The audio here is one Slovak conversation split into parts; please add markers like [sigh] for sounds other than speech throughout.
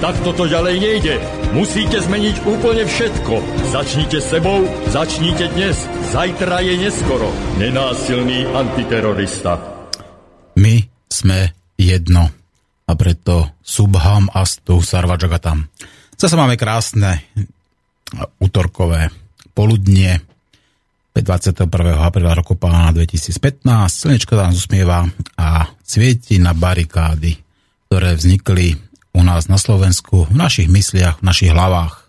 Tak toto ďalej nejde. Musíte zmeniť úplne všetko. Začnite sebou, začnite dnes. Zajtra je neskoro. Nenásilný antiterorista. My sme jedno. A preto Subham Astu Sarvajagatam. Zase máme krásne útorkové poludnie 21. apríla roku pána 2015. Slnečko tam usmieva a svieti na barikády, ktoré vznikli u nás na Slovensku, v našich mysliach, v našich hlavách.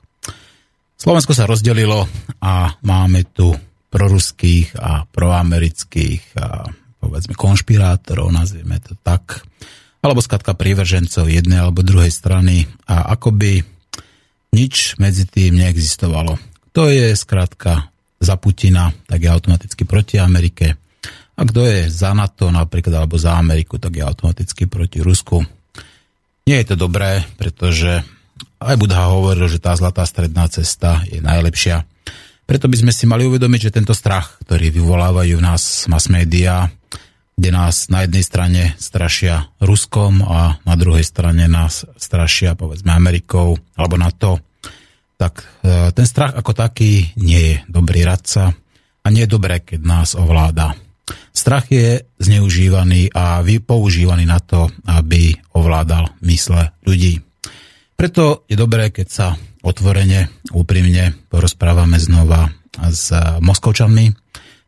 Slovensko sa rozdelilo a máme tu proruských a proamerických a povedzme konšpirátorov, nazvieme to tak, alebo skratka prívržencov jednej alebo druhej strany a akoby nič medzi tým neexistovalo. To je skratka za Putina, tak je automaticky proti Amerike. A kto je za NATO napríklad alebo za Ameriku, tak je automaticky proti Rusku. Nie je to dobré, pretože aj Budha hovoril, že tá zlatá stredná cesta je najlepšia. Preto by sme si mali uvedomiť, že tento strach, ktorý vyvolávajú v nás mass media, kde nás na jednej strane strašia Ruskom a na druhej strane nás strašia povedzme Amerikou alebo NATO, tak e, ten strach ako taký nie je dobrý radca a nie je dobré, keď nás ovláda. Strach je zneužívaný a používaný na to, aby ovládal mysle ľudí. Preto je dobré, keď sa otvorene, úprimne porozprávame znova s Moskovčanmi,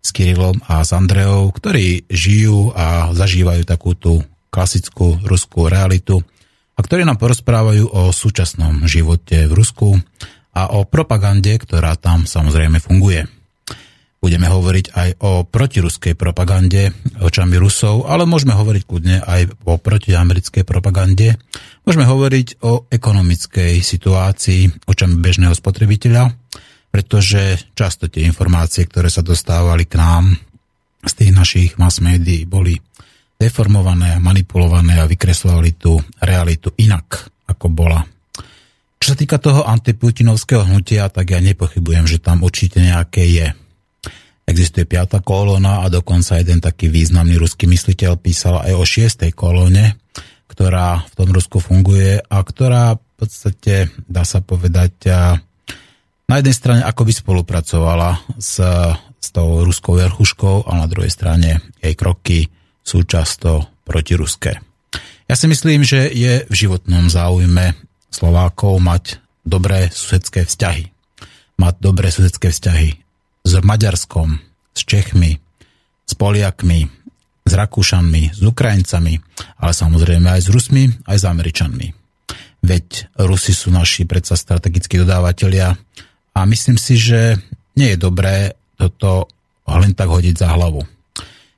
s Kirilom a s Andreou, ktorí žijú a zažívajú takú tú klasickú ruskú realitu a ktorí nám porozprávajú o súčasnom živote v Rusku a o propagande, ktorá tam samozrejme funguje. Budeme hovoriť aj o protiruskej propagande očami Rusov, ale môžeme hovoriť kľudne aj o protiamerickej propagande. Môžeme hovoriť o ekonomickej situácii očami bežného spotrebiteľa, pretože často tie informácie, ktoré sa dostávali k nám z tých našich mass médií, boli deformované, manipulované a vykreslovali tú realitu inak, ako bola. Čo sa týka toho antiputinovského hnutia, tak ja nepochybujem, že tam určite nejaké je Existuje piata kolóna a dokonca jeden taký významný ruský mysliteľ písal aj o šiestej kolóne, ktorá v tom Rusku funguje a ktorá v podstate, dá sa povedať, na jednej strane ako by spolupracovala s, s tou ruskou verchuškou a na druhej strane jej kroky sú často protiruské. Ja si myslím, že je v životnom záujme Slovákov mať dobré susedské vzťahy. Mať dobré susedské vzťahy s Maďarskom, s Čechmi, s Poliakmi, s Rakúšanmi, s Ukrajincami, ale samozrejme aj s Rusmi, aj s Američanmi. Veď Rusi sú naši predsa strategickí dodávateľia a myslím si, že nie je dobré toto len tak hodiť za hlavu.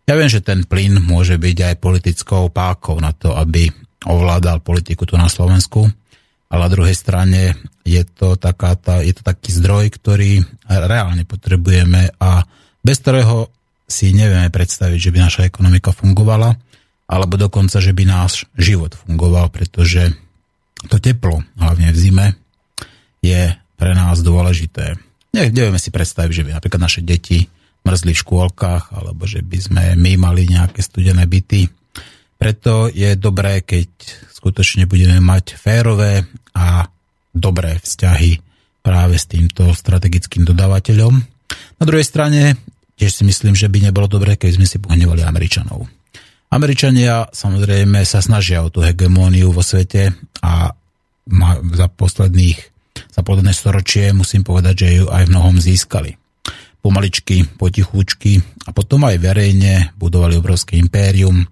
Ja viem, že ten plyn môže byť aj politickou pákou na to, aby ovládal politiku tu na Slovensku, ale na druhej strane je to, taká tá, je to taký zdroj, ktorý reálne potrebujeme a bez ktorého si nevieme predstaviť, že by naša ekonomika fungovala, alebo dokonca, že by náš život fungoval, pretože to teplo, hlavne v zime, je pre nás dôležité. Nevieme si predstaviť, že by napríklad naše deti mrzli v škôlkach, alebo že by sme my mali nejaké studené byty. Preto je dobré, keď skutočne budeme mať férové a dobré vzťahy práve s týmto strategickým dodávateľom. Na druhej strane tiež si myslím, že by nebolo dobré, keď sme si pohnevali Američanov. Američania samozrejme sa snažia o tú hegemóniu vo svete a za posledných za posledné storočie musím povedať, že ju aj v mnohom získali. Pomaličky, potichúčky a potom aj verejne budovali obrovské impérium,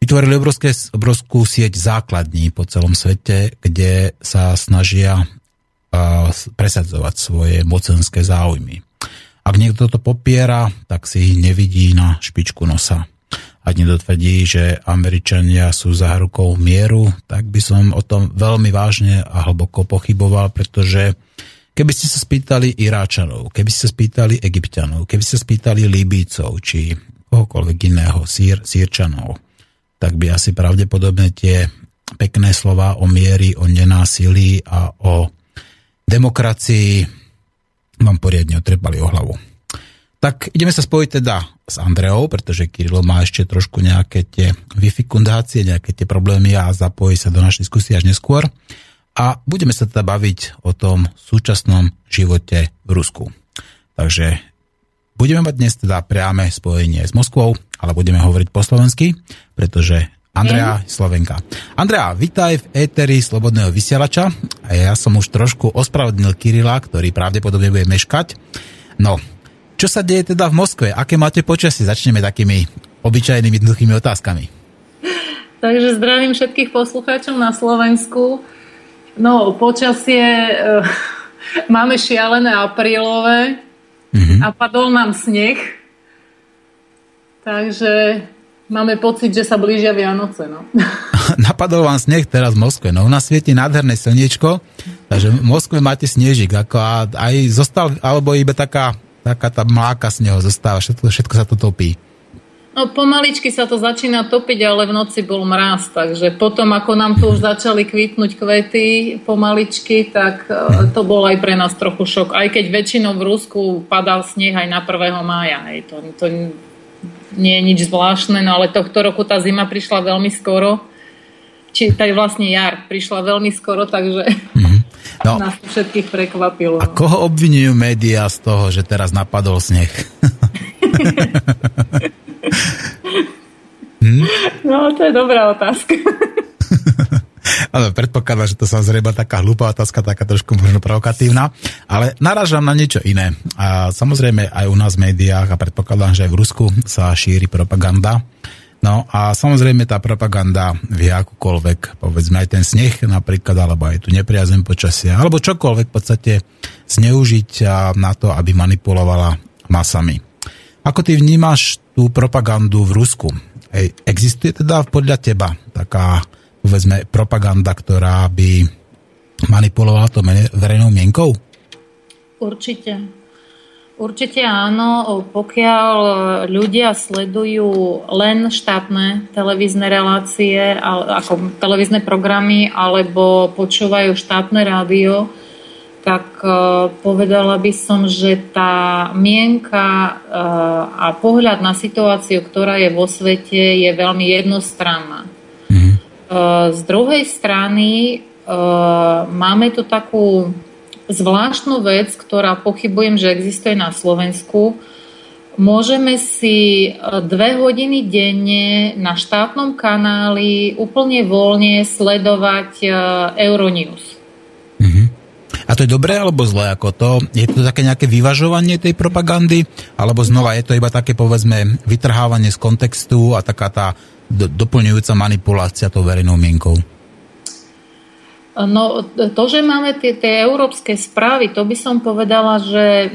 Vytvorili obrovské, obrovskú sieť základní po celom svete, kde sa snažia presadzovať svoje mocenské záujmy. Ak niekto to popiera, tak si nevidí na špičku nosa. Ak niekto tvrdí, že Američania sú zárukou mieru, tak by som o tom veľmi vážne a hlboko pochyboval, pretože keby ste sa spýtali Iráčanov, keby ste sa spýtali Egyptianov, keby ste sa spýtali Líbícov, či kohokoľvek iného, sír, sírčanov, tak by asi pravdepodobne tie pekné slova o miery, o nenásilí a o demokracii vám poriadne otrepali o hlavu. Tak ideme sa spojiť teda s Andreou, pretože Kirilo má ešte trošku nejaké tie vyfikundácie, nejaké tie problémy a zapojí sa do našej diskusie až neskôr. A budeme sa teda baviť o tom súčasnom živote v Rusku. Takže budeme mať dnes teda priame spojenie s Moskvou, ale budeme hovoriť po slovensky, pretože Andrea Slovenka. Andrea, vítaj v éteri Slobodného vysielača. Ja som už trošku ospravedlnil Kirila, ktorý pravdepodobne bude meškať. No, čo sa deje teda v Moskve? Aké máte počasie? Začneme takými obyčajnými jednoduchými otázkami. Takže zdravím všetkých poslucháčov na Slovensku. No, počasie e, [laughs] máme šialené aprílové mm-hmm. a padol nám sneh. Takže Máme pocit, že sa blížia Vianoce. No. [laughs] Napadol vám sneh teraz v Moskve. No u nás svieti nádherné slniečko, takže v Moskve máte snežik. Ako a aj zostal, alebo iba taká, taká tá mláka sneho zostáva. Všetko, všetko sa to topí. No pomaličky sa to začína topiť, ale v noci bol mráz, takže potom ako nám tu už začali kvitnúť kvety pomaličky, tak e, to bol aj pre nás trochu šok. Aj keď väčšinou v Rusku padal sneh aj na 1. mája. Hej. To, to nie je nič zvláštne, no ale tohto roku tá zima prišla veľmi skoro. Či taj vlastne jar prišla veľmi skoro, takže mm-hmm. [laughs] no. nás všetkých prekvapilo. A koho obvinujú médiá z toho, že teraz napadol sneh? [laughs] hm? No, to je dobrá otázka. [laughs] Ale predpokladám, že to sa zrejba taká hlúpa otázka, taká trošku možno provokatívna, ale narážam na niečo iné. A samozrejme aj u nás v médiách a predpokladám, že aj v Rusku sa šíri propaganda. No a samozrejme tá propaganda vie akúkoľvek, povedzme aj ten sneh napríklad, alebo aj tu nepriazem počasia, alebo čokoľvek v podstate zneužiť na to, aby manipulovala masami. Ako ty vnímaš tú propagandu v Rusku? Ej, existuje teda podľa teba taká povedzme, propaganda, ktorá by manipulovala to verejnou mienkou? Určite. Určite áno, pokiaľ ľudia sledujú len štátne televízne relácie, ako televízne programy, alebo počúvajú štátne rádio, tak e, povedala by som, že tá mienka e, a pohľad na situáciu, ktorá je vo svete, je veľmi jednostranná. Eh, z druhej strany eh, máme tu takú zvláštnu vec, ktorá pochybujem, že existuje na Slovensku. Môžeme si eh, dve hodiny denne na štátnom kanáli úplne voľne sledovať Euronews. A to je dobré alebo zlé ako to? Je to také nejaké vyvažovanie tej propagandy? Alebo znova je to iba také povedzme vytrhávanie z kontextu a taká tá do, doplňujúca manipulácia tou verejnou mienkou? No, to, že máme tie, tie európske správy, to by som povedala, že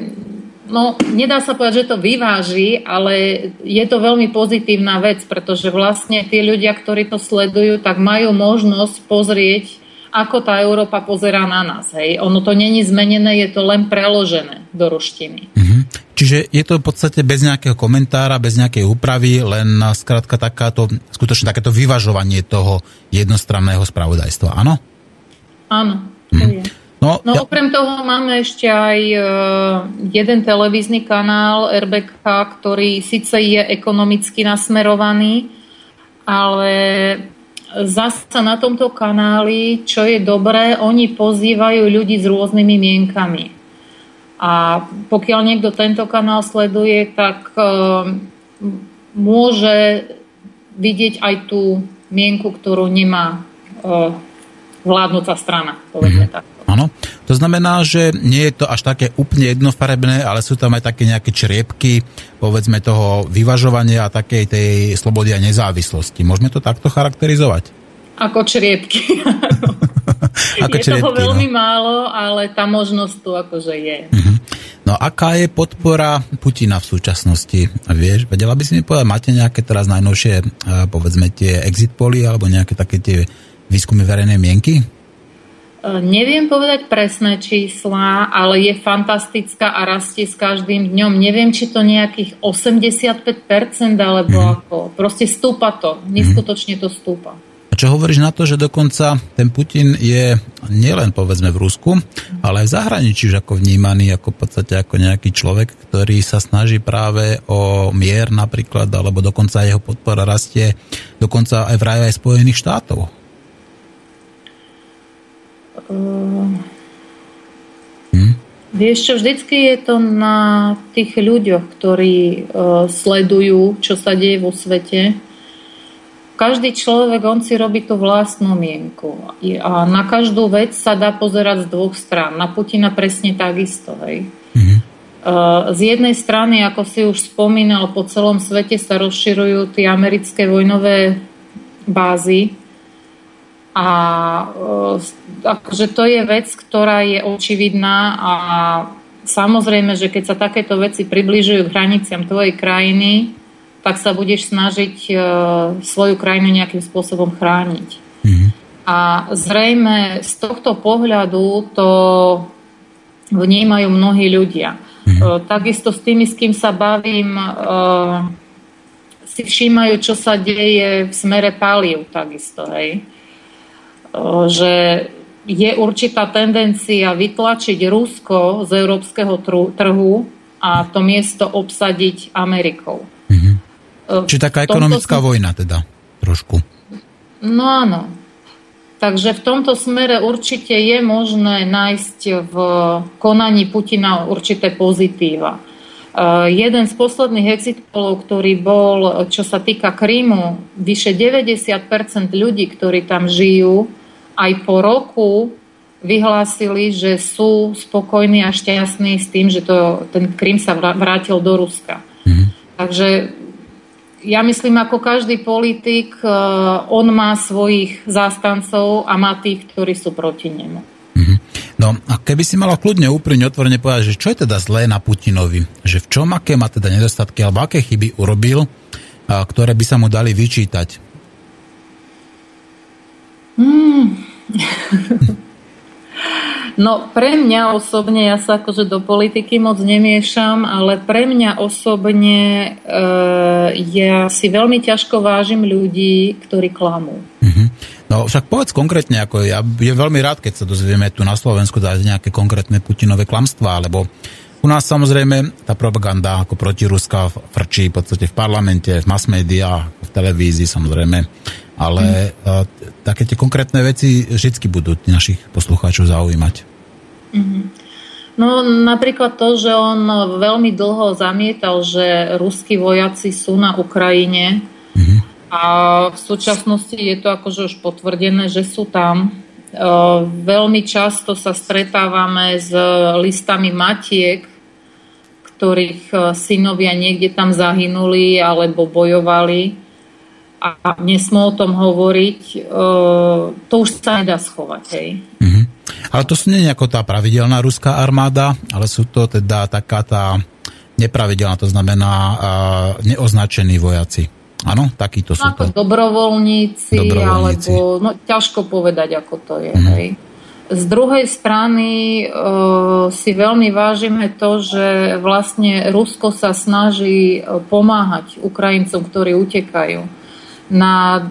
no, nedá sa povedať, že to vyváži, ale je to veľmi pozitívna vec, pretože vlastne tí ľudia, ktorí to sledujú, tak majú možnosť pozrieť, ako tá Európa pozerá na nás. Hej. Ono to není zmenené, je to len preložené do ruštiny. Uh-huh. Čiže je to v podstate bez nejakého komentára, bez nejakej úpravy, len skrátka takáto, skutočne takéto vyvažovanie toho jednostranného spravodajstva, áno? Áno, je. No, no ja... okrem toho máme ešte aj uh, jeden televízny kanál RBK, ktorý síce je ekonomicky nasmerovaný, ale zasa na tomto kanáli, čo je dobré, oni pozývajú ľudí s rôznymi mienkami. A pokiaľ niekto tento kanál sleduje, tak uh, môže vidieť aj tú mienku, ktorú nemá uh, vládnúca strana, povedzme mm-hmm. tak. To znamená, že nie je to až také úplne jednofarebné, ale sú tam aj také nejaké čriepky, povedzme toho vyvažovania a takej tej slobody a nezávislosti. Môžeme to takto charakterizovať? Ako čriepky, [laughs] Ako je čriepky, toho veľmi no. málo, ale tá možnosť tu akože je. Uh-huh. No aká je podpora Putina v súčasnosti? Vieš, vedela by si mi povedať, máte nejaké teraz najnovšie, povedzme tie exit poly alebo nejaké také tie výskumy verejnej mienky? Neviem povedať presné čísla, ale je fantastická a rastie s každým dňom. Neviem, či to nejakých 85% alebo mm. ako. Proste stúpa to. Neskutočne to stúpa. A čo hovoríš na to, že dokonca ten Putin je nielen povedzme v Rusku, ale aj v zahraničí už ako vnímaný ako v podstate ako nejaký človek, ktorý sa snaží práve o mier napríklad, alebo dokonca jeho podpora rastie dokonca aj v ráju aj Spojených štátov. Uh, hm? Vieš čo, vždycky je to na tých ľuďoch, ktorí uh, sledujú, čo sa deje vo svete. Každý človek, on si robí tú vlastnú mienku. A na každú vec sa dá pozerať z dvoch strán. Na Putina presne takisto. Hej. Mm-hmm. Z jednej strany, ako si už spomínal, po celom svete sa rozširujú tie americké vojnové bázy, a e, akože to je vec, ktorá je očividná a samozrejme, že keď sa takéto veci približujú k hraniciam tvojej krajiny, tak sa budeš snažiť e, svoju krajinu nejakým spôsobom chrániť. Mm-hmm. A zrejme z tohto pohľadu to vnímajú mnohí ľudia. Mm-hmm. Takisto s tými, s kým sa bavím, si všímajú, čo sa deje v smere palív takisto. Hej že je určitá tendencia vytlačiť Rusko z európskeho trhu a to miesto obsadiť Amerikou. Mm-hmm. Čiže taká ekonomická tomto... vojna teda trošku. No áno. Takže v tomto smere určite je možné nájsť v konaní Putina určité pozitíva. Uh, jeden z posledných exit ktorý bol, čo sa týka Krímu, vyše 90% ľudí, ktorí tam žijú, aj po roku vyhlásili, že sú spokojní a šťastní s tým, že to, ten Krym sa vrátil do Ruska. Mm-hmm. Takže ja myslím, ako každý politik, e, on má svojich zástancov a má tých, ktorí sú proti nemu. Mm-hmm. No a keby si mala kľudne úprimne otvorene povedať, že čo je teda zlé na Putinovi? Že v čom, aké má teda nedostatky alebo aké chyby urobil, ktoré by sa mu dali vyčítať? Hmm. [laughs] No pre mňa osobne, ja sa akože do politiky moc nemiešam, ale pre mňa osobne e, ja si veľmi ťažko vážim ľudí, ktorí klamú. Mm-hmm. No však povedz konkrétne, ako ja je veľmi rád, keď sa dozvieme tu na Slovensku dať nejaké konkrétne Putinové klamstvá, lebo u nás samozrejme tá propaganda ako proti Ruska frčí v podstate v parlamente, v mass media, v televízii samozrejme ale mm. také tie konkrétne veci vždy budú našich poslucháčov zaujímať. Mm-hmm. No napríklad to, že on veľmi dlho zamietal, že ruskí vojaci sú na Ukrajine mm-hmm. a v súčasnosti je to akože už potvrdené, že sú tam. Veľmi často sa stretávame s listami matiek, ktorých synovia niekde tam zahynuli alebo bojovali a nesmú o tom hovoriť, e, to už sa nedá schovať. Hej. Mm-hmm. Ale to sú nie ako tá pravidelná ruská armáda, ale sú to teda taká tá nepravidelná, to znamená uh, neoznačení vojaci. Áno, takíto sú to. Dobrovoľníci, dobrovoľníci, alebo no, ťažko povedať, ako to je. Mm-hmm. Hej. Z druhej strany e, si veľmi vážime to, že vlastne Rusko sa snaží pomáhať Ukrajincom, ktorí utekajú. Na,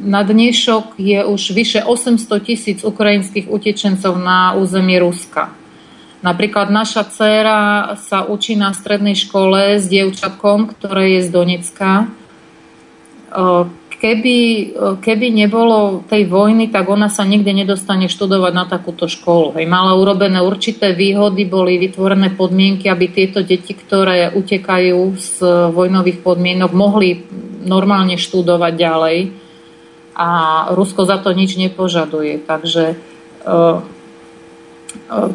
na dnešok je už vyše 800 tisíc ukrajinských utečencov na území Ruska. Napríklad naša dcéra sa učí na strednej škole s dievčatkom, ktoré je z Donecka. Keby, keby nebolo tej vojny, tak ona sa nikde nedostane študovať na takúto školu. Hej, mala urobené určité výhody, boli vytvorené podmienky, aby tieto deti, ktoré utekajú z vojnových podmienok, mohli normálne študovať ďalej a Rusko za to nič nepožaduje. Takže e, e,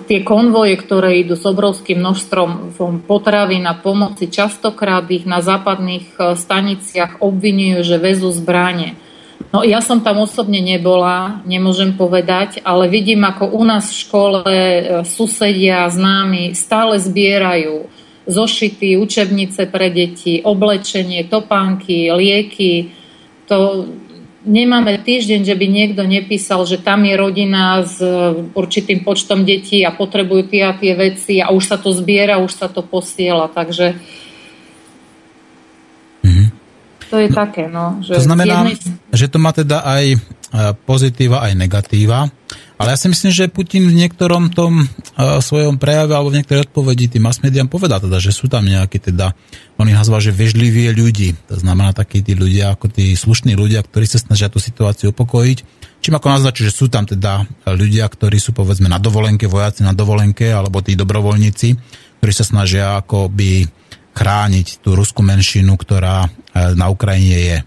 tie konvoje, ktoré idú s obrovským množstvom potravy na pomoci, častokrát ich na západných e, staniciach obvinujú, že vezú zbranie. No ja som tam osobne nebola, nemôžem povedať, ale vidím, ako u nás v škole susedia, známi stále zbierajú zošity, učebnice pre deti, oblečenie, topánky, lieky. To nemáme týždeň, že by niekto nepísal, že tam je rodina s určitým počtom detí a potrebujú tie a tie veci a už sa to zbiera, už sa to posiela. Takže mm-hmm. to je no, také. No, že to znamená, jednej... že to má teda aj e, pozitíva, aj negatíva. Ale ja si myslím, že Putin v niektorom tom uh, svojom prejave alebo v niektorej odpovedi tým mass mediám povedal teda, že sú tam nejakí teda, on ich že vežliví ľudí. To znamená takí tí ľudia, ako tí slušní ľudia, ktorí sa snažia tú situáciu upokojiť. Čím ako naznačí, že sú tam teda ľudia, ktorí sú povedzme na dovolenke, vojaci na dovolenke, alebo tí dobrovoľníci, ktorí sa snažia akoby chrániť tú ruskú menšinu, ktorá uh, na Ukrajine je.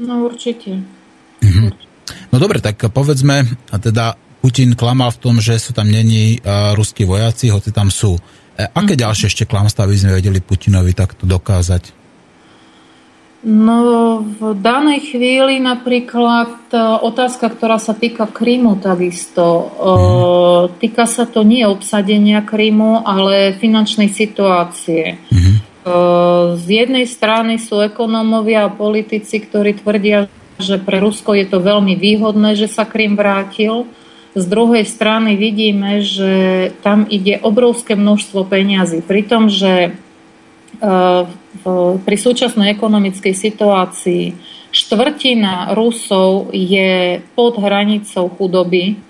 No určite. Mhm. No dobre, tak povedzme, a teda Putin klamal v tom, že sú tam není uh, ruskí vojaci, hoci tam sú. E, aké mm. ďalšie ešte klamstvá by sme vedeli Putinovi takto dokázať? No v danej chvíli napríklad e, otázka, ktorá sa týka Krymu takisto. Mm. Týka sa to nie obsadenia Krymu, ale finančnej situácie. Mm. Z jednej strany sú ekonómovia a politici, ktorí tvrdia, že pre Rusko je to veľmi výhodné, že sa Krym vrátil. Z druhej strany vidíme, že tam ide obrovské množstvo peňazí. Pri tom, že e, pri súčasnej ekonomickej situácii štvrtina Rusov je pod hranicou chudoby.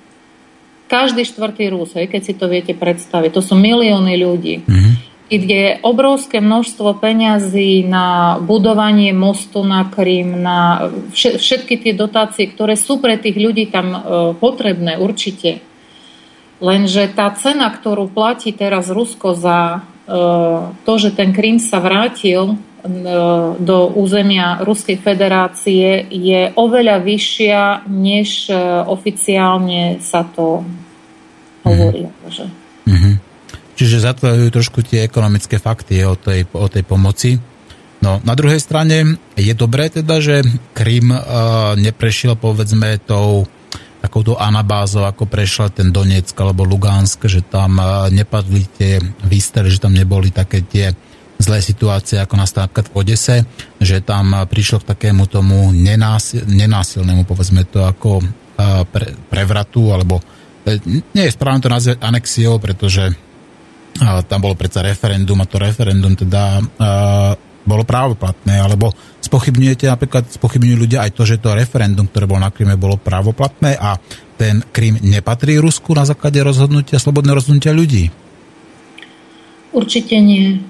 Každý štvrtý Rus, keď si to viete predstaviť, to sú milióny ľudí. Mm-hmm ide obrovské množstvo peňazí na budovanie mostu na Krym, na všetky tie dotácie, ktoré sú pre tých ľudí tam e, potrebné určite. Lenže tá cena, ktorú platí teraz Rusko za e, to, že ten Krym sa vrátil e, do územia Ruskej federácie, je oveľa vyššia, než oficiálne sa to hovorí. Mm-hmm. Čiže zatvárajú trošku tie ekonomické fakty o tej, o tej pomoci. No, na druhej strane je dobré teda, že Krym uh, neprešiel povedzme tou takouto anabázou, ako prešiel ten Donetsk alebo Lugansk, že tam uh, nepadli tie výstrely, že tam neboli také tie zlé situácie, ako nastala v Odese, že tam prišlo k takému tomu nenásil, nenásilnému, povedzme to, ako uh, pre, prevratu, alebo nie je správne to nazvať anexiou, pretože a tam bolo predsa referendum a to referendum teda uh, bolo právoplatné, alebo spochybňujete napríklad, spochybňujú ľudia aj to, že to referendum, ktoré bolo na Kryme, bolo právoplatné a ten Krym nepatrí Rusku na základe rozhodnutia, slobodného rozhodnutia ľudí? Určite nie.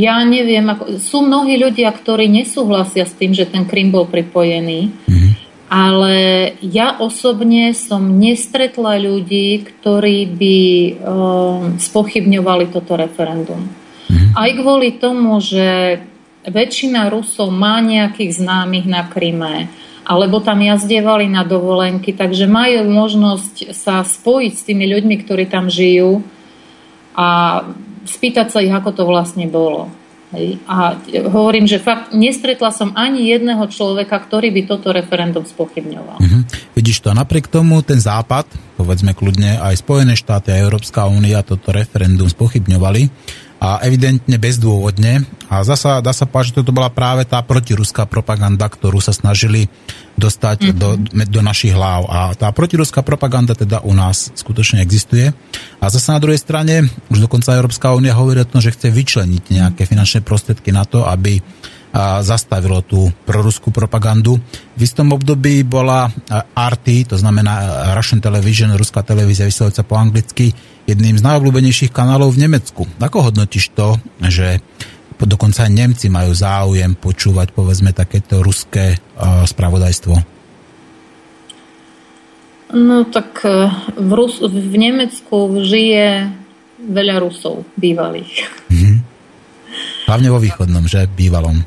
Ja neviem, ako, sú mnohí ľudia, ktorí nesúhlasia s tým, že ten Krym bol pripojený. Mm-hmm ale ja osobne som nestretla ľudí, ktorí by um, spochybňovali toto referendum. Mhm. Aj kvôli tomu, že väčšina Rusov má nejakých známych na Kryme, alebo tam jazdievali na dovolenky, takže majú možnosť sa spojiť s tými ľuďmi, ktorí tam žijú a spýtať sa ich, ako to vlastne bolo. Hej. A hovorím, že fakt nestretla som ani jedného človeka, ktorý by toto referendum spochybňoval. Mm-hmm. Vidíš to, napriek tomu ten západ, povedzme kľudne aj Spojené štáty a Európska únia toto referendum spochybňovali a evidentne bezdôvodne. A zasa dá sa povedať, že toto bola práve tá protiruská propaganda, ktorú sa snažili dostať mm-hmm. do, do našich hlav. A tá protiruská propaganda teda u nás skutočne existuje. A zase na druhej strane, už dokonca Európska únia hovorí o tom, že chce vyčleniť nejaké finančné prostriedky na to, aby zastavilo tú proruskú propagandu. V istom období bola RT, to znamená Russian Television, ruská televízia vysielajúca po anglicky, jedným z najobľúbenejších kanálov v Nemecku. Ako hodnotíš to, že dokonca aj Nemci majú záujem počúvať povedzme takéto ruské spravodajstvo? No tak e, v, Rus- v Nemecku žije veľa Rusov bývalých. Mhm. Hlavne vo východnom, že bývalom.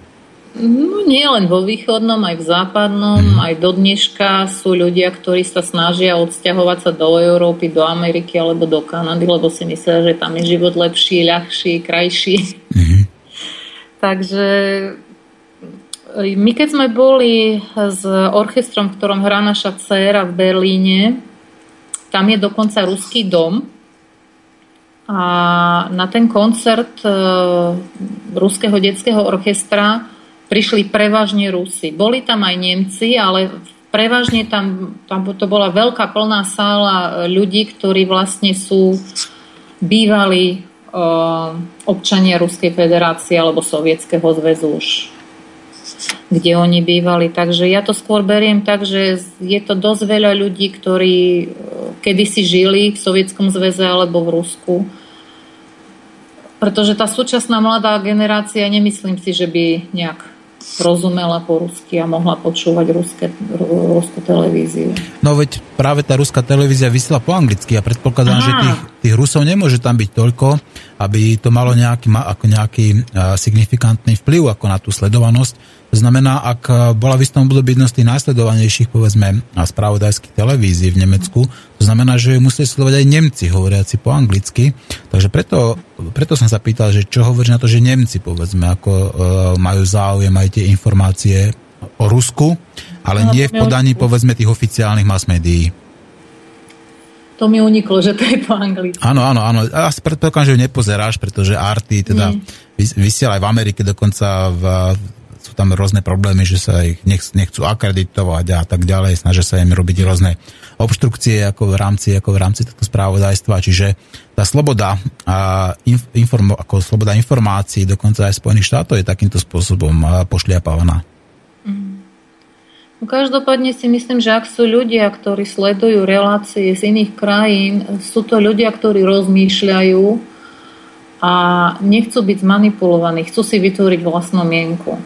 No nie len vo východnom, aj v západnom, mm. aj do dneška sú ľudia, ktorí sa snažia odsťahovať sa do Európy, do Ameriky alebo do Kanady, lebo si myslia, že tam je život lepší, ľahší, krajší. Mm. [laughs] Takže e, my keď sme boli s orchestrom, v ktorom hrá naša dcéra v Berlíne, tam je dokonca ruský dom a na ten koncert uh, ruského detského orchestra prišli prevažne Rusy. Boli tam aj Nemci, ale prevažne tam, tam to bola veľká plná sála ľudí, ktorí vlastne sú bývali uh, občania Ruskej federácie alebo Sovietskeho zväzu už kde oni bývali. Takže ja to skôr beriem tak, že je to dosť veľa ľudí, ktorí uh, kedysi žili v Sovietskom zväze alebo v Rusku. Pretože tá súčasná mladá generácia, nemyslím si, že by nejak rozumela po rusky a mohla počúvať ruské, ruskú televíziu. No veď práve tá ruská televízia vysiela po anglicky a predpokladám, Aha. že tých, tých Rusov nemôže tam byť toľko, aby to malo nejaký, ako nejaký signifikantný vplyv ako na tú sledovanosť znamená, ak eh, bola v istom období jedna z tých najsledovanejších, povedzme, spravodajských televízií v Nemecku, to znamená, že ju museli sledovať aj Nemci, hovoriaci po anglicky. Takže preto, preto som sa pýtal, že čo hovorí na to, že Nemci, povedzme, ako uh, majú záujem aj tie informácie o Rusku, ale no, nie v podaní, povedzme, tých oficiálnych mass médií. To mi uniklo, že to je po anglicky. Áno, áno, áno. Ja si predpokladám, že ju nepozeráš, pretože Arty teda vysiela aj v Amerike, dokonca v tam rôzne problémy, že sa ich nechcú akreditovať a tak ďalej, snažia sa im robiť rôzne obštrukcie ako v rámci, ako v rámci tohto správodajstva, čiže tá sloboda, a inform, ako sloboda informácií dokonca aj Spojených štátov je takýmto spôsobom pošliapávaná. Mm. Každopádne si myslím, že ak sú ľudia, ktorí sledujú relácie z iných krajín, sú to ľudia, ktorí rozmýšľajú a nechcú byť zmanipulovaní, chcú si vytvoriť vlastnú mienku.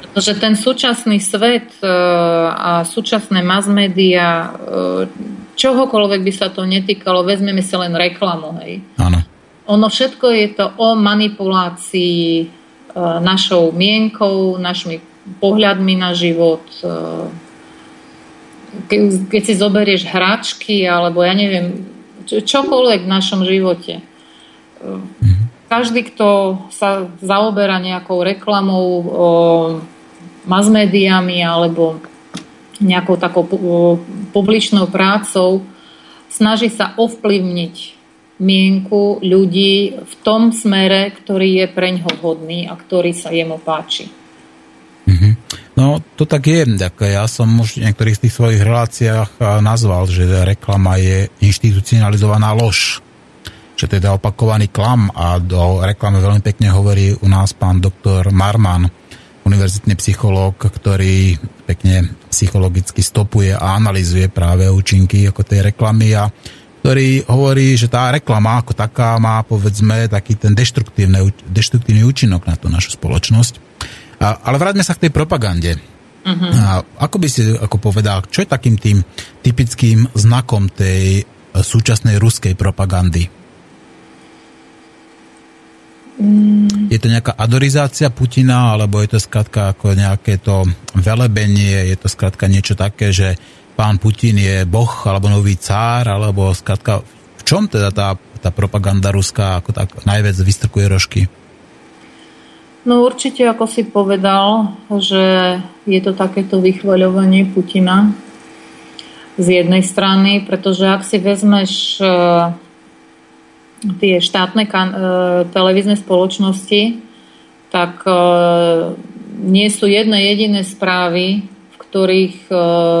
Pretože ten súčasný svet e, a súčasné mass media, e, čohokoľvek by sa to netýkalo, vezmeme si len reklamu, hej. Áno. Ono všetko je to o manipulácii e, našou mienkou, našimi pohľadmi na život. Keď si zoberieš hračky, alebo ja neviem, čokoľvek v našom živote. Každý, kto sa zaoberá nejakou reklamou, mass médiami alebo nejakou takou publičnou prácou, snaží sa ovplyvniť mienku ľudí v tom smere, ktorý je preň vhodný a ktorý sa jemu páči. Mm-hmm. No, to tak je. Tak ja som už v niektorých z tých svojich reláciách nazval, že reklama je inštitucionalizovaná lož. To je opakovaný klam a do reklamy veľmi pekne hovorí u nás pán doktor Marman, univerzitný psychológ, ktorý pekne psychologicky stopuje a analizuje práve účinky ako tej reklamy a ktorý hovorí, že tá reklama ako taká má povedzme taký ten deštruktívny účinok na tú našu spoločnosť. A, ale vráťme sa k tej propagande. Uh-huh. A ako by si ako povedal, čo je takým tým typickým znakom tej súčasnej ruskej propagandy? Je to nejaká adorizácia Putina, alebo je to skrátka ako nejaké to velebenie, je to skrátka niečo také, že pán Putin je boh alebo nový cár, alebo skrátka v čom teda tá, tá propaganda ruská ako tak najviac vystrkuje rožky? No určite, ako si povedal, že je to takéto vychvaľovanie Putina z jednej strany, pretože ak si vezmeš tie štátne kan- e, televízne spoločnosti, tak e, nie sú jedné jediné správy, v ktorých e,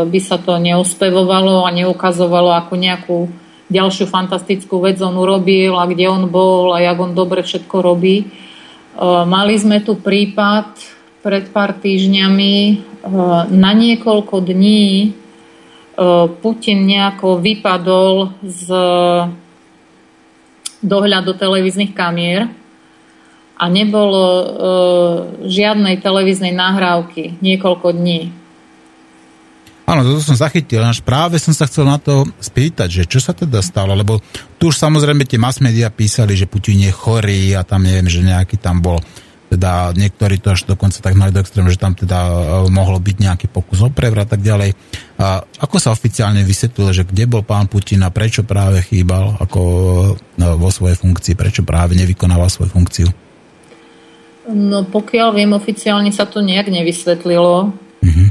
by sa to neuspevovalo a neukazovalo ako nejakú ďalšiu fantastickú vec on urobil a kde on bol a jak on dobre všetko robí. Mali sme tu prípad pred pár týždňami na niekoľko dní Putin nejako vypadol z dohľad do televíznych kamier a nebolo e, žiadnej televíznej nahrávky niekoľko dní. Áno, toto som zachytil, až práve som sa chcel na to spýtať, že čo sa teda stalo, lebo tu už samozrejme tie mass media písali, že Putin je chorý a tam neviem, že nejaký tam bol teda niektorí to až dokonca tak mali do extrému, že tam teda e, mohlo byť nejaký pokus o prevrat a tak ďalej. A ako sa oficiálne vysvetlilo, že kde bol pán Putin a prečo práve chýbal ako no, vo svojej funkcii, prečo práve nevykonával svoju funkciu? No pokiaľ viem, oficiálne sa to nejak nevysvetlilo. Uh-huh.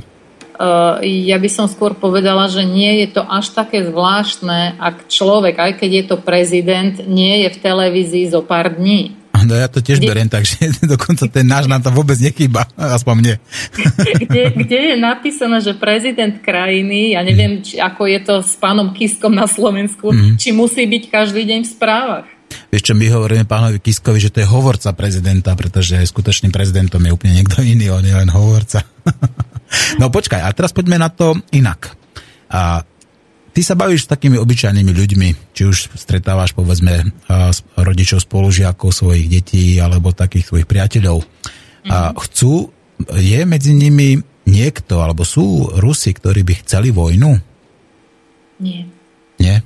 Ja by som skôr povedala, že nie je to až také zvláštne, ak človek, aj keď je to prezident, nie je v televízii zo pár dní. No ja to tiež kde... beriem, takže [laughs] dokonca ten náš nám to vôbec nechýba, aspoň mne. Kde, kde je napísané, že prezident krajiny, ja neviem, či, ako je to s pánom Kiskom na Slovensku, mm. či musí byť každý deň v správach. Vieš čo, my hovoríme pánovi Kiskovi, že to je hovorca prezidenta, pretože skutočným prezidentom je úplne niekto iný, on je len hovorca. [laughs] no počkaj, a teraz poďme na to inak. A ty sa bavíš s takými obyčajnými ľuďmi, či už stretávaš povedzme rodičov spolužiakov svojich detí alebo takých svojich priateľov. Mm-hmm. A mhm. chcú, je medzi nimi niekto, alebo sú Rusi, ktorí by chceli vojnu? Nie. Nie?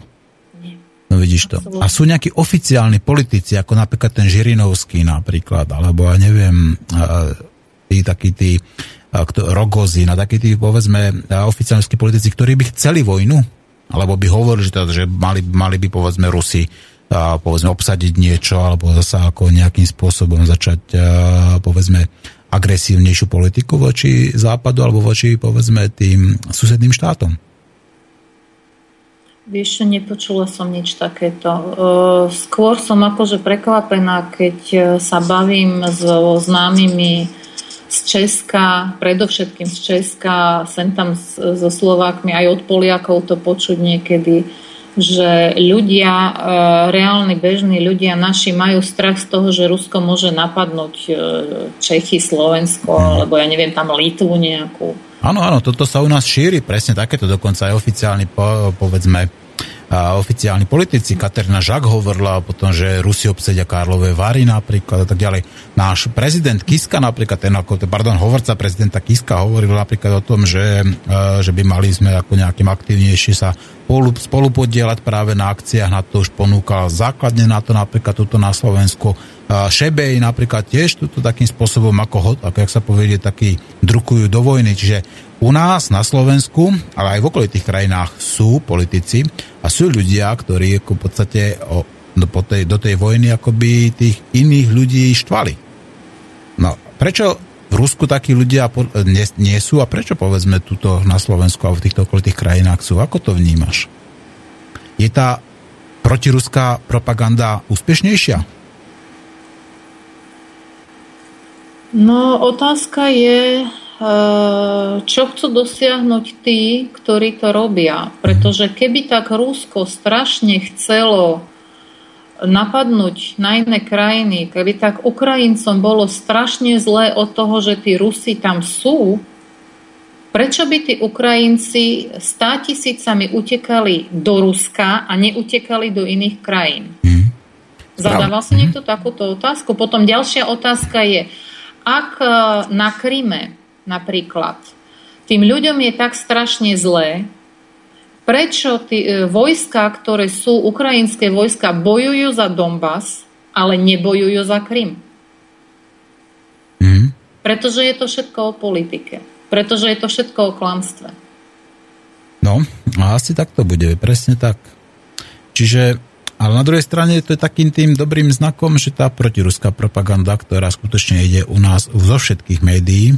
Nie. No vidíš to. A sú nejakí oficiálni politici, ako napríklad ten Žirinovský napríklad, alebo ja neviem, tí takí tí Rogozin a takí tí, povedzme, oficiálni politici, ktorí by chceli vojnu? Alebo by hovorili, že, teda, že mali, mali by povedzme Rusi povedzme obsadiť niečo alebo zase ako nejakým spôsobom začať a, povedzme agresívnejšiu politiku voči západu alebo voči povedzme tým susedným štátom. Vieš, nepočula som nič takéto. Skôr som akože prekvapená, keď sa bavím so známymi z Česka, predovšetkým z Česka, sem tam so Slovákmi, aj od Poliakov to počuť niekedy, že ľudia, e, reálni bežní ľudia naši majú strach z toho, že Rusko môže napadnúť e, Čechy, Slovensko, alebo ja neviem, tam Litvu nejakú. Áno, áno, toto sa u nás šíri, presne takéto dokonca aj oficiálny, povedzme, oficiálni politici. Katerina Žak hovorila potom, že Rusi obsedia Karlové Vary napríklad a tak ďalej. Náš prezident Kiska napríklad, ten ako, pardon, hovorca prezidenta Kiska hovoril napríklad o tom, že, e, že by mali sme ako nejakým aktivnejšie sa spolu podielať práve na akciách, na to už ponúkal základne na to napríklad tuto na Slovensku. Šebej napríklad tiež tuto takým spôsobom, ako, ako jak sa povedie, taký drukujú do vojny. Čiže u nás na Slovensku, ale aj v okolitých krajinách sú politici a sú ľudia, ktorí ako v podstate o, do, po tej, do tej vojny akoby tých iných ľudí štvali. No, prečo v Rusku takí ľudia nie, nie sú a prečo povedzme tuto na Slovensku a v týchto okolitých krajinách sú? Ako to vnímaš? Je tá protiruská propaganda úspešnejšia? No, otázka je, Eh, čo chcú dosiahnuť tí, ktorí to robia. Pretože keby tak Rusko strašne chcelo napadnúť na iné krajiny, keby tak Ukrajincom bolo strašne zlé od toho, že tí Rusi tam sú, prečo by tí Ukrajinci stá tisícami utekali do Ruska a neutekali do iných krajín? Mm. Zadával si niekto takúto otázku? Potom ďalšia otázka je, ak eh, na Kryme napríklad. Tým ľuďom je tak strašne zlé, prečo tí e, vojska, ktoré sú ukrajinské vojska, bojujú za Donbass, ale nebojujú za Krym. Mm. Pretože je to všetko o politike. Pretože je to všetko o klamstve. No, a asi tak to bude, presne tak. Čiže ale na druhej strane to je takým tým dobrým znakom, že tá protiruská propaganda, ktorá skutočne ide u nás zo všetkých médií,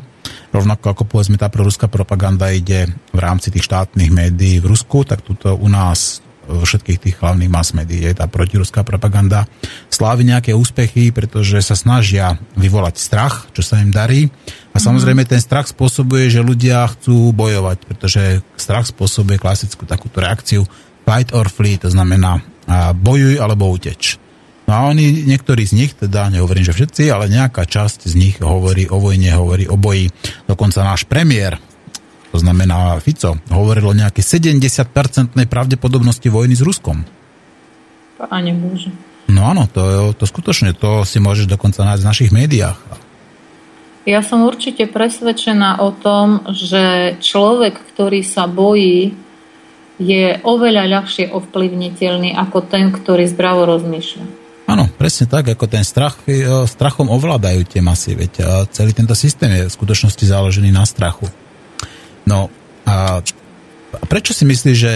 rovnako ako povedzme tá proruská propaganda ide v rámci tých štátnych médií v Rusku, tak tuto u nás vo všetkých tých hlavných mass médií je tá protiruská propaganda. Slávi nejaké úspechy, pretože sa snažia vyvolať strach, čo sa im darí. A samozrejme ten strach spôsobuje, že ľudia chcú bojovať, pretože strach spôsobuje klasickú takúto reakciu fight or flee, to znamená bojuj alebo uteč. No a oni, niektorí z nich, teda nehovorím, že všetci, ale nejaká časť z nich hovorí o vojne, hovorí o boji. Dokonca náš premiér, to znamená Fico, hovoril o nejakej 70-percentnej pravdepodobnosti vojny s Ruskom. Páne Bože. No áno, to, to skutočne, to si môžeš dokonca nájsť v našich médiách. Ja som určite presvedčená o tom, že človek, ktorý sa bojí, je oveľa ľahšie ovplyvniteľný ako ten, ktorý zdravo rozmýšľa. Áno, presne tak, ako ten strach, e, strachom ovládajú tie masy, veď celý tento systém je v skutočnosti založený na strachu. No a prečo si myslíš, že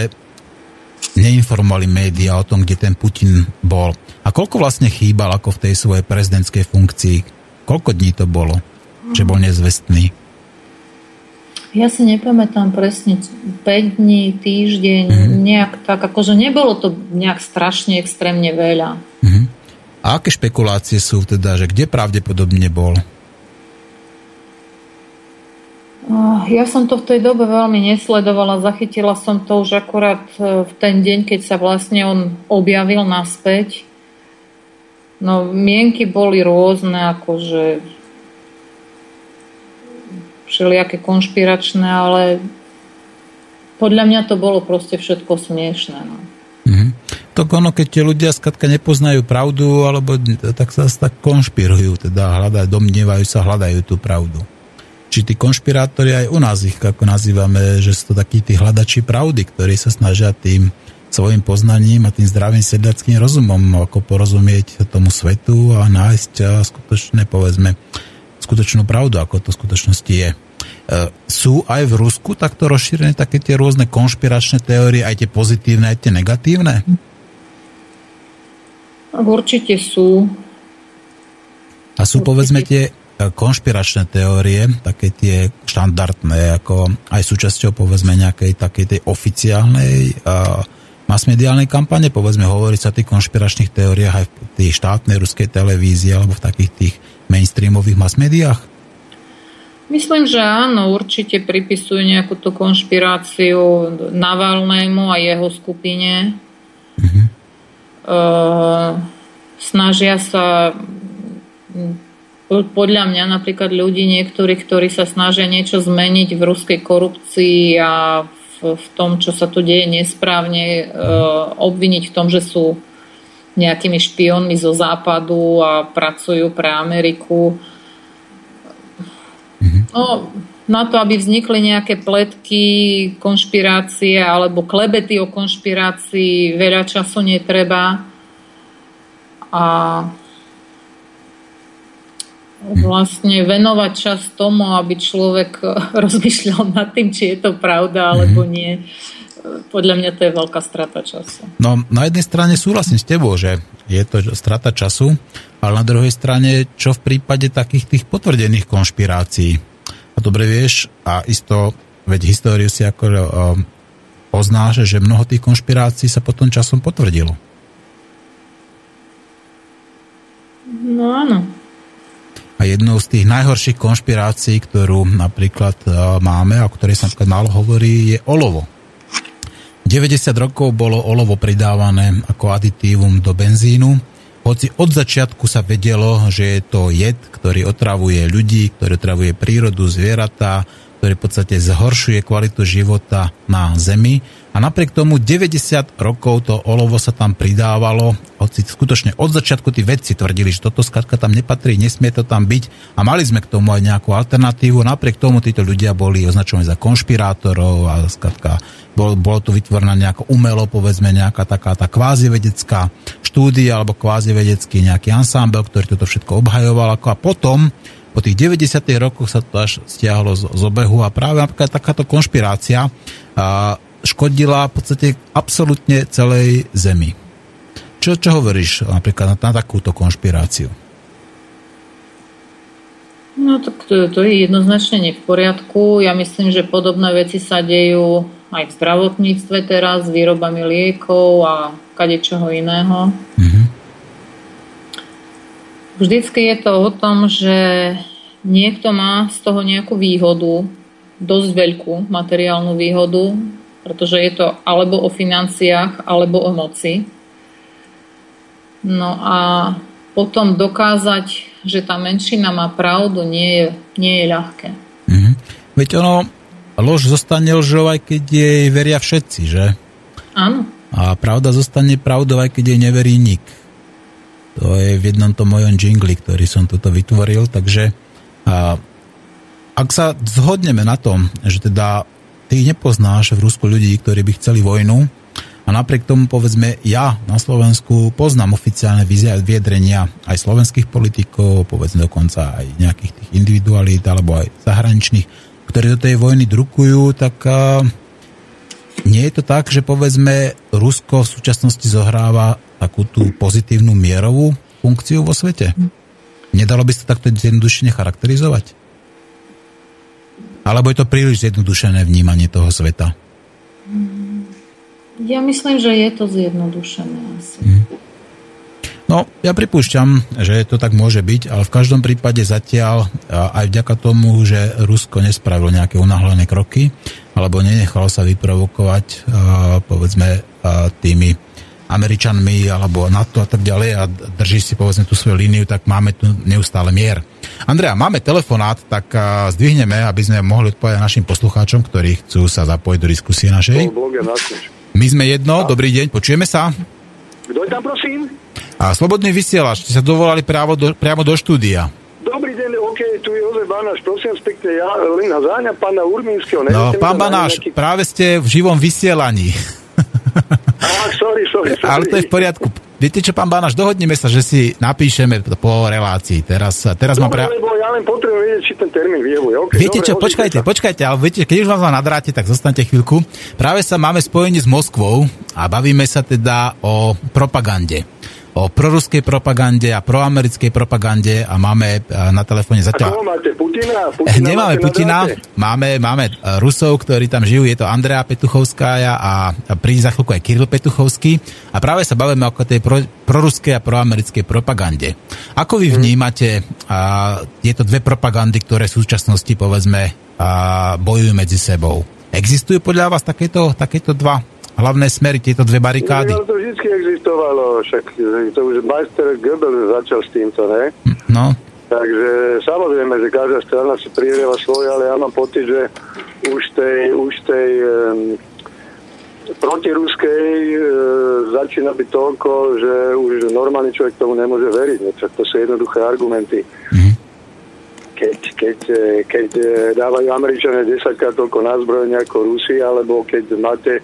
neinformovali médiá o tom, kde ten Putin bol? A koľko vlastne chýbal ako v tej svojej prezidentskej funkcii? Koľko dní to bolo, že bol nezvestný? Ja si nepamätám presne 5 dní, týždeň, mm-hmm. nejak tak, akože nebolo to nejak strašne extrémne veľa. Mm-hmm. A aké špekulácie sú teda, že kde pravdepodobne bol? Ja som to v tej dobe veľmi nesledovala, zachytila som to už akurát e, v ten deň, keď sa vlastne on objavil naspäť. No, mienky boli rôzne, akože všelijaké konšpiračné, ale podľa mňa to bolo proste všetko smiešné. No. Mm-hmm. To ono, keď tie ľudia skladka nepoznajú pravdu, alebo tak sa tak konšpirujú, teda hľadajú, domnievajú sa, hľadajú tú pravdu či tí konšpirátori aj u nás ich ako nazývame, že sú to takí tí hľadači pravdy, ktorí sa snažia tým svojim poznaním a tým zdravým sedliackým rozumom ako porozumieť tomu svetu a nájsť skutočné, povedzme, skutočnú pravdu, ako to v skutočnosti je. E, sú aj v Rusku takto rozšírené také tie rôzne konšpiračné teórie, aj tie pozitívne, aj tie negatívne? Určite sú. A sú Určite. povedzme tie konšpiračné teórie, také tie štandardné, ako aj súčasťou povedzme nejakej takej tej oficiálnej uh, masmediálnej kampane, povedzme hovorí sa o tých konšpiračných teóriách aj v tej štátnej ruskej televízii alebo v takých tých mainstreamových masmédiách? Myslím, že áno, určite pripisujú nejakú tú konšpiráciu Navalnému a jeho skupine. Uh-huh. Uh, snažia sa podľa mňa napríklad ľudí niektorí, ktorí sa snažia niečo zmeniť v ruskej korupcii a v, v tom, čo sa tu deje nesprávne, e, obviniť v tom, že sú nejakými špiónmi zo západu a pracujú pre Ameriku. Mhm. No, na to, aby vznikli nejaké pletky, konšpirácie alebo klebety o konšpirácii, veľa času netreba. A vlastne venovať čas tomu, aby človek [laughs] rozmýšľal nad tým, či je to pravda alebo mhm. nie. Podľa mňa to je veľká strata času. No, na jednej strane súhlasím s tebou, že je to strata času, ale na druhej strane, čo v prípade takých tých potvrdených konšpirácií? Dobre vieš, a isto, veď históriu si ako um, poznáš, že mnoho tých konšpirácií sa potom časom potvrdilo. No áno. A jednou z tých najhorších konšpirácií, ktorú napríklad e, máme a o ktorej sa napríklad málo hovorí, je olovo. 90 rokov bolo olovo pridávané ako aditívum do benzínu, hoci od začiatku sa vedelo, že je to jed, ktorý otravuje ľudí, ktorý otravuje prírodu, zvieratá, ktorý v podstate zhoršuje kvalitu života na Zemi. A napriek tomu 90 rokov to olovo sa tam pridávalo, hoci skutočne od začiatku tí vedci tvrdili, že toto skladka tam nepatrí, nesmie to tam byť a mali sme k tomu aj nejakú alternatívu. Napriek tomu títo ľudia boli označovaní za konšpirátorov a skladka bolo, bolo tu vytvorená nejako umelo, povedzme nejaká taká tá kvázi vedecká štúdia alebo kvázi vedecký nejaký ansámbel, ktorý toto všetko obhajoval. Ako a potom po tých 90. rokoch sa to až stiahlo z, z obehu a práve napríklad takáto konšpirácia a, škodila v podstate absolútne celej Zemi. Čo, čo hovoríš napríklad na, na takúto konšpiráciu? No tak to, to je jednoznačne nie v poriadku. Ja myslím, že podobné veci sa dejú aj v zdravotníctve teraz, s výrobami liekov a kadečoho iného. Mm-hmm. Vždycky je to o tom, že niekto má z toho nejakú výhodu, dosť veľkú materiálnu výhodu, pretože je to alebo o financiách, alebo o moci. No a potom dokázať, že tá menšina má pravdu, nie je, nie je ľahké. Mm-hmm. Veď ono, lož zostane lžou, aj keď jej veria všetci, že? Áno. A pravda zostane pravdou, aj keď jej neverí nik. To je v jednom tom mojom jingli, ktorý som toto vytvoril, takže a, ak sa zhodneme na tom, že teda ty nepoznáš v Rusku ľudí, ktorí by chceli vojnu a napriek tomu povedzme ja na Slovensku poznám oficiálne vyjadrenia aj slovenských politikov, povedzme dokonca aj nejakých tých individualít alebo aj zahraničných, ktorí do tej vojny drukujú, tak nie je to tak, že povedzme Rusko v súčasnosti zohráva takú tú pozitívnu mierovú funkciu vo svete? Nedalo by sa takto zjednodušene charakterizovať? Alebo je to príliš zjednodušené vnímanie toho sveta? Ja myslím, že je to zjednodušené asi. Hmm. No, Ja pripúšťam, že to tak môže byť, ale v každom prípade zatiaľ aj vďaka tomu, že Rusko nespravilo nejaké unáhlené kroky, alebo nenechalo sa vyprovokovať, povedzme, tými Američanmi alebo NATO a tak ďalej a drží si povedzme tú svoju líniu, tak máme tu neustále mier. Andrea, máme telefonát, tak zdvihneme, aby sme mohli odpovedať našim poslucháčom, ktorí chcú sa zapojiť do diskusie našej. My sme jedno, dobrý deň, počujeme sa. Kto je tam, prosím? A Slobodný vysielač, ste sa dovolali priamo do, priamo do štúdia. Dobrý deň, OK, tu je Jozef Banáš, prosím pekne, ja len záňa pána Urmínskeho. No, pán Banáš, nejaký... práve ste v živom vysielaní. Ah, sorry, sorry, [laughs] sorry. Ale to je v poriadku. Viete čo, pán Banáš, dohodneme sa, že si napíšeme po relácii. Teraz, teraz dobre, mám pre... lebo ja len potrebujem vedieť, či ten termín vyjevuje. Okay, viete dobre, čo, počkajte, sa. počkajte, ale viete, keď už vás mám nadráte, tak zostanete chvíľku. Práve sa máme spojenie s Moskvou a bavíme sa teda o propagande o proruskej propagande a proamerickej propagande a máme e, na telefóne zatiaľ... A koho máte? Putina? Putina Nemáme Putina, máme, máme e, Rusov, ktorí tam žijú, je to Andrea Petuchovská a príde za chvíľku aj Kiril Petuchovský a práve sa bavíme o tej pro, proruskej a proamerickej propagande. Ako vy mhm. vnímate a, tieto dve propagandy, ktoré v súčasnosti povedzme a, bojujú medzi sebou? Existujú podľa vás takéto, takéto dva hlavné smery, tieto dve barikády? No, to vždy existovalo, však to už Meister Goebbels začal s týmto, ne? No. Takže samozrejme, že každá strana si prihrieva svoje, ale ja mám pocit, že už tej, už tej um, protiruskej e, začína byť toľko, že už normálny človek tomu nemôže veriť. No, to sú jednoduché argumenty. Mm-hmm. Keď, keď, e, keď e, dávajú Američania 10 krát toľko názbrojenia ako Rusi, alebo keď máte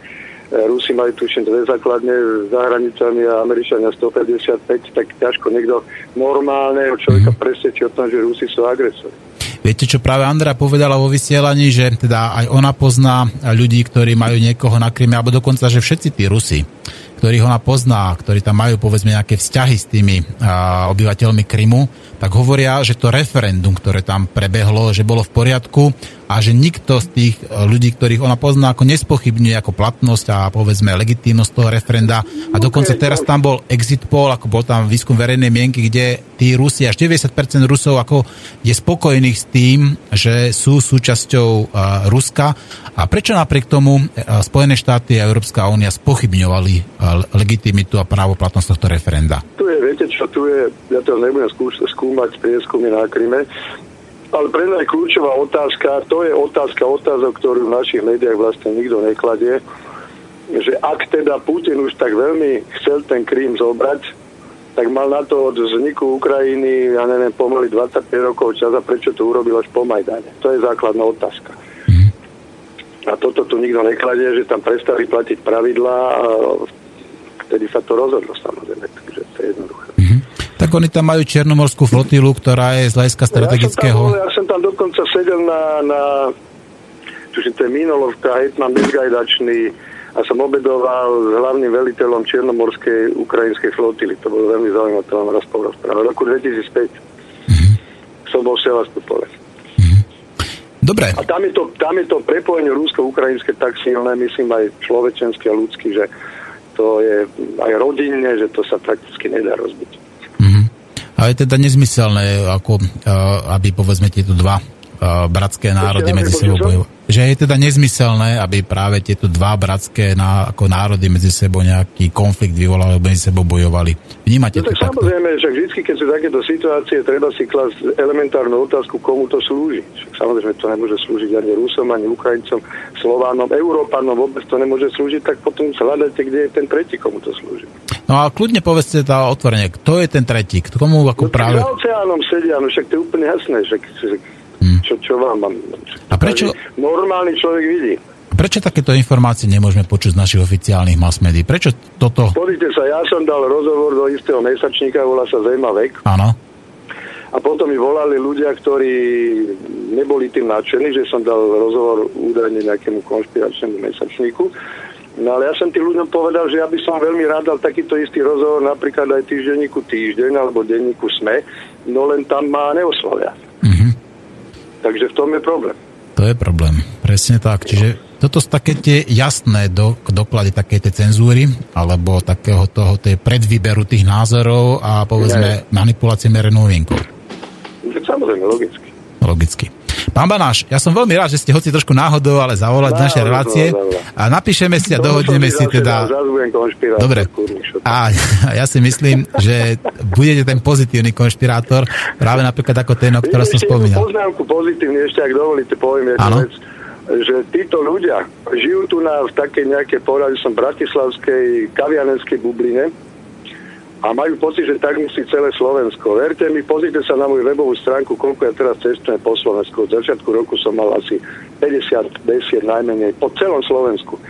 Rusi majú tuším dve základne za hranicami a Američania 155, tak ťažko niekto normálneho človeka mm-hmm. presvedčí o tom, že Rusi sú agresori. Viete, čo práve Andrea povedala vo vysielaní, že teda aj ona pozná ľudí, ktorí majú niekoho na Kryme, alebo dokonca, že všetci tí Rusi, ktorých ona pozná, ktorí tam majú povedzme nejaké vzťahy s tými a, obyvateľmi Krymu, tak hovoria, že to referendum, ktoré tam prebehlo, že bolo v poriadku a že nikto z tých e, ľudí, ktorých ona pozná, ako nespochybňuje ako platnosť a povedzme legitímnosť toho referenda. A dokonca teraz tam bol exit poll, ako bol tam výskum verejnej mienky, kde tí Rusi, až 90% Rusov ako je spokojných s tým, že sú súčasťou uh, Ruska. A prečo napriek tomu uh, Spojené štáty a Európska únia spochybňovali legitimitu a právoplatnosť tohto referenda? Tu je, viete čo, tu je, ja to nebudem skúmať prieskumy na Kryme, ale pre mňa je kľúčová otázka, to je otázka otázok, ktorú v našich médiách vlastne nikto nekladie, že ak teda Putin už tak veľmi chcel ten Krím zobrať, tak mal na to od vzniku Ukrajiny, ja neviem, pomaly 25 rokov čas a prečo to urobil až po Majdane. To je základná otázka. A toto tu nikto nekladie, že tam prestali platiť pravidlá a vtedy sa to rozhodlo samozrejme, takže to je jednoduché. Mm-hmm. Tak oni tam majú Černomorskú flotilu, ktorá je z hľadiska strategického... Ja som, tam, ja som tam dokonca sedel na, na tuším, to je Minolovka, hetman bezgajdačný a som obedoval s hlavným veliteľom Černomorskej ukrajinskej flotily. To bolo veľmi zaujímavé, to vám raz porozprávať. V roku 2005 mm-hmm. som bol Sevastopovec. Mm-hmm. Dobre. A tam je to, tam je to prepojenie rúsko-ukrajinské tak silné, myslím aj človečenské a ľudské, že to je aj rodinne, že to sa prakticky nedá rozbiť. A je teda nezmyselné, ako, aby povedzme tieto dva bratské národy medzi sebou bojovali. Že je teda nezmyselné, aby práve tieto dva bratské ná, ako národy medzi sebou nejaký konflikt vyvolali, alebo medzi sebou bojovali. Vnímate no, to tak samozrejme, že vždy, keď sú takéto situácie, treba si klasť elementárnu otázku, komu to slúži. Však samozrejme, to nemôže slúžiť ani Rusom, ani Ukrajincom, Slovánom, Európanom, vôbec to nemôže slúžiť, tak potom hľadajte, kde je ten tretí, komu to slúži. No a kľudne povedzte tá otvorenie, kto je ten tretí, komu ako no, práve... Za oceánom sedia, no však to je úplne jasné, však, však hmm. čo, čo vám mám... A prečo... Normálny človek vidí. Prečo takéto informácie nemôžeme počuť z našich oficiálnych mass médií? Prečo toto... Pozrite sa, ja som dal rozhovor do istého mesačníka, volá sa Zema Vek. Áno. A potom mi volali ľudia, ktorí neboli tým nadšení, že som dal rozhovor údajne nejakému konšpiračnému mesačníku. No ale ja som tým ľuďom povedal, že ja by som veľmi rád dal takýto istý rozhovor napríklad aj týždenníku Týždeň alebo denníku SME, no len tam ma neoslovia. Mm-hmm. Takže v tom je problém. To je problém, presne tak. Čiže toto sú také tie jasné do, doklady také tej cenzúry, alebo takého toho tej predvýberu tých názorov a povedzme manipulácie merenou vienkou. Samozrejme, logicky. Logicky. Pán Banáš, ja som veľmi rád, že ste hoci trošku náhodou, ale zavolať no, našej relácie a napíšeme si a dohodneme si teda... Dobre. A [laughs] ja si myslím, že budete ten pozitívny konšpirátor, práve napríklad ako ten, o ktorom som spomínal. Poznámku pozitívne ešte, ak dovolíte, poviem jednu vec že títo ľudia žijú tu na v takej nejakej porade, som bratislavskej kavianenskej bubline, a majú pocit, že tak musí celé Slovensko. Verte mi, pozrite sa na moju webovú stránku, koľko ja teraz cestujem po Slovensku. Od začiatku roku som mal asi 50 besied najmenej po celom Slovensku.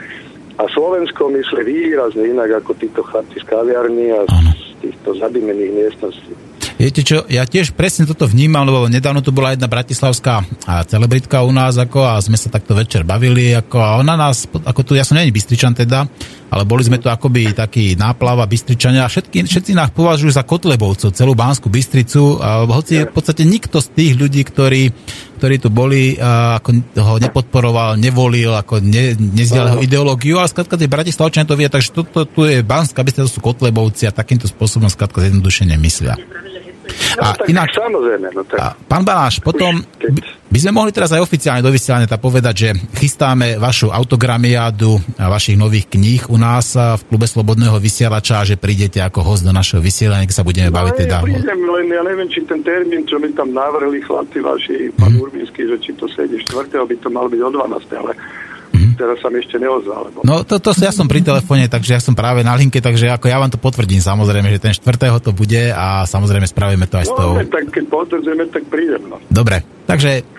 A Slovensko myslí výrazne inak ako títo chlapci z kaviarní a z týchto zadimených miestností. Viete čo, ja tiež presne toto vnímam, lebo nedávno tu bola jedna bratislavská celebritka u nás, ako, a sme sa takto večer bavili, ako, a ona nás, ako tu, ja som není Bystričan teda, ale boli sme tu akoby taký náplava Bystričania a všetky, všetci nás považujú za Kotlebovcov, celú Bánsku Bystricu, a hoci v podstate nikto z tých ľudí, ktorí, ktorí tu boli, a, ako ho nepodporoval, nevolil, ako ne, nezdial jeho ideológiu, ale skladka tie Bratislavčania to vie, takže toto tu je Bánska Bystrica, to sú Kotlebovci a takýmto spôsobom skladka zjednodušene myslia. No, a tak inak, samozrejme. No tak. A pán Baláš, potom by, by sme mohli teraz aj oficiálne do vysielania povedať, že chystáme vašu autogramiádu vašich nových kníh u nás v klube Slobodného vysielača a že prídete ako host do našho vysielania, keď sa budeme no, baviť teda. Ja prídem, len ja neviem, či ten termín, čo mi tam navrhli chlapci vaši, pán mm. Urbínsky, že či to sedí 4. by to malo byť o 12. ale teraz sa mi ešte neozval. Lebo... No to, to ja som pri telefóne, takže ja som práve na linke, takže ako ja vám to potvrdím samozrejme, že ten štvrtého to bude a samozrejme spravíme to aj no, s tou... tak keď potvrdzujeme, tak prídem. No. Dobre, takže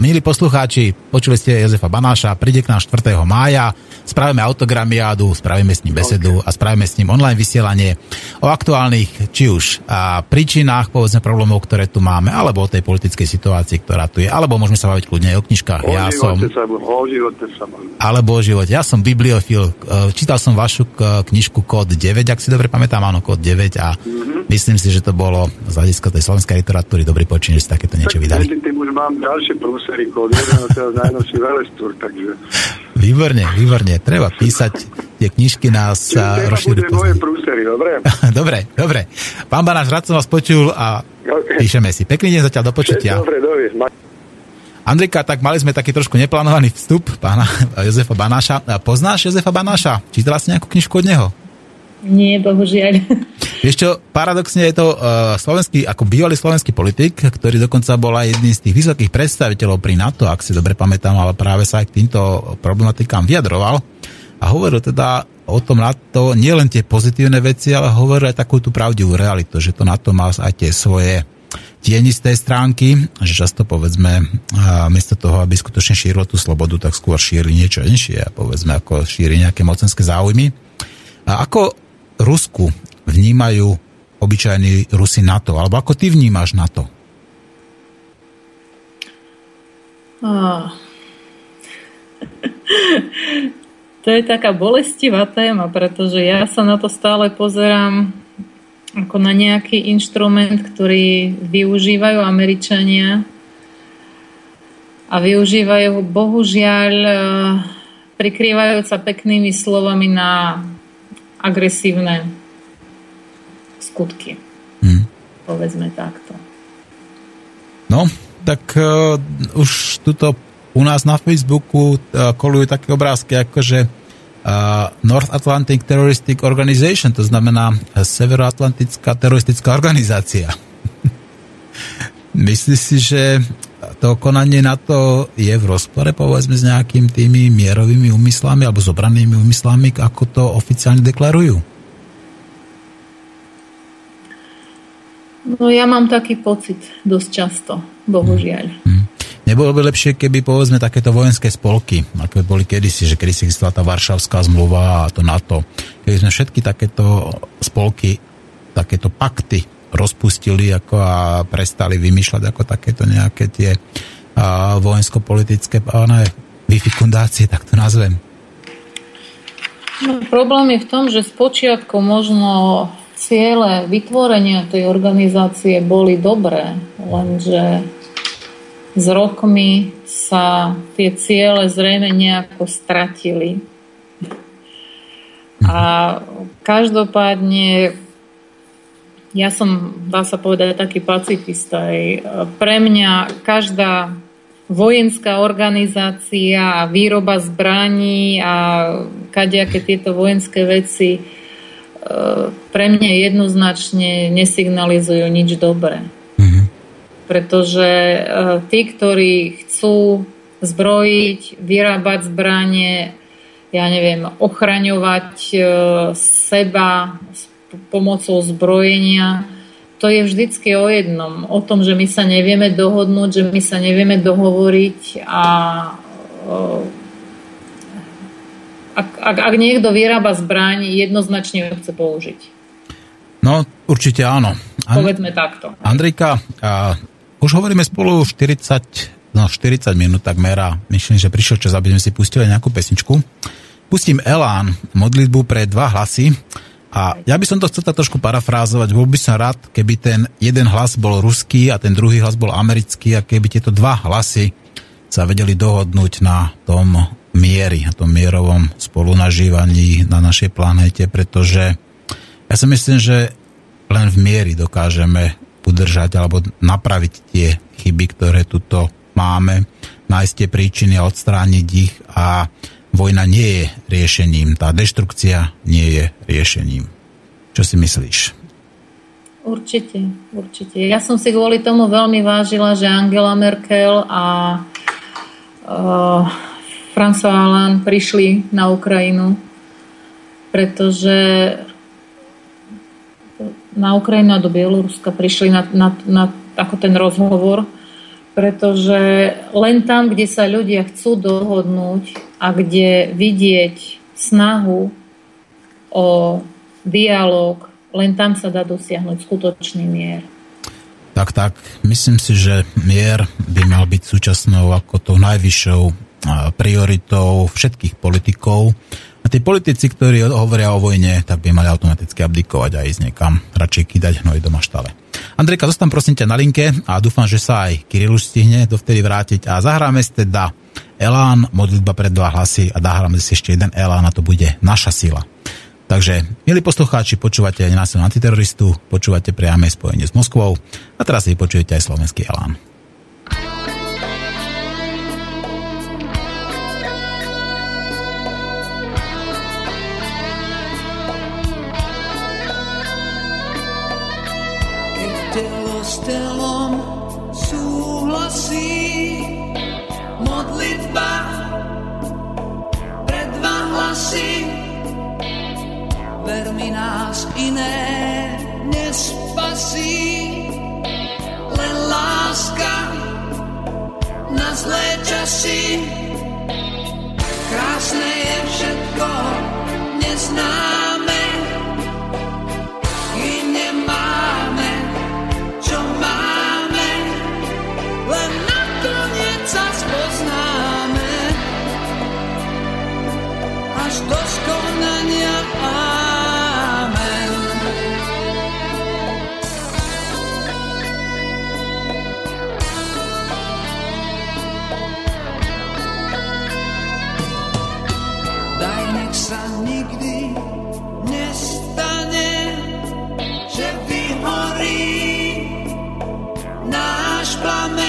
milí poslucháči, počuli ste Jozefa Banáša, príde k nám 4. mája, spravíme autogramiádu, spravíme s ním besedu okay. a spravíme s ním online vysielanie o aktuálnych, či už a príčinách, povedzme, problémov, ktoré tu máme, alebo o tej politickej situácii, ktorá tu je, alebo môžeme sa baviť kľudne o knižkách. O ja som, sa, o sa Alebo o živote. Ja som bibliofil, e, čítal som vašu knižku Kód 9, ak si dobre pamätám, áno, Kód 9 a mm-hmm. myslím si, že to bolo z hľadiska tej slovenskej literatúry dobrý počin, že ste takéto niečo vydali. Tým už mám ďalšie prúsery kód 1 a teraz najnovší Velestúr, takže... Výborne, výborne. Treba písať tie knižky nás a rozšíriť moje prúsery, dobre? [laughs] dobre, dobre. Pán Banáš, rád som vás počul a okay. píšeme si. Pekný deň zatiaľ do počutia. Dobre, dobre. Andrika, tak mali sme taký trošku neplánovaný vstup pána [laughs] Jozefa Banáša. Poznáš Jozefa Banáša? Čítala si nejakú knižku od neho? Nie, bohužiaľ. Čo, paradoxne je to uh, slovenský, ako bývalý slovenský politik, ktorý dokonca bol aj jedným z tých vysokých predstaviteľov pri NATO, ak si dobre pamätám, ale práve sa aj k týmto problematikám vyjadroval a hovoril teda o tom NATO nielen tie pozitívne veci, ale hovoril aj takú tú pravdivú realitu, že to NATO má aj tie svoje tienisté stránky, že často povedzme, a miesto toho, aby skutočne šírilo tú slobodu, tak skôr šíri niečo inšie, povedzme, ako šíri nejaké mocenské záujmy. A ako Rusku vnímajú obyčajní Rusi na to? Alebo ako ty vnímaš na to? Oh. [laughs] to je taká bolestivá téma, pretože ja sa na to stále pozerám ako na nejaký inštrument, ktorý využívajú Američania a využívajú ho bohužiaľ eh, prikrývajúca peknými slovami na agresívne skutky. Hmm. Povedzme takto. No, tak uh, už tuto u nás na Facebooku uh, kolujú také obrázky, ako že uh, North Atlantic Terroristic Organization, to znamená Severoatlantická teroristická organizácia. [laughs] Myslíš si, že to konanie na to je v rozpore povedzme s nejakým tými mierovými úmyslami alebo zobranými úmyslami, ako to oficiálne deklarujú? No ja mám taký pocit dosť často, bohužiaľ. Hmm. Nebolo by lepšie, keby povedzme takéto vojenské spolky, ako boli kedysi, že kedy si existovala tá Varšavská zmluva a to NATO, keby sme všetky takéto spolky, takéto pakty rozpustili ako a prestali vymýšľať ako takéto nejaké tie a, vojensko-politické ne, vyfikundácie, tak to nazvem. No, problém je v tom, že spočiatku možno ciele vytvorenia tej organizácie boli dobré, lenže s rokmi sa tie ciele zrejme nejako stratili. A každopádne ja som, dá sa povedať, taký pacifista. Pre mňa každá vojenská organizácia výroba zbraní a kadejaké tieto vojenské veci e, pre mňa jednoznačne nesignalizujú nič dobré. Mm-hmm. Pretože e, tí, ktorí chcú zbrojiť, vyrábať zbranie, ja neviem, ochraňovať e, seba pomocou zbrojenia, to je vždycky o jednom. O tom, že my sa nevieme dohodnúť, že my sa nevieme dohovoriť a ak, ak, ak niekto vyrába zbraň, jednoznačne ju chce použiť. No, určite áno. An- Povedzme takto. Andrejka, a už hovoríme spolu 40, no 40 minút takmer a myslím, že prišiel čas, aby sme si pustili nejakú pesničku. Pustím Elán, modlitbu pre dva hlasy. A ja by som to chcel trošku parafrázovať. Bol by som rád, keby ten jeden hlas bol ruský a ten druhý hlas bol americký a keby tieto dva hlasy sa vedeli dohodnúť na tom miery, na tom mierovom spolunažívaní na našej planéte, pretože ja si myslím, že len v miery dokážeme udržať alebo napraviť tie chyby, ktoré tuto máme, nájsť tie príčiny a odstrániť ich a vojna nie je riešením, tá deštrukcia nie je riešením. Čo si myslíš? Určite, určite. Ja som si kvôli tomu veľmi vážila, že Angela Merkel a uh, François Hollande prišli na Ukrajinu, pretože na Ukrajinu a do Bieloruska prišli na, na, na ako ten rozhovor, pretože len tam, kde sa ľudia chcú dohodnúť a kde vidieť snahu o dialog, len tam sa dá dosiahnuť skutočný mier. Tak, tak. Myslím si, že mier by mal byť súčasnou ako tou najvyššou prioritou všetkých politikov tí politici, ktorí hovoria o vojne, tak by mali automaticky abdikovať a ísť niekam, radšej kýdať hnoj do maštale. Andrejka, zostan prosím ťa na linke a dúfam, že sa aj Kiril už stihne dovtedy vrátiť a zahráme si teda Elán, modlitba pre dva hlasy a zahráme si ešte jeden Elán a to bude naša sila. Takže, milí poslucháči, počúvate nenásilnú antiteroristu, počúvate priame spojenie s Moskvou a teraz si počujete aj slovenský Elán. Mi nás iné nespasí. Len láska na zlé časy. Krásne je všetko neznáme. doskonania. Amen. Daj, nech sa nikdy nestane, že vyhorí náš plamen.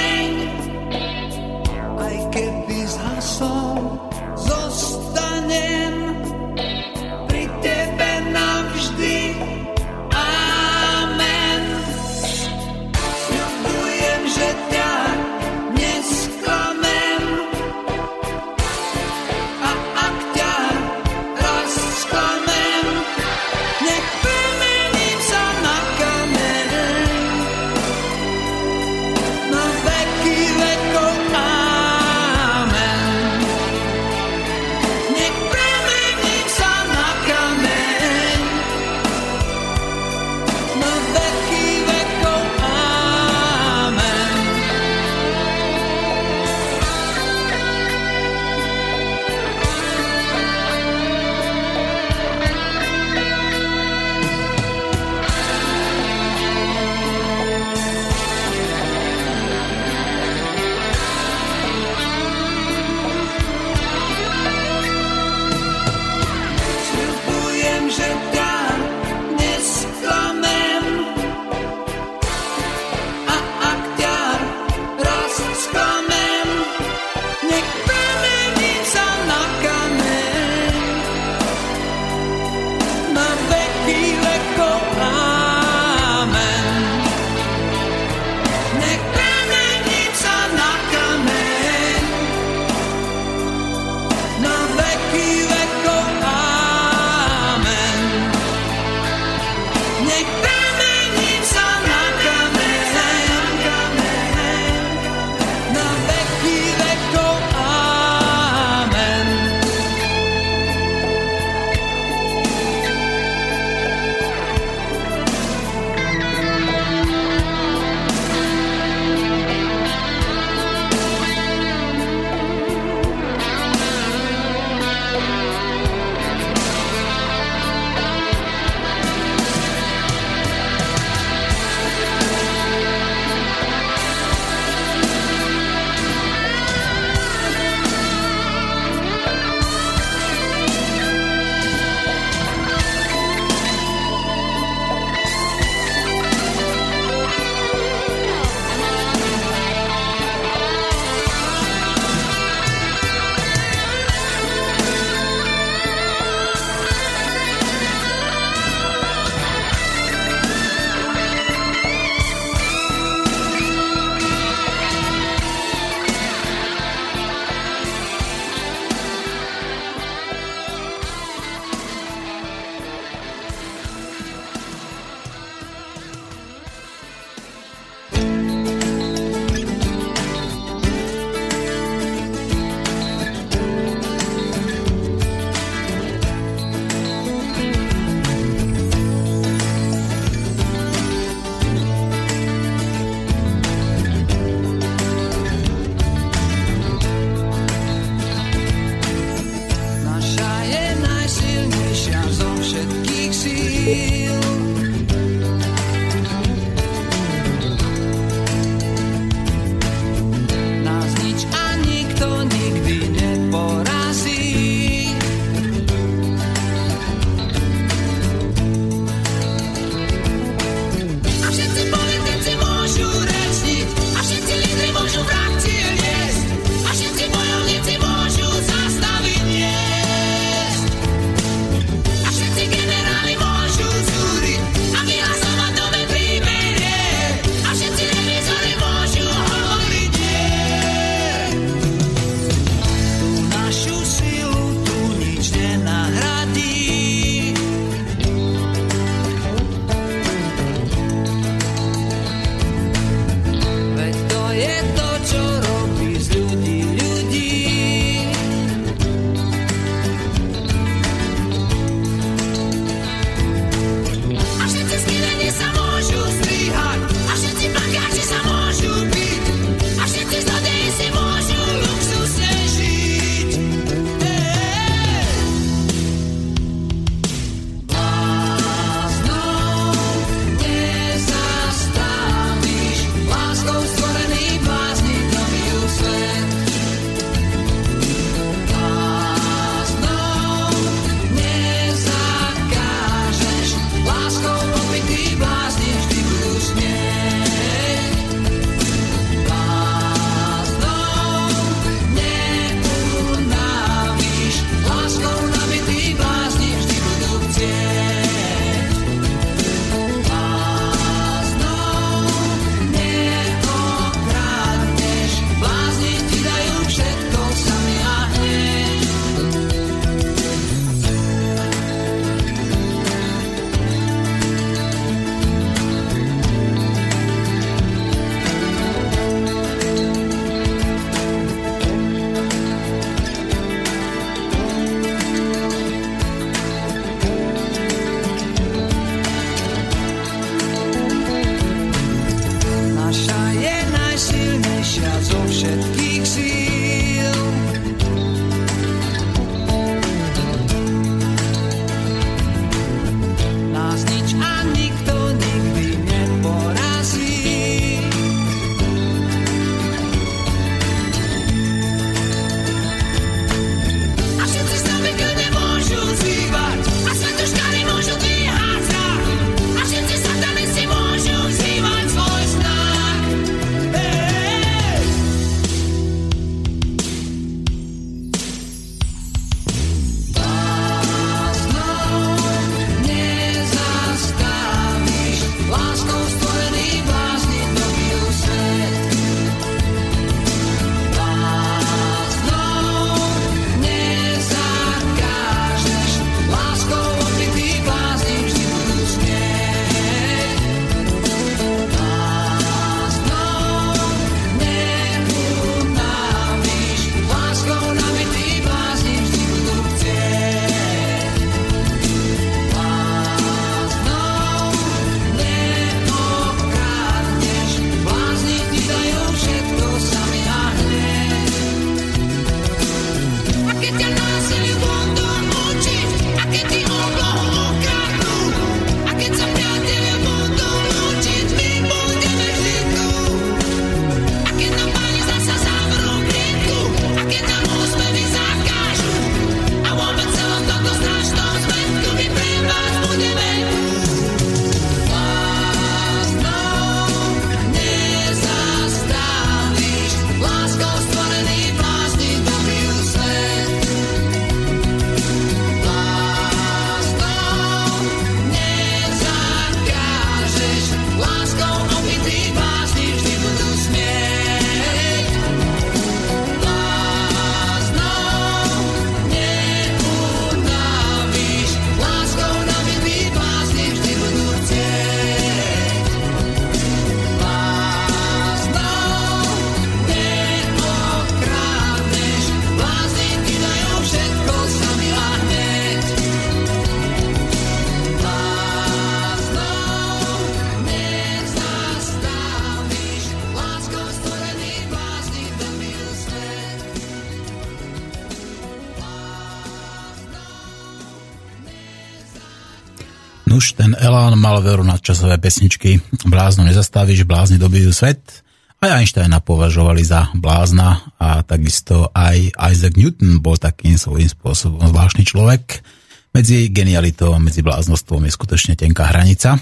Elán mal veru na časové pesničky Blázno nezastavíš, blázni dobijú svet. Aj Einsteina považovali za blázna a takisto aj Isaac Newton bol takým svojím spôsobom zvláštny človek. Medzi genialitou a medzi bláznostvom je skutočne tenká hranica.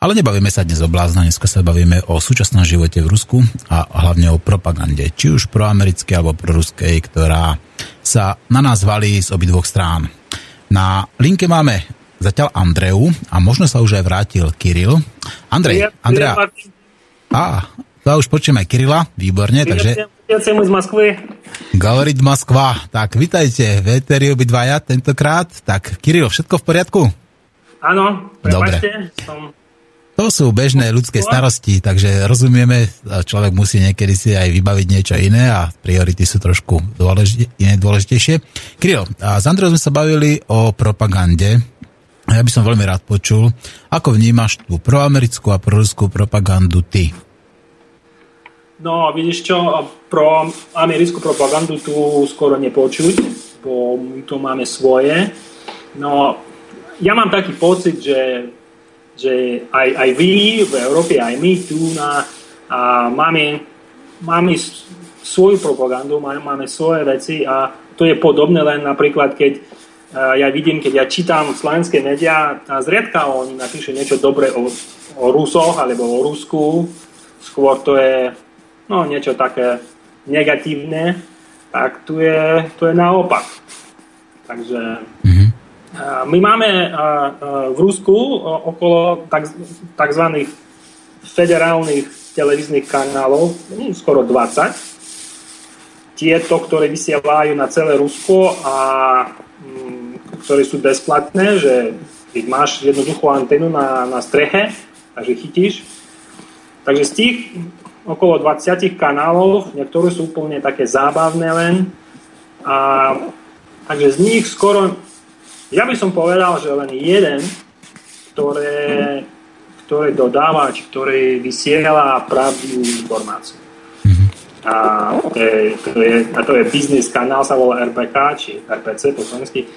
Ale nebavíme sa dnes o blázna, dnes sa bavíme o súčasnom živote v Rusku a hlavne o propagande, či už proamerickej alebo proruskej, ktorá sa na nás valí z obidvoch strán. Na linke máme zatiaľ Andreu a možno sa už aj vrátil Kiril. Andrej, Andrea. Á, to už počujem aj Kirila, výborne, takže... Ďakujem z Moskvy. Galorit Moskva. Tak, vitajte v Eteri obidvaja tentokrát. Tak, Kiril, všetko v poriadku? Áno, Dobre. Som... To sú bežné ľudské starosti, takže rozumieme, človek musí niekedy si aj vybaviť niečo iné a priority sú trošku dôležite, iné dôležitejšie. Kiril, a s Andreou sme sa bavili o propagande, ja by som veľmi rád počul, ako vnímaš tú proamerickú a proruskú propagandu ty? No, vidíš čo, pro americkú propagandu tu skoro nepočuť, bo my tu máme svoje. No, ja mám taký pocit, že, že aj, aj vy v Európe, aj my tu na, a máme, máme svoju propagandu, máme, máme svoje veci a to je podobné len napríklad, keď ja vidím, keď ja čítam slovenské médiá, a zriedka oni napíšu niečo dobré o, o Rusoch alebo o Rusku, skôr to je no, niečo také negatívne, tak tu je, tu je naopak. Takže mm-hmm. my máme v Rusku okolo tzv. federálnych televíznych kanálov, hm, skoro 20. Tieto, ktoré vysielajú na celé Rusko a hm, ktoré sú bezplatné, že keď máš jednoduchú antenu na, na streche, takže chytíš. Takže z tých okolo 20 kanálov, niektoré sú úplne také zábavné len. A, takže z nich skoro, ja by som povedal, že len jeden, ktoré, ktoré dodáva, či ktoré vysiela pravdivú informáciu. A to je, to je, a to je business kanál, sa volá RBK, či RPC po slovensky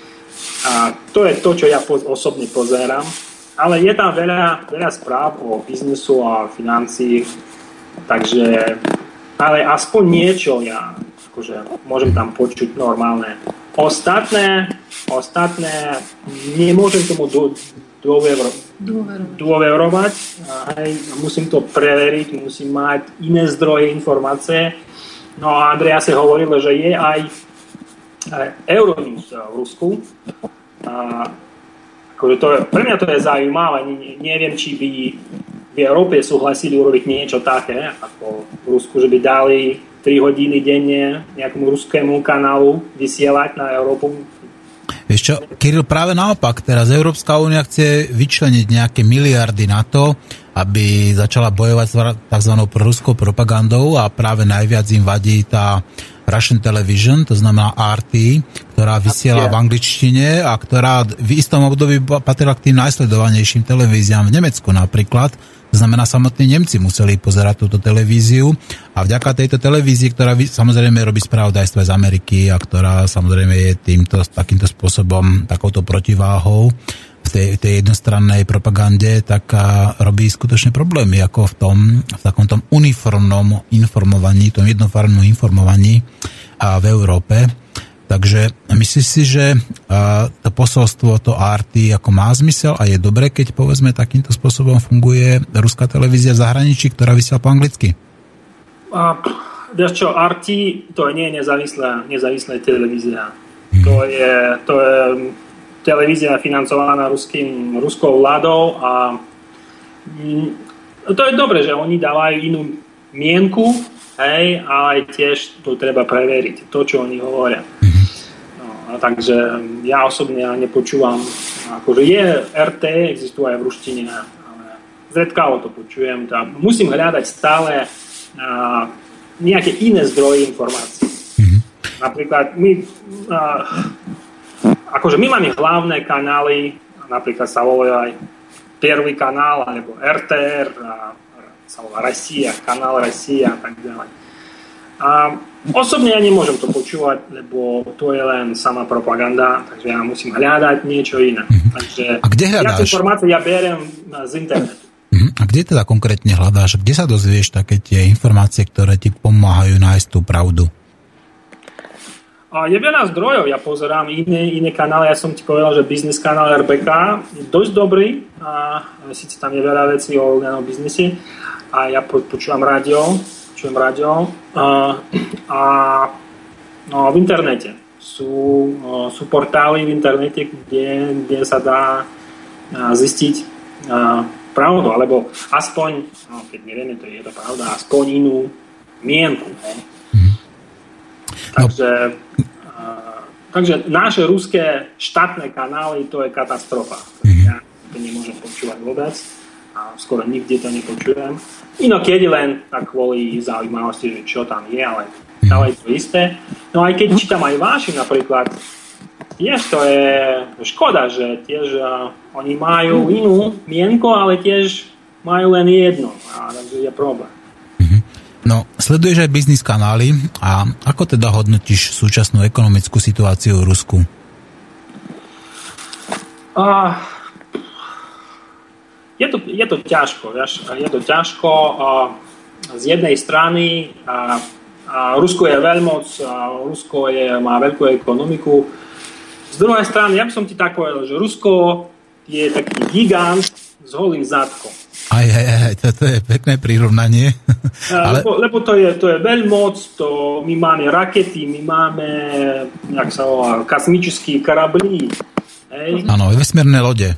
a to je to, čo ja osobne pozerám. Ale je tam veľa, veľa správ o biznesu a financií, takže ale aspoň niečo ja akože, môžem tam počuť normálne. Ostatné, ostatné nemôžem tomu do, dôverovať. dôverovať. Hej, musím to preveriť, musím mať iné zdroje informácie. No a Andrea si hovoril, že je aj Euronews v Rusku. A, akože to pre mňa to je zaujímavé. Neviem, či by v Európe súhlasili urobiť niečo také, ako v Rusku, že by dali 3 hodiny denne nejakému ruskému kanálu vysielať na Európu. Vieš čo, Kirill, práve naopak, teraz Európska únia chce vyčleniť nejaké miliardy na to, aby začala bojovať s tzv. ruskou propagandou a práve najviac im vadí tá Russian Television, to znamená RT, ktorá vysiela v angličtine a ktorá v istom období patrila k tým najsledovanejším televíziám v Nemecku napríklad. To znamená, samotní Nemci museli pozerať túto televíziu a vďaka tejto televízii, ktorá samozrejme robí spravodajstvo z Ameriky a ktorá samozrejme je týmto, takýmto spôsobom, takouto protiváhou tej, tej jednostrannej propagande, tak robí skutočne problémy, ako v tom, v takom tom uniformnom informovaní, tom jednofarmnom informovaní a v Európe. Takže myslíš si, že to posolstvo, to RT ako má zmysel a je dobre, keď povedzme takýmto spôsobom funguje ruská televízia v zahraničí, ktorá vysiela po anglicky? A, vieš čo, RT to nie je nezávislá, nezávislá televízia. Hmm. To je, to je televízia financovaná ruským, ruskou vládou a mm, to je dobre, že oni dávajú inú mienku, hej, ale tiež to treba preveriť, to, čo oni hovoria. No, takže ja osobne nepočúvam, akože je RT, existuje aj v ruštine, ale zredkavo to počujem. Tá, musím hľadať stále a, nejaké iné zdroje informácií. Mm-hmm. Napríklad my, a, akože my máme hlavné kanály, napríklad sa volá aj prvý kanál, alebo RTR, a sa volá Rosia, kanál Rosia a tak ďalej. A osobne ja nemôžem to počúvať, lebo to je len sama propaganda, takže ja musím hľadať niečo iné. Takže A kde hľadáš? informácií ja beriem z internetu. Mhm. A kde teda konkrétne hľadáš? Kde sa dozvieš také tie informácie, ktoré ti pomáhajú nájsť tú pravdu? A je veľa zdrojov, ja pozerám iné, iné kanály, ja som ti povedal, že biznis kanál RBK je dosť dobrý, a síce tam je veľa vecí o online biznise. A ja po, počúvam rádio, počúvam rádio a, a no, v internete. Sú, o, sú portály v internete, kde, kde sa dá a, zistiť a, pravdu, alebo aspoň, no, keď nevieme, to je to pravda, aspoň inú mienku. Hej. Takže, a, takže naše ruské štátne kanály, to je katastrofa. Ja to nemôžem počúvať vôbec a skoro nikde to nepočujem. Inokedy len tak kvôli zaujímavosti, že čo tam je, ale stále je to isté. No aj keď čítam aj vaši napríklad, tiež to je škoda, že tiež a, oni majú inú mienko, ale tiež majú len jedno. A takže je problém. No, sleduješ aj biznis kanály a ako teda hodnotíš súčasnú ekonomickú situáciu v Rusku? A, je, to, je to ťažko, vieš, je to ťažko. A, z jednej strany a, a Rusko je veľmoc, a Rusko je, má veľkú ekonomiku. Z druhej strany, ja by som ti tak povedal, že Rusko je taký gigant s holým zadkom. Aj, aj, aj, to, to je pekné prirovnanie. Ale... Lebo, lebo to, je, to je veľmoc, to, my máme rakety, my máme, jak sa volá, kosmičské karablí. Áno, vesmírne lode.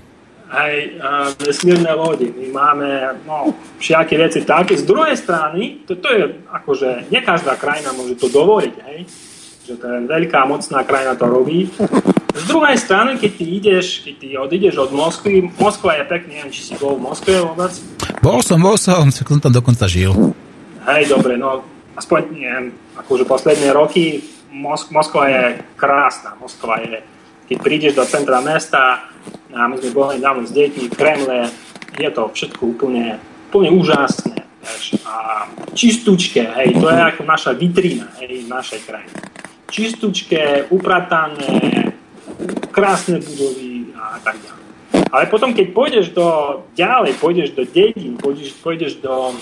Hej, a vesmírne lodi. My máme no, všaké veci také. Z druhej strany, to, to je akože, nie každá krajina môže to dovoliť, hej? že to je veľká, mocná krajina to robí. Z druhej strany, keď ty ideš, keď ty odídeš od Moskvy, Moskva je pekne, neviem, či si bol v Moskve vôbec. Bol som, bol som, som tam dokonca žil. Hej, dobre, no aspoň, neviem, akože posledné roky Mosk- Moskva je krásna. Moskva je, keď prídeš do centra mesta, a my sme boli dávno s deťmi v Kremle, je to všetko úplne, úplne úžasné. Vieš. A čistúčke, hej, to je ako naša vitrína hej, našej krajiny. Čistúčke, upratané, krásne budovy a tak ďalej. Ale potom, keď pôjdeš do, ďalej, pôjdeš do dedín, pôjdeš, pôjdeš do,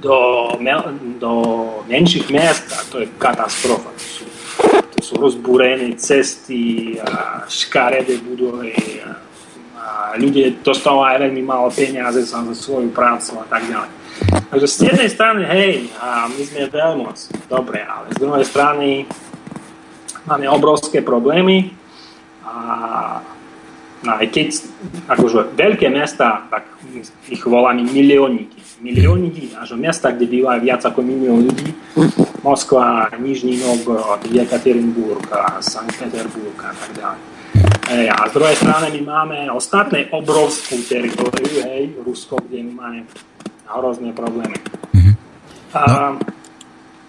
do, do menších miest, a to je katastrofa. To sú, to sú rozbúrené cesty a škaredé budovy a, a ľudia dostávajú aj veľmi málo peniaze za, svoju prácu a tak ďalej. Takže z jednej strany, hej, a my sme veľmoc, dobre, ale z druhej strany máme obrovské problémy a no aj keď akože veľké mesta, tak ich voláme milióniky. Milióniky, až mesta, kde bývajú viac ako milión ľudí, Moskva, Nižný Novgorod, Jekaterinburg, Sankt Peterburg a tak ďalej. Hej, a z druhej strany my máme ostatné obrovskú teritoriu, hej, Rusko, kde my máme hrozné problémy. A,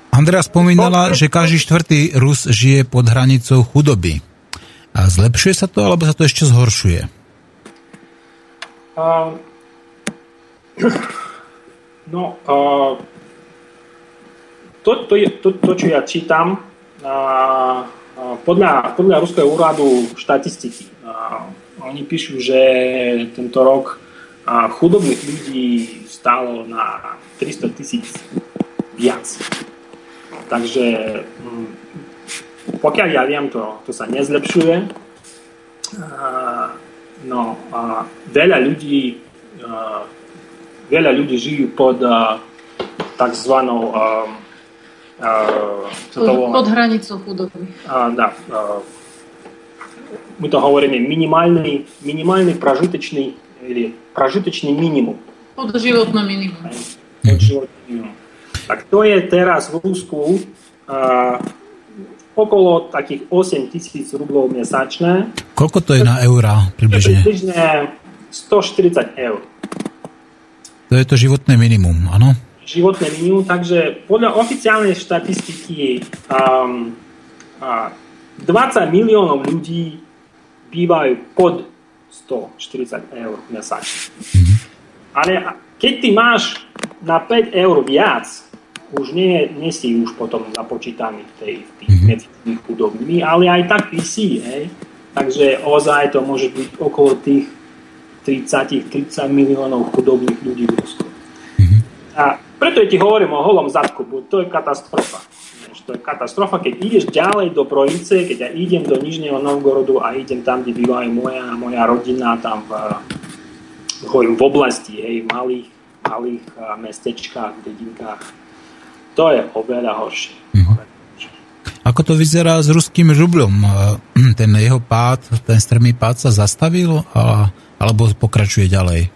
Andrea spomínala, že každý štvrtý Rus žije pod hranicou chudoby. A zlepšuje sa to, alebo sa to ešte zhoršuje? a, no, a, to, to, je, to, to, čo ja čítam, a, podľa, podľa Ruského úradu štatistiky, a, oni píšu, že tento rok a, chudobných ľudí stálo na 300 tisíc viac. Takže mm, pokiaľ ja viem, to, to sa nezlepšuje. A, no a veľa ľudí a, veľa ľudí žijú pod a, takzvanou a, a, čo to Pod, volá? pod hranicou chudoby. A, да, а, мы то говорим минимальный, минимальный прожиточный или прожиточный минимум. Pod životné minimum. Od životný minimum. Tak to je teraz v Rusku a, okolo takých 8 tisíc rublov mesačné. Koľko to je na eurá približne? približne 140 eur. To je to životné minimum, áno? životné minimum, takže podľa oficiálnej štatistiky um, a 20 miliónov ľudí bývajú pod 140 eur mesačne. Ale keď ty máš na 5 eur viac, už nie, nie si už potom započítaný v tej, v tých medzi tými chudobnými, ale aj tak ty si, hej. Takže ozaj to môže byť okolo tých 30-30 miliónov chudobných ľudí v Rusku. A preto ti hovorím o holom zadku, to je katastrofa. To je katastrofa, keď ideš ďalej do provincie, keď ja idem do Nižného Novgorodu a idem tam, kde býva aj moja, moja rodina, tam v, hovorím, v oblasti, hej, v malých, malých a, mestečkách, dedinkách. To je oveľa horšie. Ako to vyzerá s ruským žublom? E, Ten jeho pád, ten strmý pád sa zastavil a, alebo pokračuje ďalej?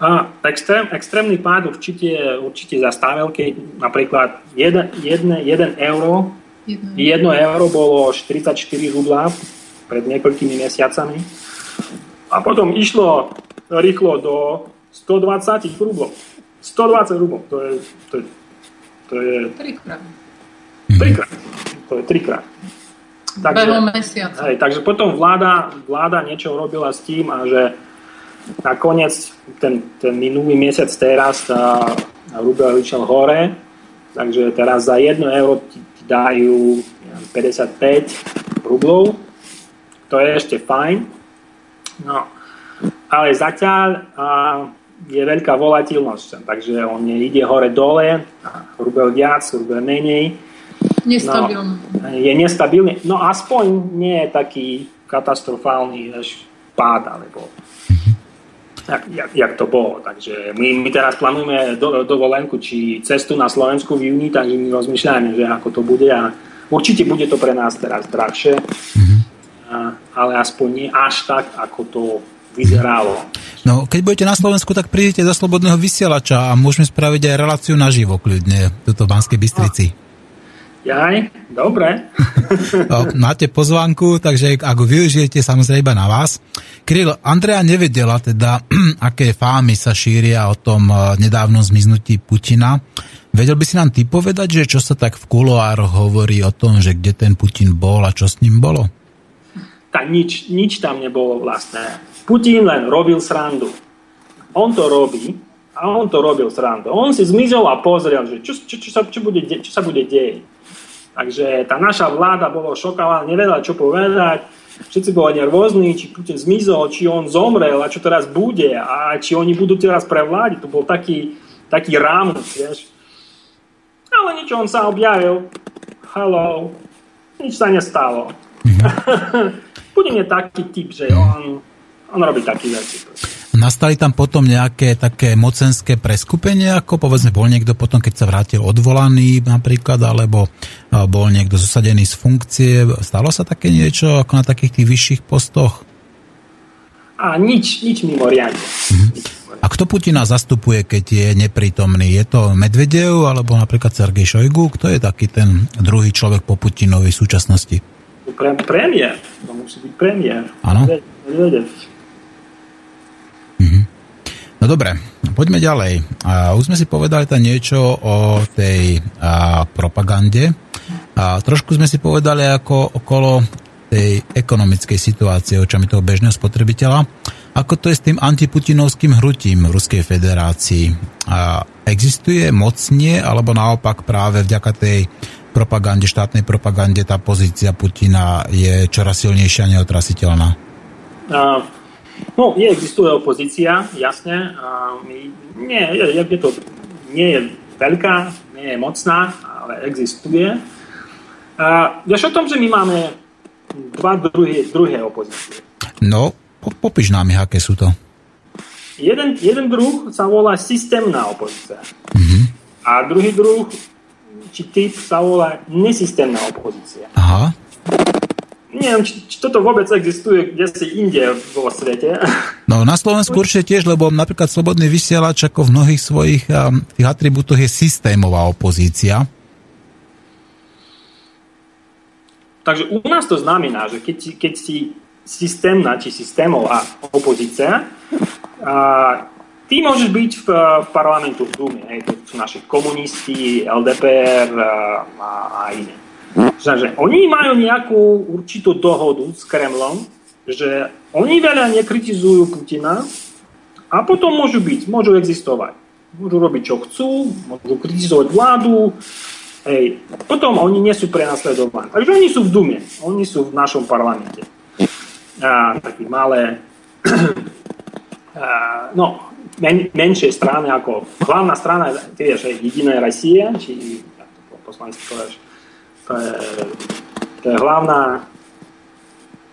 A extrém, extrémny pád určite, určite zastavil, keď napríklad 1 euro, Jedno. 1 euro bolo 44 rublá pred niekoľkými mesiacami a potom išlo rýchlo do 120 rublov. 120 rublov, to je, to je, to je Trikrát. trikrát. To je trikrát. Behom mesiaca. Hej, takže potom vláda, vláda niečo robila s tým a že nakoniec ten, ten minulý mesiac teraz tá rubel išiel hore, takže teraz za 1 euro ti, ti dajú neviem, 55 rublov, to je ešte fajn. No, ale zatiaľ a, je veľká volatilnosť, takže on ide hore-dole, rubel viac, rubel menej. Nestabilné. No, je nestabilný, no aspoň nie je taký katastrofálny až pád, alebo jak, jak, jak to bolo. Takže my, my teraz plánujeme do, dovolenku, či cestu na Slovensku v júni, takže my rozmýšľame, že ako to bude a určite bude to pre nás teraz drahšie, a, ale aspoň nie až tak, ako to vyzeralo. No, keď budete na Slovensku, tak prídete do Slobodného vysielača a môžeme spraviť aj reláciu naživo, kľudne, tuto v Banskej Bystrici. Jaj, dobre. [laughs] No, máte pozvánku, takže ak ho využijete, samozrejme na vás. Kryl, Andrea nevedela teda, [clears throat] aké fámy sa šíria o tom eh, nedávnom zmiznutí Putina. Vedel by si nám ty povedať, že čo sa tak v kuloároch hovorí o tom, že kde ten Putin bol a čo s ním bolo? Tak nič, nič tam nebolo vlastné. Putin len robil srandu. On to robí a on to robil srandu. On si zmizol a pozrel, že čo, čo, čo, sa, čo, bude, de- čo sa bude deť. Takže tá naša vláda bola šokovaná, nevedela, čo povedať. Všetci boli nervózni, či Putin zmizol, či on zomrel a čo teraz bude a či oni budú teraz prevládiť. To bol taký, taký rámus, vieš. Ale nič, on sa objavil. Hello. Nič sa nestalo. [laughs] Putin je taký typ, že on, on robí taký veci. Nastali tam potom nejaké také mocenské preskupenie, ako povedzme bol niekto potom, keď sa vrátil odvolaný napríklad, alebo bol niekto zosadený z funkcie. Stalo sa také niečo ako na takých tých vyšších postoch? A nič, nič mimoriadne. A kto Putina zastupuje, keď je neprítomný? Je to Medvedev alebo napríklad Sergej Šojgu? Kto je taký ten druhý človek po Putinovi v súčasnosti? Pre, premiér. To musí byť premiér. Áno. Medvedev. No dobre, poďme ďalej. A už sme si povedali tam niečo o tej a, propagande. A trošku sme si povedali ako okolo tej ekonomickej situácie očami toho bežného spotrebiteľa. Ako to je s tým antiputinovským hrutím v Ruskej federácii? A existuje mocnie, alebo naopak práve vďaka tej propagande, štátnej propagande, tá pozícia Putina je čoraz silnejšia a neotrasiteľná? A, no, je, existuje opozícia, jasne. My, nie, je, je, je to, nie je veľká, nie je mocná, ale existuje. A, vieš o tom, že my máme dva druhé, druhé opozície. No, po, popíš nám aké sú to. Jeden, jeden druh sa volá systémna opozícia. Mm-hmm. A druhý druh, či typ sa volá nesystémna opozícia. Aha. Neviem, či, či toto vôbec existuje kde si inde vo svete. [laughs] No na Slovensku určite tiež, lebo napríklad Slobodný vysielač ako v mnohých svojich um, tých atribútoch je systémová opozícia. Takže u nás to znamená, že keď, keď si systémna či systémová opozícia, a ty môžeš byť v, v parlamentu v Dume, hej, to sú naši komunisti, LDPR a, a, iné. Že oni majú nejakú určitú dohodu s Kremlom, že oni veľa nekritizujú Putina a potom môžu byť, môžu existovať. Môžu robiť, čo chcú, môžu kritizovať vládu, Hej. Potom oni nie sú prenasledovaní. Takže oni sú v Dume, oni sú v našom parlamente. A, také malé, [clears throat] a, no, men, menšie strany ako hlavná strana, ty vieš, jediná Rosia, či po slovensky povieš, to je, to je hlavná,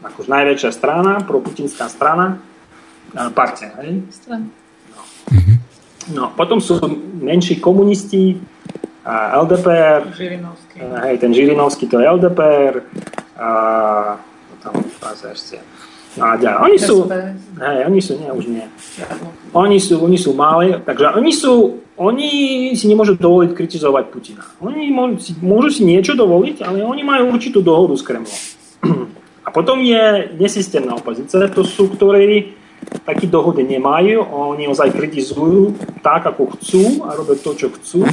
akož najväčšia strana, proputinská strana, partia, hej? Strana. No. no, potom sú menší komunisti, LDPR, Žirinovský. hej, ten Žirinovský to je LDPR, a tam ešte. A ďalej. Oni sú, hej, oni sú, nie, už nie. Oni sú, oni sú malí, takže oni sú, oni si nemôžu dovoliť kritizovať Putina. Oni môžu si, môžu si niečo dovoliť, ale oni majú určitú dohodu s Kremlom. [clears throat] A potom je nesystémna opozícia, to sú, ktorí taký dohody nemajú, oni ozaj kritizujú tak, ako chcú a robia to, čo chcú.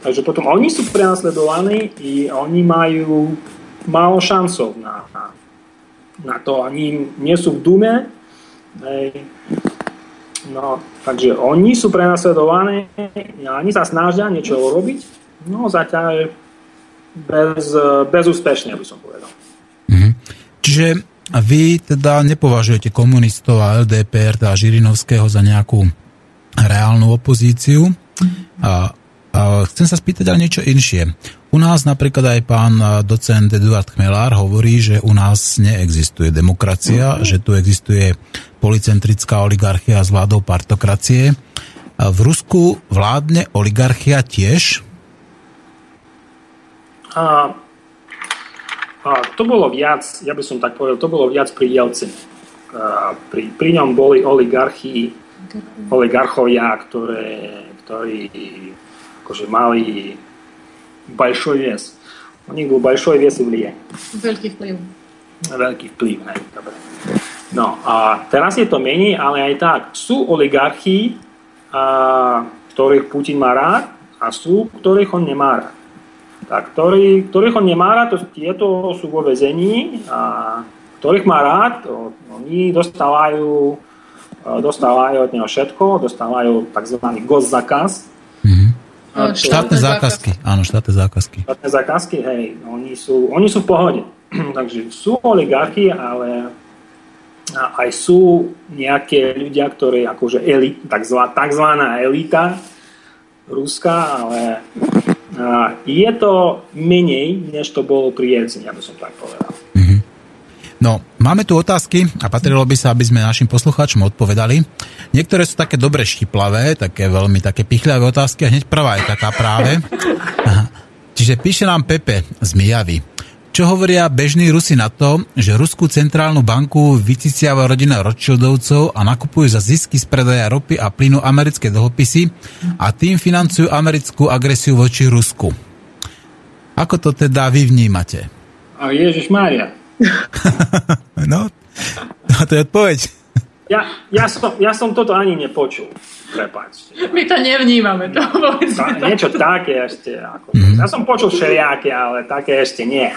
Takže potom oni sú prenasledovaní i oni majú málo šancov na, na, na to. Oni nie sú v Dume. Hej. No, takže oni sú prenasledovaní a oni sa snažia niečo urobiť. No zatiaľ bez, bezúspešne by som povedal. Mhm. Čiže vy teda nepovažujete komunistov a LDPR, teda Žirinovského za nejakú reálnu opozíciu. A chcem sa spýtať ale niečo inšie. U nás napríklad aj pán docent Eduard Chmelár hovorí, že u nás neexistuje demokracia, že tu existuje policentrická oligarchia s vládou partokracie. V Rusku vládne oligarchia tiež? A, a to bolo viac, ja by som tak povedal, to bolo viac pri Jelcine. Pri, pri ňom boli oligarchii, oligarchovia, ktoré, ktorí akože mali большой вес. У них был большой вес и влияние. Veľký vplyv. Veľký vplyv, hej, dobre. No a teraz je to menej, ale aj tak. Sú oligarchii, a, ktorých Putin má rád a sú, ktorých on nemá rád. Tak, ktorí, ktorých on nemá rád, to, tieto sú vo vezení a ktorých má rád, to, oni dostávajú, dostávajú od neho všetko, dostávajú tzv. gostzakaz. Mhm. a to- Štátne zákazky. Áno, štátne zákazky. štátne zákazky, hej, oni sú, oni sú v pohode. [clears throat] Takže sú oligarchy, ale aj sú nejaké ľudia, ktorí akože elit, takzvaná, takzvaná elita ruská, ale je to menej, než to bolo pri Jelcine, aby som tak povedal. No, máme tu otázky a patrilo by sa, aby sme našim poslucháčom odpovedali. Niektoré sú také dobre štiplavé, také veľmi také pichľavé otázky a hneď prvá je taká práve. Aha. Čiže píše nám Pepe z Mijavy. Čo hovoria bežní Rusi na to, že Ruskú centrálnu banku vyciciava rodina Rothschildovcov a nakupujú za zisky z predaja ropy a plynu americké dlhopisy a tým financujú americkú agresiu voči Rusku. Ako to teda vy vnímate? A Ježiš Mária, [laughs] No, to je odpoveď. ja, ja, som, ja som toto ani nepočul. Prepáčte. My to nevnímame, to povedzme. Ta, niečo také ešte. Ako, Ja som počul všelijaké, ale také ešte nie.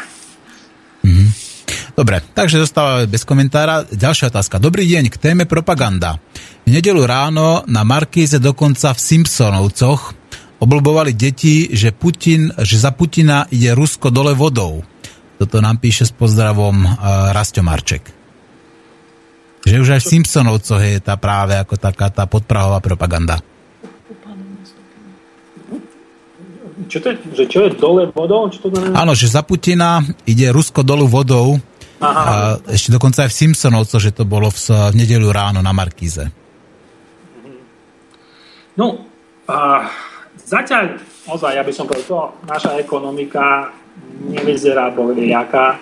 Dobre, takže zostávame bez komentára. Ďalšia otázka. Dobrý deň k téme propaganda. V nedelu ráno na Markíze dokonca v Simpsonovcoch oblbovali deti, že, Putin, že za Putina ide Rusko dole vodou. Toto nám píše s pozdravom uh, Rasto Marček. Že už aj v Simpsonovcoch je tá práve ako taká tá podprahová propaganda. Čo to je, že čo je dole vodou? Čo to znamená? Áno, že za Putina ide Rusko dolu vodou. Aha. A ešte dokonca aj v Simpsonovcoch, že to bolo v, v nedelu ráno na Markíze. No, a zatiaľ, ozaj, ja by som povedal, to naša ekonomika nevyzerá bohviaká.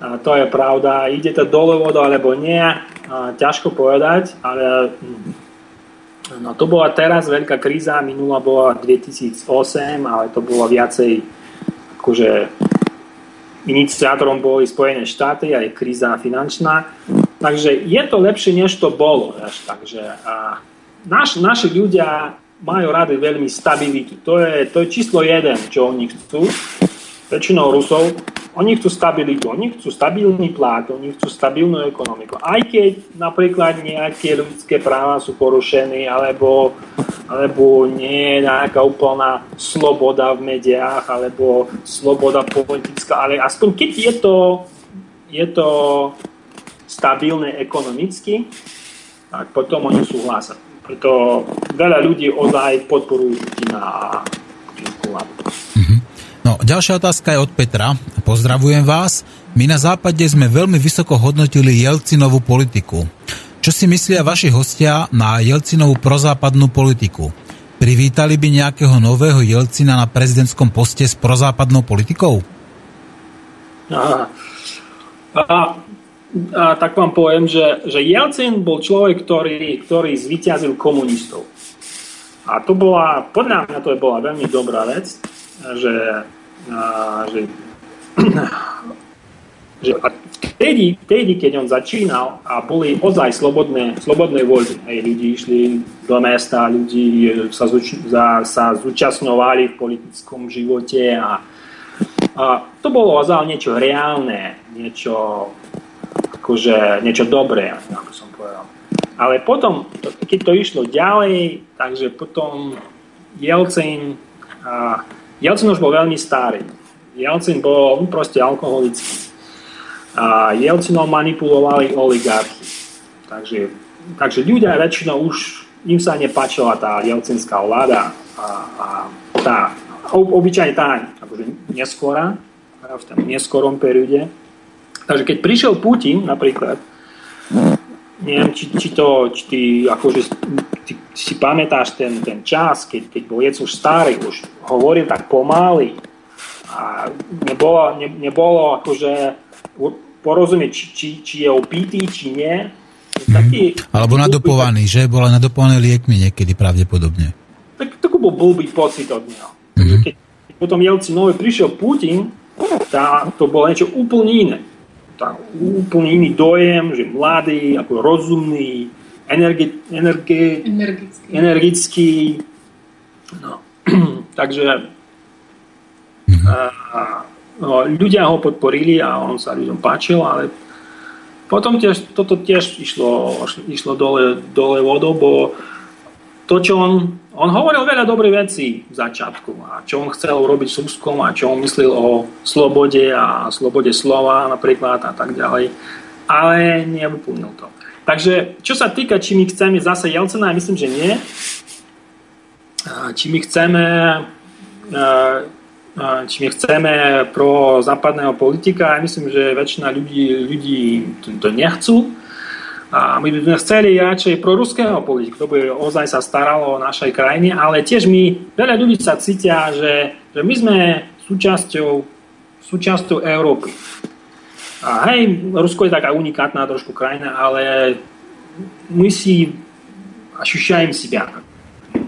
A to je pravda. Ide to dole vodou alebo nie, a ťažko povedať, ale hm, no, to bola teraz veľká kríza, minulá bola 2008, ale to bolo viacej akože iniciátorom boli Spojené štáty, aj kríza finančná. Takže je to lepšie, než to bolo. Takže a naš, naši ľudia majú rady veľmi stabilitu. To je, to je číslo jeden, čo oni chcú. väčšinou Rusov, oni chcú stabilitu, oni chcú stabilný plát, oni chcú stabilnú ekonomiku. Aj keď napríklad nejaké ľudské práva sú porušené, alebo, alebo nie je nejaká úplná sloboda v médiách, alebo sloboda politická, ale aspoň keď je to, je to stabilné ekonomicky, tak potom oni súhlasia. Preto veľa ľudí ozaj podporujú Putina a Putinku vládu. No, ďalšia otázka je od Petra. Pozdravujem vás. My na západe sme veľmi vysoko hodnotili Jelcinovú politiku. Čo si myslia vaši hostia na Jelcinovú prozápadnú politiku? Privítali by nejakého nového Jelcina na prezidentskom poste s prozápadnou politikou? A, a tak vám poviem, že, že Jelcin bol človek, ktorý, ktorý zvyťazil komunistov. A to bola, podľa mňa to bola veľmi dobrá vec, že a, že, [clears throat] že a vtedy, vtedy, keď on začínal a boli ozaj slobodné, slobodné voľby, hej, ľudí išli do mesta, ľudí sa, zúč, za, sa zúčastňovali v politickom živote a, a to bolo ozaj niečo reálne, niečo akože niečo dobré, ako som povedal. Ale potom, keď to išlo ďalej, takže potom Jelcin, a Jelcin už bol veľmi starý. Jelcin bol proste alkoholický. A Jelcinom manipulovali oligarchy. Takže, takže ľudia väčšinou už im sa nepáčila tá jelcinská vláda a, a tá, obyčajne tá akože neskora, v tom neskorom perióde. Takže keď prišiel Putin napríklad, neviem, či, či to, či ty, akože, ty si pamätáš ten, ten čas, keď, keď bol Jec už starý, už hovoril tak pomaly a nebolo, ne, nebolo akože porozumieť, či, či, či je opitý, či nie. Taký, Alebo nadopovaný, že? Bola nadopovaný liekmi niekedy pravdepodobne. Tak, taký bol blbý pocit od neho. Mm-hmm. Keď potom Jelcinovi prišiel Putin, tá, to bolo niečo úplne iné tak, úplne iný dojem, že mladý, ako rozumný, energi, energi, energický. energický. No. [clears throat] Takže mhm. a, no, ľudia ho podporili a on sa ľuďom páčil, ale potom tiež, toto tiež išlo, išlo dole, dole vodou, bo to, čo on on hovoril veľa dobrých vecí v začiatku a čo on chcel urobiť s Ruskom a čo on myslel o slobode a slobode slova napríklad a tak ďalej, ale nevyplnil to. Takže čo sa týka, či my chceme zase Jelcena, ja myslím, že nie. Či my chceme či my chceme pro západného politika, ja myslím, že väčšina ľudí, ľudí to nechcú a my by sme chceli radšej pro ruského politika, kto by ozaj sa staralo o našej krajine, ale tiež my, veľa ľudí sa cítia, že, že my sme súčasťou, súčasťou Európy. A hej, Rusko je taká unikátna trošku krajina, ale my si ощущаем себя.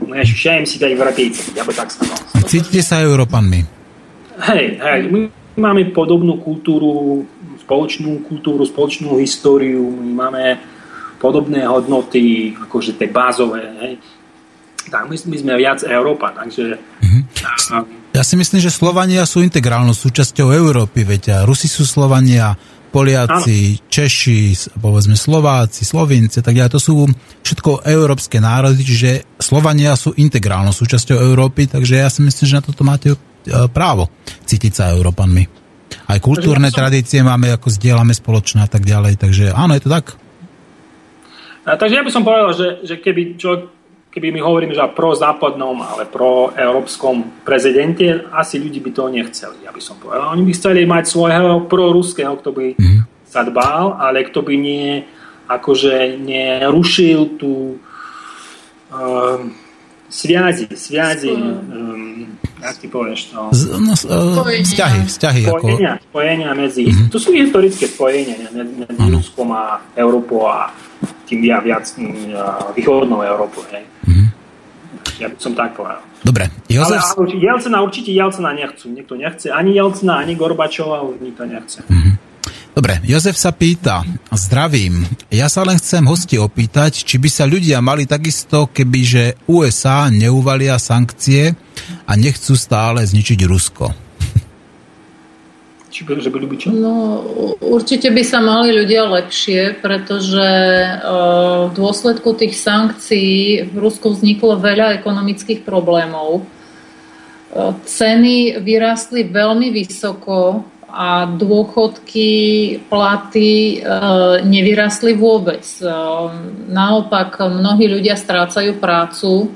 Мы ощущаем себя европейцами, я бы так сказал. Cítite sa Európanmi. Hej, hej, my máme podobnú kultúru, spoločnú kultúru, spoločnú históriu, my máme podobné hodnoty, akože tie bázové. Hej. Tak my, my sme viac Európa, takže... Mm-hmm. A, ja si myslím, že Slovania sú integrálnou súčasťou Európy, veď Rusi sú Slovania, Poliaci, ano. Češi, povedzme Slováci, Slovinci, tak ja to sú všetko európske národy, čiže Slovania sú integrálnou súčasťou Európy, takže ja si myslím, že na toto máte e, právo cítiť sa Európanmi. Aj kultúrne som... tradície máme, ako zdieľame spoločné a tak ďalej. Takže áno, je to tak. A, takže ja by som povedal, že, že keby človek keby my hovoríme, že pro západnom, ale pro európskom prezidente, asi ľudí by to nechceli, ja by som povedal. Oni by chceli mať svojho proruského, kto by mm. sa dbal, ale kto by nie, akože nerušil tú um, sviazi, sviazi, um, jak ty povieš to? Z, no, uh, vzťahy, vzťahy. Spojenia, ako... spojenia medzi, mm-hmm. to sú historické spojenia medzi, medzi Ruskom a Európou a tým ja viac uh, východnou Európou. Hej. Mm-hmm. Ja by som tak povedal. Dobre. Jozef... Ale, ale Jelcena, určite Jelcena nechcú. Nikto nechce. Ani Jelcena, ani Gorbačova nikto nechce. Mm-hmm. Dobre, Jozef sa pýta, zdravím, ja sa len chcem hosti opýtať, či by sa ľudia mali takisto, kebyže USA neuvalia sankcie a nechcú stále zničiť Rusko. Či by, že byli by čo? No, určite by sa mali ľudia lepšie, pretože v dôsledku tých sankcií v Rusku vzniklo veľa ekonomických problémov. Ceny vyrástli veľmi vysoko a dôchodky, platy nevyrastli vôbec. Naopak, mnohí ľudia strácajú prácu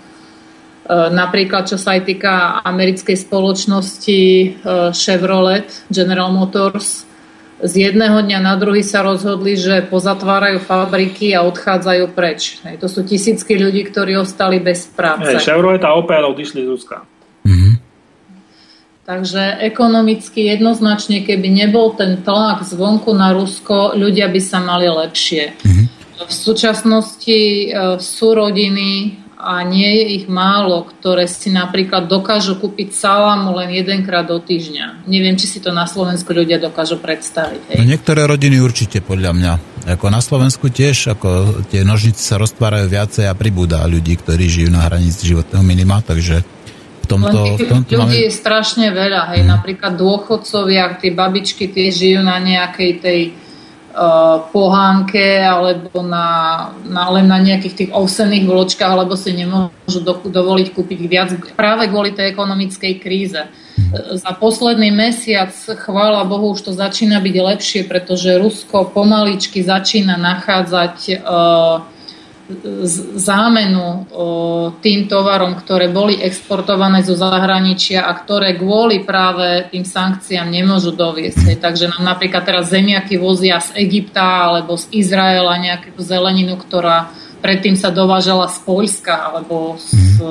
E, napríklad, čo sa aj týka americkej spoločnosti e, Chevrolet, General Motors, z jedného dňa na druhý sa rozhodli, že pozatvárajú fabriky a odchádzajú preč. Hej, to sú tisícky ľudí, ktorí ostali bez práce. Hey, Chevrolet a Opel odišli z Ruska. Mhm. Takže ekonomicky jednoznačne, keby nebol ten tlak zvonku na Rusko, ľudia by sa mali lepšie. Mhm. V súčasnosti e, sú rodiny, a nie je ich málo, ktoré si napríklad dokážu kúpiť salámu len jedenkrát do týždňa. Neviem, či si to na Slovensku ľudia dokážu predstaviť. Hej. No niektoré rodiny určite, podľa mňa. Ako na Slovensku tiež, ako tie nožnice sa roztvárajú viacej a pribúda ľudí, ktorí žijú na hranici životného minima, takže tomto... V tomto ľudí máme... je strašne veľa, hej, hmm. napríklad dôchodcovia, tie babičky, tie žijú na nejakej tej Eh, pohánke alebo na, na, len na nejakých tých ovsených vločkách, alebo si nemôžu do, dovoliť kúpiť viac práve kvôli tej ekonomickej kríze. Eh, za posledný mesiac, chvála Bohu, už to začína byť lepšie, pretože Rusko pomaličky začína nachádzať uh, zámenu tým tovarom, ktoré boli exportované zo zahraničia a ktoré kvôli práve tým sankciám nemôžu doviesť. Takže nám napríklad teraz zemiaky vozia z Egypta alebo z Izraela nejakú zeleninu, ktorá predtým sa dovážala z Poľska alebo z,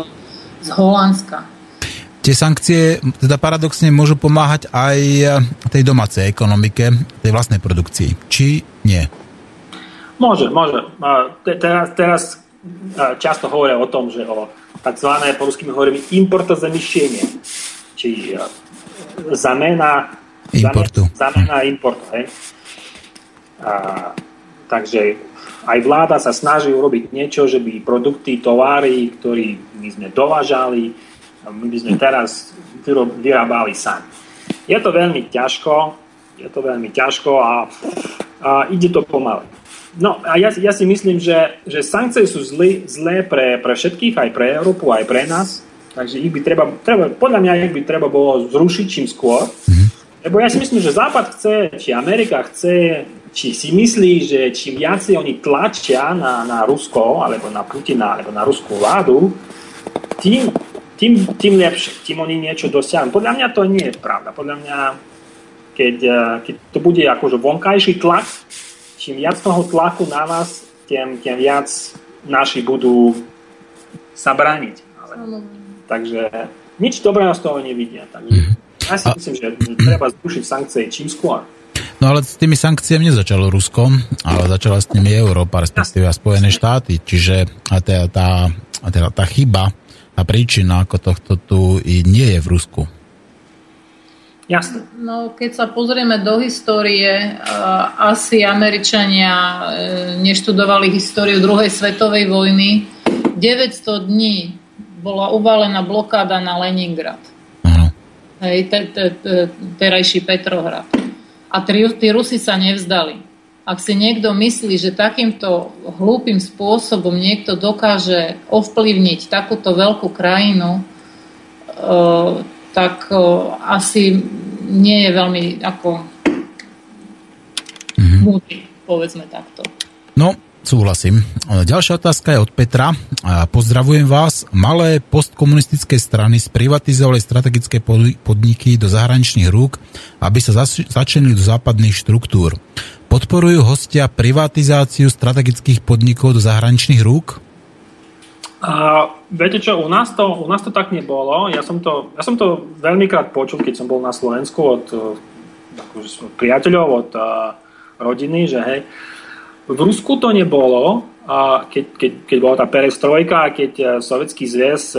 z Holandska. Tie sankcie teda paradoxne môžu pomáhať aj tej domácej ekonomike, tej vlastnej produkcii. Či nie? Môže, môže. Teraz, teraz často hovoria o tom, že o tzv. po rusky my hovoríme importozemišenie, či zamena importu. Zamena importu. Hej. A, takže aj vláda sa snaží urobiť niečo, že by produkty, tovary, ktoré my sme dovážali, my by sme teraz vyrábali sami. Je to veľmi ťažko, je to veľmi ťažko a, a ide to pomaly. No a ja, ja si myslím, že, že sankcie sú zlé, zlé pre, pre všetkých, aj pre Európu, aj pre nás. Takže ich by treba, treba, podľa mňa ich by treba bolo zrušiť čím skôr. Mm-hmm. Lebo ja si myslím, že Západ chce, či Amerika chce, či si myslí, že čím viacej oni tlačia na, na Rusko, alebo na Putina, alebo na ruskú vládu, tým, tým, tým lepšie, tým oni niečo dosiahnu. Podľa mňa to nie je pravda. Podľa mňa, keď, keď to bude akože vonkajší tlak, čím viac toho tlaku na vás, tým, tým viac naši budú sa brániť. Ale, takže nič dobrého z toho nevidia. Takže ja si myslím, že treba zrušiť sankcie čím skôr. No ale s tými sankciami nezačalo Rusko, ale začala s nimi Európa, respektíve Spojené štáty. Čiže tá, tá, tá, tá chyba, tá príčina ako tohto tu nie je v Rusku. Jasne. No, keď sa pozrieme do histórie, uh, asi Američania uh, neštudovali históriu druhej svetovej vojny. 900 dní bola uvalená blokáda na Leningrad. Uh-huh. Hej, te, te, te, terajší Petrohrad. A tí, tí Rusi sa nevzdali. Ak si niekto myslí, že takýmto hlúpým spôsobom niekto dokáže ovplyvniť takúto veľkú krajinu, uh, tak asi nie je veľmi ako mm-hmm. múdry, povedzme takto. No, súhlasím. Ďalšia otázka je od Petra. Pozdravujem vás. Malé postkomunistické strany sprivatizovali strategické podniky do zahraničných rúk, aby sa začenili do západných štruktúr. Podporujú hostia privatizáciu strategických podnikov do zahraničných rúk? A viete čo, u nás, to, u nás to tak nebolo. Ja som to, ja som to veľmikrát počul, keď som bol na Slovensku od, akože, od priateľov, od uh, rodiny, že hej, v Rusku to nebolo, a keď, keď, keď bola tá perestrojka a keď uh, Sovietský zväz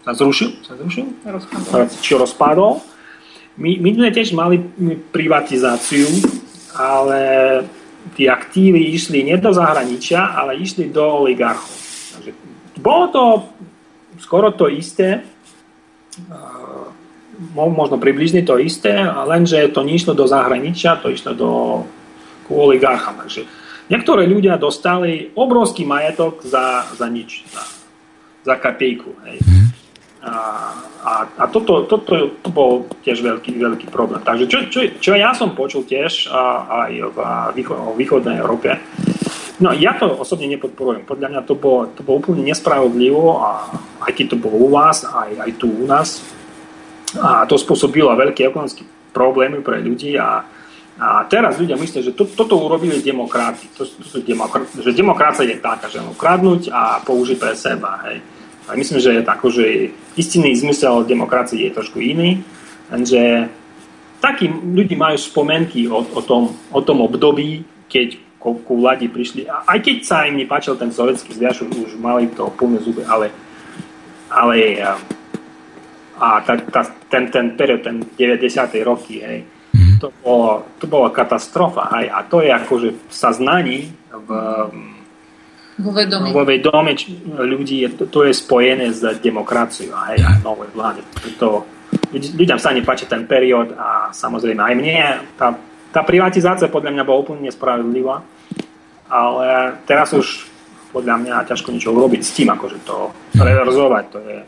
sa zrušil, sa zrušil? Rozpadol. Či rozpadol. My, my sme tiež mali privatizáciu, ale tie aktívy išli nie do zahraničia, ale išli do oligarchov. Bolo to skoro to isté. možno približne to isté, lenže to nešlo do zahraničia, to išlo do ku oligarchám. Takže niektorí ľudia dostali obrovský majetok za, za nič, za, za kapejku. Hej. A, a, a toto, toto to bol tiež veľký, veľký problém. Takže čo, čo, čo ja som počul tiež a, aj v, v východnej Európe, No ja to osobne nepodporujem. Podľa mňa to bolo, to bolo úplne nespravodlivo a aj keď to bolo u vás, aj, aj tu u nás. A to spôsobilo veľké ekonomické problémy pre ľudí a, a teraz ľudia myslia, že to, toto urobili demokrati. To, to sú demokra- že demokracia je taká, že ukradnúť a použiť pre seba. Hej. A myslím, že je tako, že istinný zmysel demokracie je trošku iný, lenže takí ľudí majú spomenky o, o, tom, o tom období, keď ku, ku vladi prišli. A aj keď sa im nepáčil ten sovietský zviaž, už mali to plné zuby, ale, ale a ta, ta, ten, ten period, ten 90. roky, hej, mm-hmm. to, bolo, to bola katastrofa. Hej, a to je akože sa znaní v, vo vedomí. vo vedomí ľudí, to, to je spojené s demokraciou hej, a novej vláde. To, ľuďom sa nepáči ten period a samozrejme aj mne tá tá privatizácia podľa mňa bola úplne nespravedlivá, ale teraz už podľa mňa ťažko niečo urobiť s tým, akože to reverzovať, to je...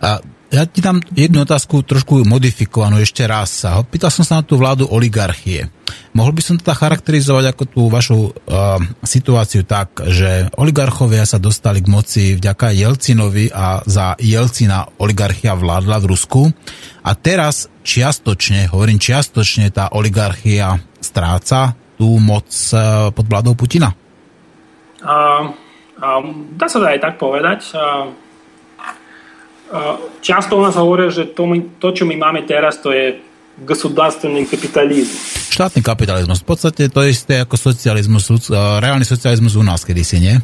A ja ti dám jednu otázku trošku modifikovanú ešte raz. Pýtal som sa na tú vládu oligarchie. Mohol by som teda charakterizovať ako tú vašu uh, situáciu tak, že oligarchovia sa dostali k moci vďaka Jelcinovi a za Jelcina oligarchia vládla v Rusku. A teraz čiastočne, hovorím čiastočne, tá oligarchia stráca tú moc uh, pod vládou Putina? Uh, uh, dá sa to aj tak povedať. Uh, Často u nás hovoria, že to, my, to, čo my máme teraz, to je государственный kapitalizm. Štátny kapitalizmus. V podstate to je isté ako socializmus, reálny socializmus u nás kedysi, nie?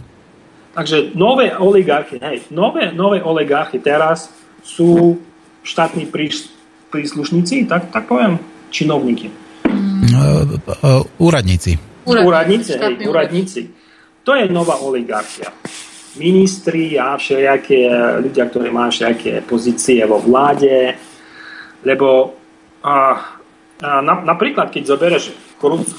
Takže nové oligarchy, hej, nové, nové oligarchy teraz sú štátni príš, príslušníci, tak, tak poviem, činovníky. Mm. Uh, uh, úradníci. Úradníci, hej, úradníci. To je nová oligarchia ministri a všelijaké ľudia, ktorí majú všelijaké pozície vo vláde, lebo a, a na, napríklad, keď zoberieš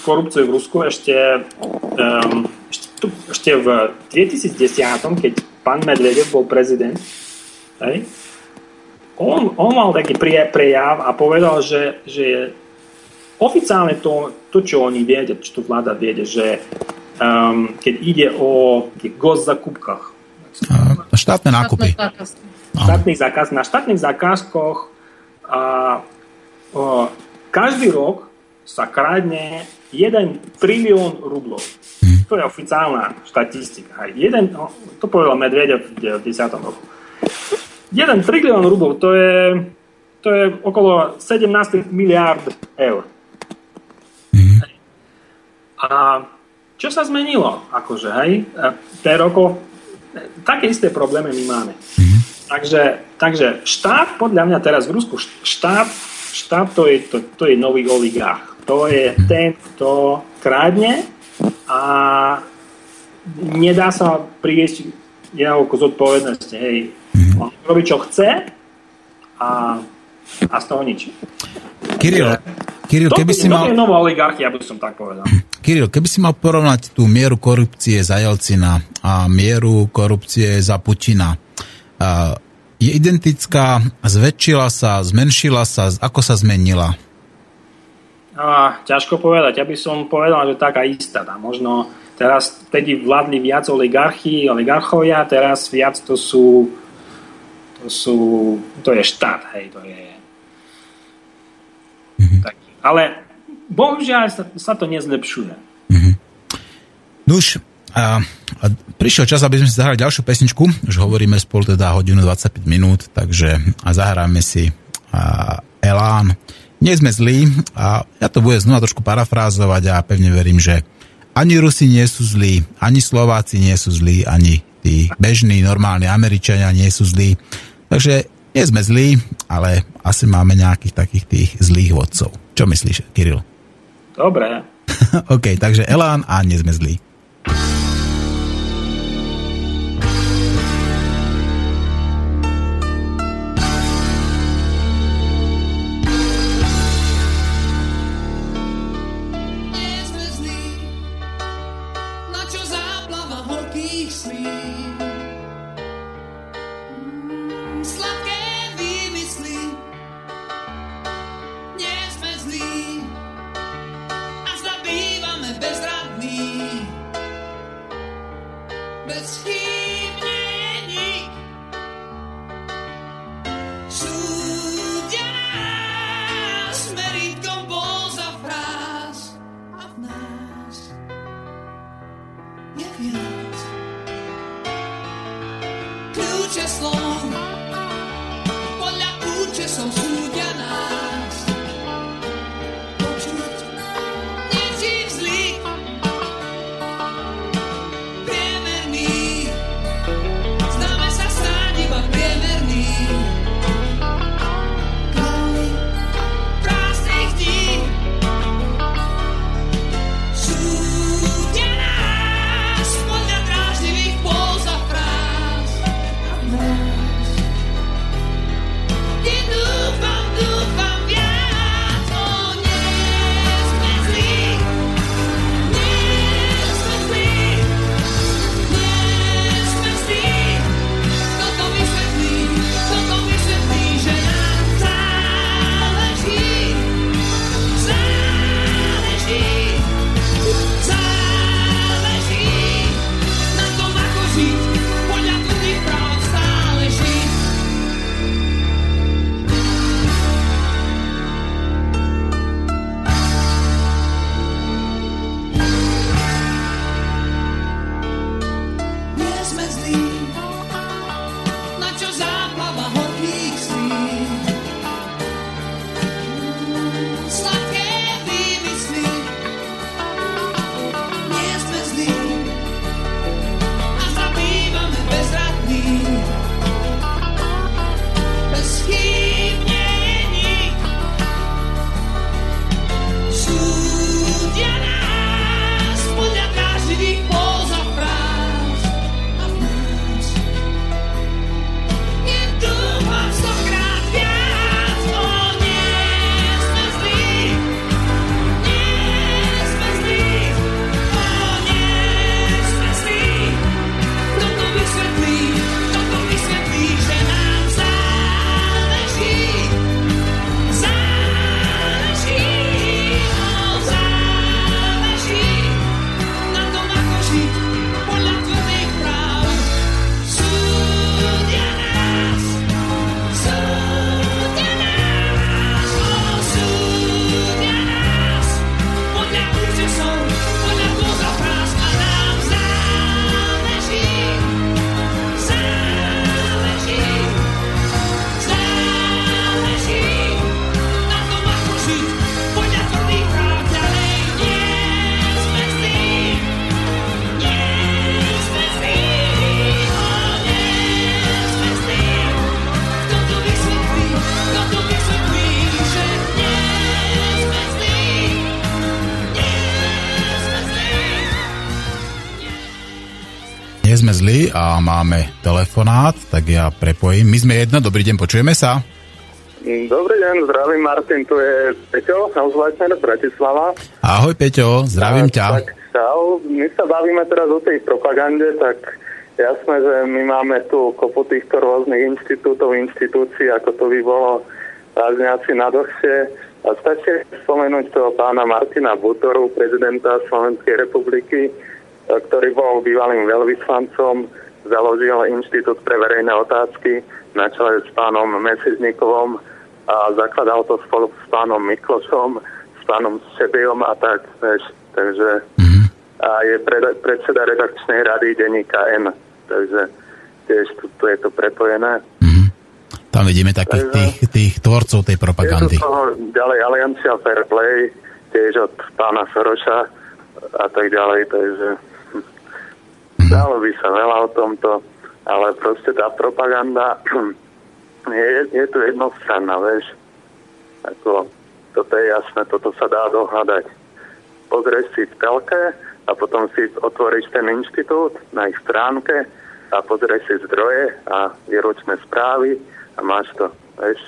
korupciu v Rusku ešte, um, ešte, ešte v 2010, keď pán Medvedev bol prezident, hej, on, on mal taký prejav a povedal, že, že oficiálne to, to, čo oni vedia, čo tu vláda viede, že keď ide o zakúpkach. Štátne nákupy. Štátny zákaz. Na štátnych zákazkoch a, o, každý rok sa kradne 1 trilión rublov. Hmm. To je oficiálna štatistika. Jeden, no, to povedal Medvedev v 10. roku. 1 trilión rublov, to je, to je okolo 17 miliard eur. Hmm. A čo sa zmenilo? Akože, hej, T rokov, také isté problémy my máme. Mm-hmm. Takže, takže štát, podľa mňa teraz v Rusku, štát, štát to je, to, to je nový oligarch. To je mm-hmm. ten, kto krádne a nedá sa priviesť jeho k zodpovednosti. Hej. Mm-hmm. On robí, čo chce a, a z toho nič. Kiril, Kiril, keby si mal... To je nová oligarchia, by som tak povedal. Kiril, keby si mal porovnať tú mieru korupcie za Jelcina a mieru korupcie za Putina, je identická, zväčšila sa, zmenšila sa, ako sa zmenila? A, ťažko povedať. Ja by som povedal, že taká istá. Tá. Možno teraz vtedy vládli viac oligarchy, oligarchovia, teraz viac to sú to sú, to je štát, hej, to je mm-hmm. tak, ale bohužiaľ sa, sa to nezlepšuje. Mm-hmm. Nuž, a, a prišiel čas, aby sme si zahrali ďalšiu pesničku. Už hovoríme spolu teda hodinu 25 minút, takže a zahráme si a, Elán. Nie sme zlí a ja to budem znova trošku parafrázovať a pevne verím, že ani Rusi nie sú zlí, ani Slováci nie sú zlí, ani tí bežní, normálni Američania nie sú zlí. Takže nie sme zlí, ale asi máme nejakých takých tých zlých vodcov. Čo myslíš, Kiril? Dobre. [laughs] OK, takže Elán a nie tak ja prepojím. My sme jedno, dobrý deň, počujeme sa? Dobrý deň, zdravím Martin, tu je Peťo, Hausleitner Bratislava. Ahoj Peťo, zdravím tak, ťa. Tak, čau. My sa bavíme teraz o tej propagande, tak jasné, že my máme tu kopu týchto rôznych inštitútov, inštitúcií, ako to by bolo vážne na dlhšie. A stačí spomenúť toho pána Martina Butoru, prezidenta Slovenskej republiky, ktorý bol bývalým veľvyslancom, založil Inštitút pre verejné otázky na čele s pánom Mesižnikovom a zakladal to spolu s pánom Miklošom, s pánom Šebejom a tak, takže a je pred, predseda redakčnej rady denníka N, takže tiež tu, tu je to prepojené. Tam vidíme takých Takže- tých, tých tvorcov tej Je propagandy. to toho ďalej Aliancia Fair Play, tiež od pána Soroša a tak ďalej, takže dalo by sa veľa o tomto, ale proste tá propaganda [clears throat] je, je tu jednostranná, vieš. Ako, toto je jasné, toto sa dá dohľadať. Pozrieš si v telke a potom si otvoríš ten inštitút na ich stránke a pozrieš si zdroje a výročné správy a máš to, vieš.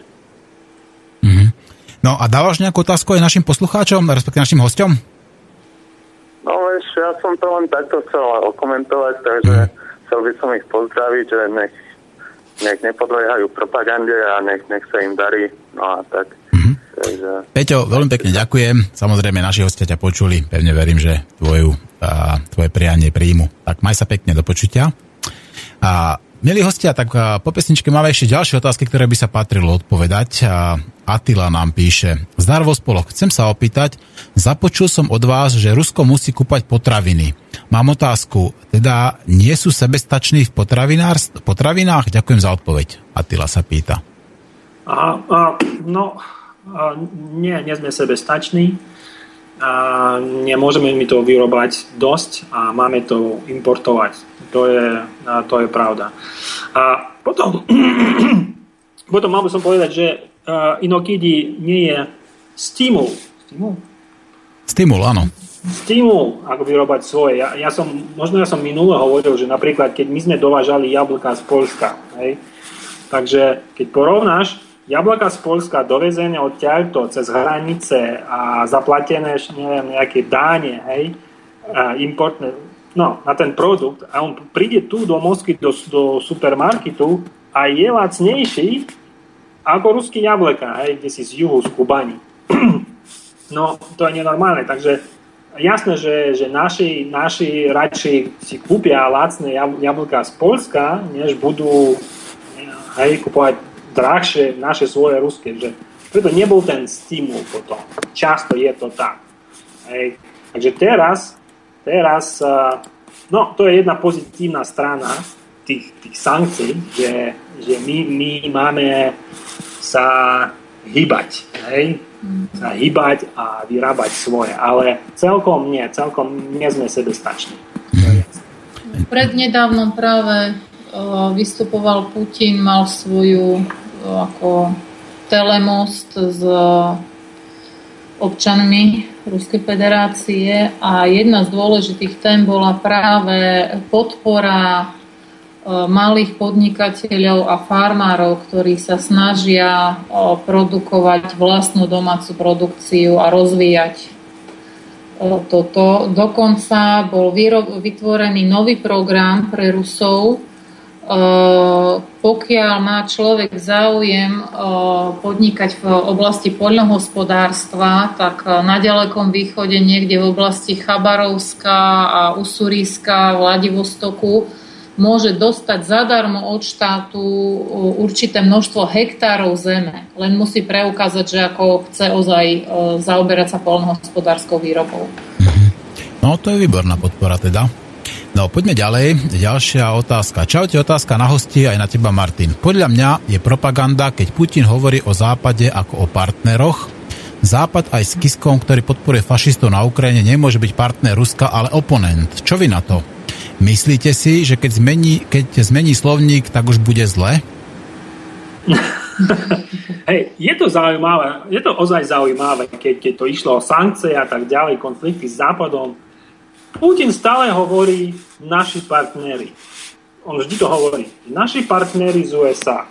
No a dávaš nejakú otázku aj našim poslucháčom, respektíve našim hostom? No vieš, ja som to len takto chcel okomentovať, takže chcel by som ich pozdraviť, že nech, nech nepodliehajú propagande a nech, nech sa im darí. No a tak. Takže, Peťo, veľmi pekne ďakujem. Samozrejme, naši hostia ťa počuli. Pevne verím, že tvoju, a, tvoje prianie príjmu. Tak maj sa pekne do počutia. A milí hostia, tak po pesničke máme ešte ďalšie otázky, ktoré by sa patrilo odpovedať. A Atila nám píše. Zdar vo spolok, chcem sa opýtať, započul som od vás, že Rusko musí kúpať potraviny. Mám otázku, teda nie sú sebestační v potravinách? Ďakujem za odpoveď. Atila sa pýta. A, a, no, a, nie, nie sme sebestační. A nemôžeme mi to vyrobať dosť a máme to importovať. To je, to je pravda. A potom, [clears throat] potom mal by som povedať, že inokedy nie je stimul. Stimul? Stimul, áno. Stimul, ako vyrobať svoje. Ja, ja som, možno ja som minule hovoril, že napríklad, keď my sme dovážali jablka z Polska, hej, takže keď porovnáš jablka z Polska dovezené odtiaľto cez hranice a zaplatené neviem, nejaké dáne, hej, a importné, no, na ten produkt a on príde tu do Moskvy, do, do supermarketu a je lacnejší ako ruský jablka, hej, kde si z juhu, z Kubani. [clears throat] no, to je nenormálne, takže jasné, že, že naši, naši radšej si kúpia lacné jab, jablka z Polska, než budú hej, kupovať drahšie naše svoje ruské, že preto nebol ten stimul potom. Často je to tak. Hej. Takže teraz, teraz, no to je jedna pozitívna strana tých, tých sankcií, že, že my, my máme sa hýbať, hej? sa hýbať a vyrábať svoje, ale celkom nie, celkom nie sme sebestační. Prednedávnom práve vystupoval Putin, mal svoju ako telemost s občanmi Ruskej federácie a jedna z dôležitých tém bola práve podpora malých podnikateľov a farmárov, ktorí sa snažia produkovať vlastnú domácu produkciu a rozvíjať toto. Dokonca bol vytvorený nový program pre Rusov, pokiaľ má človek záujem podnikať v oblasti poľnohospodárstva, tak na ďalekom východe, niekde v oblasti Chabarovska a Usuríska, Vladivostoku, môže dostať zadarmo od štátu určité množstvo hektárov zeme. Len musí preukázať, že ako chce ozaj zaoberať sa poľnohospodárskou výrobou. No to je výborná podpora teda. No, poďme ďalej. Ďalšia otázka. Čaute, otázka na hosti aj na teba, Martin. Podľa mňa je propaganda, keď Putin hovorí o Západe ako o partneroch. Západ aj s Kiskom, ktorý podporuje fašistov na Ukrajine, nemôže byť partner Ruska, ale oponent. Čo vy na to? Myslíte si, že keď zmení, keď zmení slovník, tak už bude zle? [laughs] Hej, je to zaujímavé, je to ozaj zaujímavé, keď, keď to išlo o sankcie a tak ďalej, konflikty s Západom, Putin stále hovorí naši partnery. On vždy to hovorí. Naši partnery z USA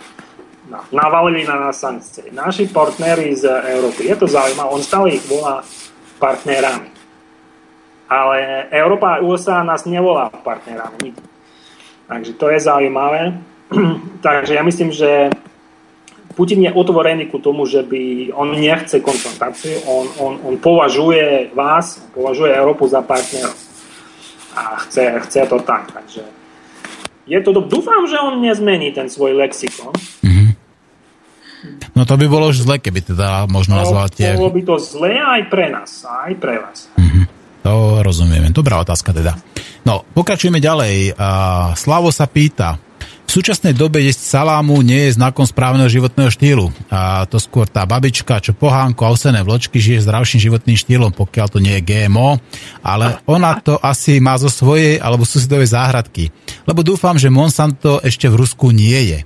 navalili na nás sankcie. Naši partnery z Európy. Je to zaujímavé. On stále ich volá partnerami. Ale Európa a USA nás nevolá partnerami. Takže to je zaujímavé. [clears throat] Takže ja myslím, že Putin je otvorený ku tomu, že by on nechce konfrontáciu, on, on, on považuje vás, považuje Európu za partnerov a chce, chce to tak. Takže je to, dúfam, že on nezmení ten svoj lexikon. Mm-hmm. No to by bolo už zle, keby teda možno no, nazval tie... Bolo by to zle aj pre nás, aj pre vás. Mm-hmm. To rozumieme. Dobrá otázka teda. No, pokračujeme ďalej. Slavo sa pýta, v súčasnej dobe jesť salámu nie je znakom správneho životného štýlu. A to skôr tá babička, čo pohánko a osené vločky žije zdravším životným štýlom, pokiaľ to nie je GMO, ale ona to asi má zo svojej alebo susedovej záhradky. Lebo dúfam, že Monsanto ešte v Rusku nie je.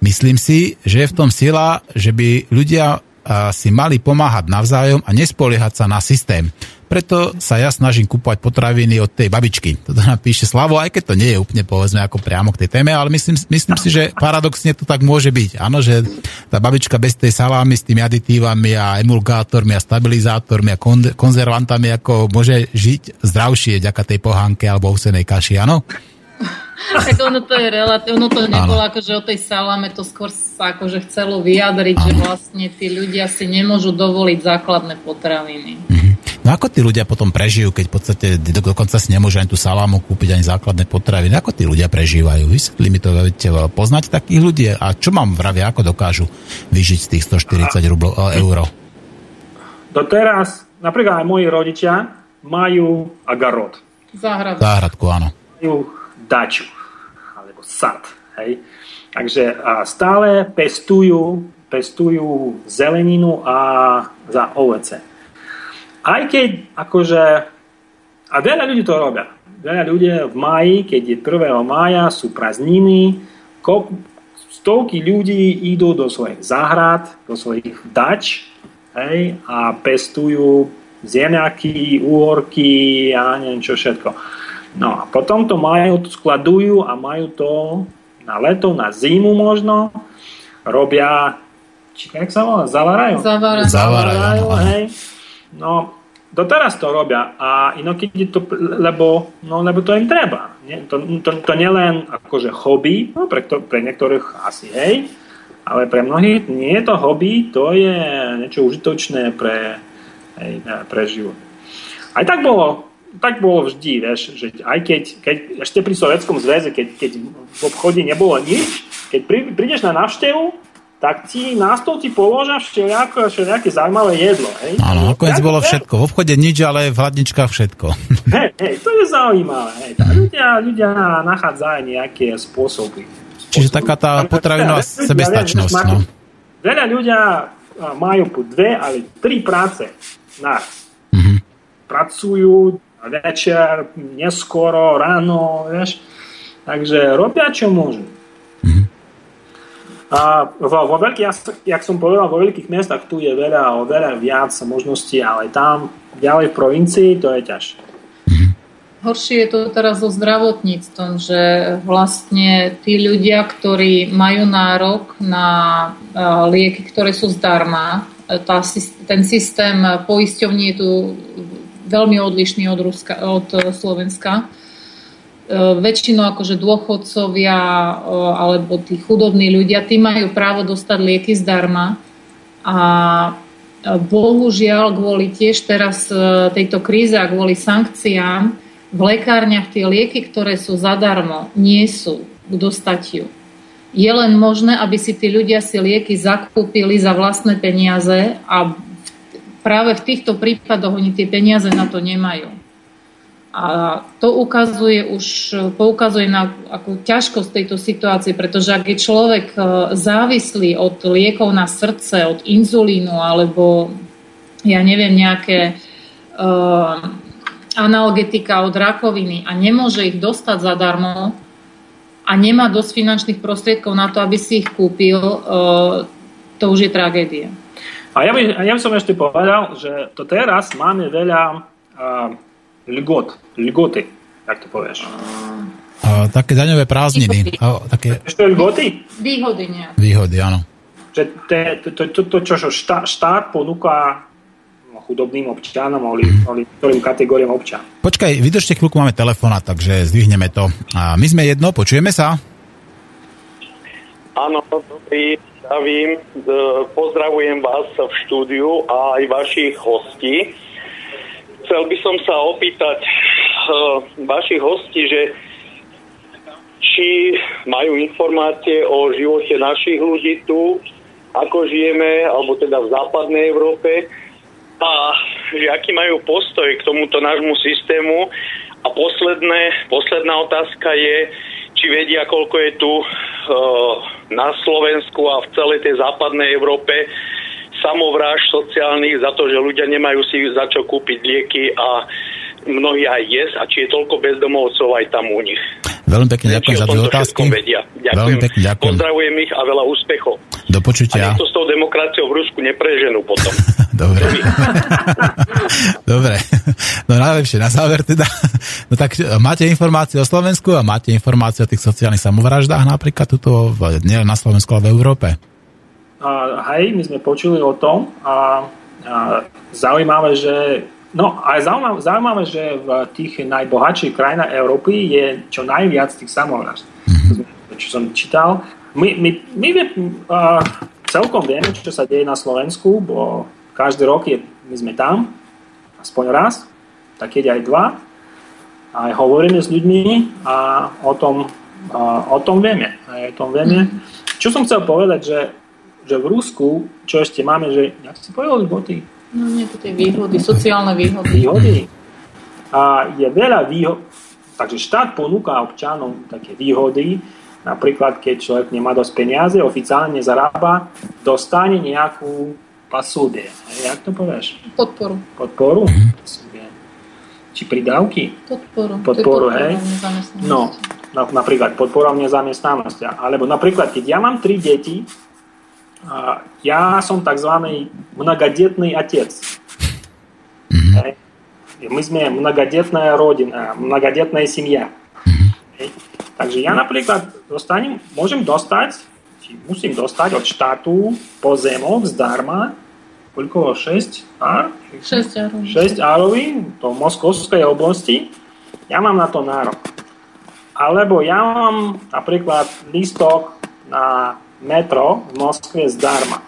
Myslím si, že je v tom sila, že by ľudia si mali pomáhať navzájom a nespoliehať sa na systém. Preto sa ja snažím kúpovať potraviny od tej babičky. Toto napíše Slavo, aj keď to nie je úplne povedzme ako priamo k tej téme, ale myslím, myslím si, že paradoxne to tak môže byť. Áno, že tá babička bez tej salámy s tými aditívami a emulgátormi a stabilizátormi a kon- konzervantami ako môže žiť zdravšie ďaká tej pohánke alebo husenej kaši, áno? Tak ono to je relatívne, ono to nebolo akože o tej salame, to skôr sa akože chcelo vyjadriť, ano. že vlastne tí ľudia si nemôžu dovoliť základné potraviny. Mm-hmm. No ako tí ľudia potom prežijú, keď v podstate do, dokonca si nemôžu ani tú salámu kúpiť, ani základné potraviny. Ako tí ľudia prežívajú? Vysvetli mi to, viete, poznáte takých ľudí? A čo mám vravia, ako dokážu vyžiť z tých 140 rublo, e, euro? Doteraz, napríklad aj moji rodičia majú agarod. Záhradu. Záhradku, áno. Majú daču, alebo sad. Hej. Takže a stále pestujú, pestujú zeleninu a za ovoce. Aj keď akože, a veľa ľudí to robia. Veľa ľudí v máji, keď je 1. mája, sú prázdniny, stovky ľudí idú do svojich záhrad, do svojich dač hej, a pestujú zemiaky, úhorky a neviem čo všetko. No a potom to majú, to skladujú a majú to na leto, na zimu možno, robia, či jak sa volá, zavarajú? Zavárajú, áno, áno. hej. No, doteraz to robia a inokedy to, lebo, no, lebo to im treba. Nie? To, to, to nie len akože hobby, no, pre, to, pre niektorých asi hej, ale pre mnohých nie je to hobby, to je niečo užitočné pre, hej, pre život. Aj tak bolo, tak bolo vždy, vieš, že aj keď, keď ešte pri Sovjetskom zväze, keď, keď v obchode nebolo nič, keď prídeš na návštevu, tak ti na stôl ti položia všelijaké, všelijaké zaujímavé jedlo. Hej? Áno, nakoniec bolo všetko. V obchode nič, ale v hladničkách všetko. [laughs] Hej, hej, to je zaujímavé. Hej. Tak ľudia, ľudia nachádzajú nejaké spôsoby. Čiže taká tá potravinová sebestačnosť. vieš, No. Veľa ľudia majú po dve, ale tri práce naraz. Mhm. Pracujú večer, neskoro, ráno, vieš. Takže robia, čo môžu. A vo, vo veľkých, jak, som povedal, vo veľkých mestách tu je veľa, veľa viac možností, ale tam ďalej v provincii to je ťažšie. Horšie je to teraz so zdravotníctvom, že vlastne tí ľudia, ktorí majú nárok na eh, lieky, ktoré sú zdarma, eh, tá, ten systém poisťovní je tu veľmi odlišný od, Ruska, od Slovenska. Eh, Väčšinou akože dôchodcovia eh, alebo tí chudobní ľudia, tí majú právo dostať lieky zdarma a eh, bohužiaľ kvôli tiež teraz tejto kríze a kvôli sankciám v lekárniach tie lieky, ktoré sú zadarmo, nie sú k dostatiu. Je len možné, aby si tí ľudia si lieky zakúpili za vlastné peniaze a práve v týchto prípadoch oni tie peniaze na to nemajú. A to ukazuje už, poukazuje na akú ťažkosť tejto situácie, pretože ak je človek e, závislý od liekov na srdce, od inzulínu alebo ja neviem, nejaké uh, analgetika od rakoviny a nemôže ich dostať zadarmo a nemá dosť finančných prostriedkov na to, aby si ich kúpil, uh, to už je tragédia. A ja by, ja by som ešte povedal, že to teraz máme veľa uh, lgot, lgoty, jak to povieš. A také daňové prázdniny. A, také Ešte lgoty? Výhody nejaké. výhody, áno. Že to, to, to, to, to čo štát, štát ponúka chudobným občanom alebo alebo niektorým kategóriám občanov. Počkaj, vydržte chvíľku, máme telefóna, takže zdvihneme to. A my sme jedno, počujeme sa? Áno, dobrý, zdravím. Pozdravujem vás v štúdiu a aj vašich hostí. Chcel by som sa opýtať uh, vašich hostí, že či majú informácie o živote našich ľudí tu, ako žijeme, alebo teda v západnej Európe a že aký majú postoj k tomuto nášmu systému. A posledné, posledná otázka je, či vedia, koľko je tu uh, na Slovensku a v celej tej západnej Európe samovráž sociálnych za to, že ľudia nemajú si za čo kúpiť lieky a mnohí aj jesť a či je toľko bezdomovcov aj tam u nich. Veľmi pekne ďakujem za tie otázky. vedia. Ďakujem. Veľmi pekne ďakujem. Pozdravujem ich a veľa úspechov. Do A počutia. nech to s tou demokraciou v Rusku nepreženú potom. [laughs] Dobre. [laughs] Dobre. No najlepšie, na záver teda. No tak e, máte informácie o Slovensku a máte informácie o tých sociálnych samovraždách napríklad tuto, v- nielen na Slovensku, ale v Európe. A, hej, my sme počuli o tom a, a zaujímavé, že No a zaujímavé, zaujímavé, že v tých najbohatších krajinách Európy je čo najviac tých samovrážd. Mm-hmm. Čo som čítal. My, my, my vie, uh, celkom vieme, čo sa deje na Slovensku, bo každý rok je, my sme tam. aspoň raz, tak keď aj dva, aj hovoríme s ľuďmi a o tom, a o tom vieme. Aj o tom vieme. Čo som chcel povedať, že, že v Rusku, čo ešte máme, že, jak si povedal, boty, No nie, to tie výhody, sociálne výhody. výhody. A je veľa výhod. Takže štát ponúka občanom také výhody. Napríklad, keď človek nemá dosť peniaze, oficiálne zarába, dostane nejakú pasúde. Jak to povieš? Podporu. Podporu? Pasúde. Či pridávky? Podporu. Podporu, To je hej? No, na, napríklad podpora v nezamestnanosti. Alebo napríklad, keď ja mám tri deti, А, я сон так званый многодетный отец. Mm-hmm. Мы знаем многодетная родина, многодетная семья. Mm-hmm. Также я, например, достанем, можем достать, мусим достать от штату по землек с дарма, сколько? 6 ар? 6 аровин. 6 аровин до Московской области. Я mám на то nárok. Alebo я mám например, листок на metro v Moskve zdarma.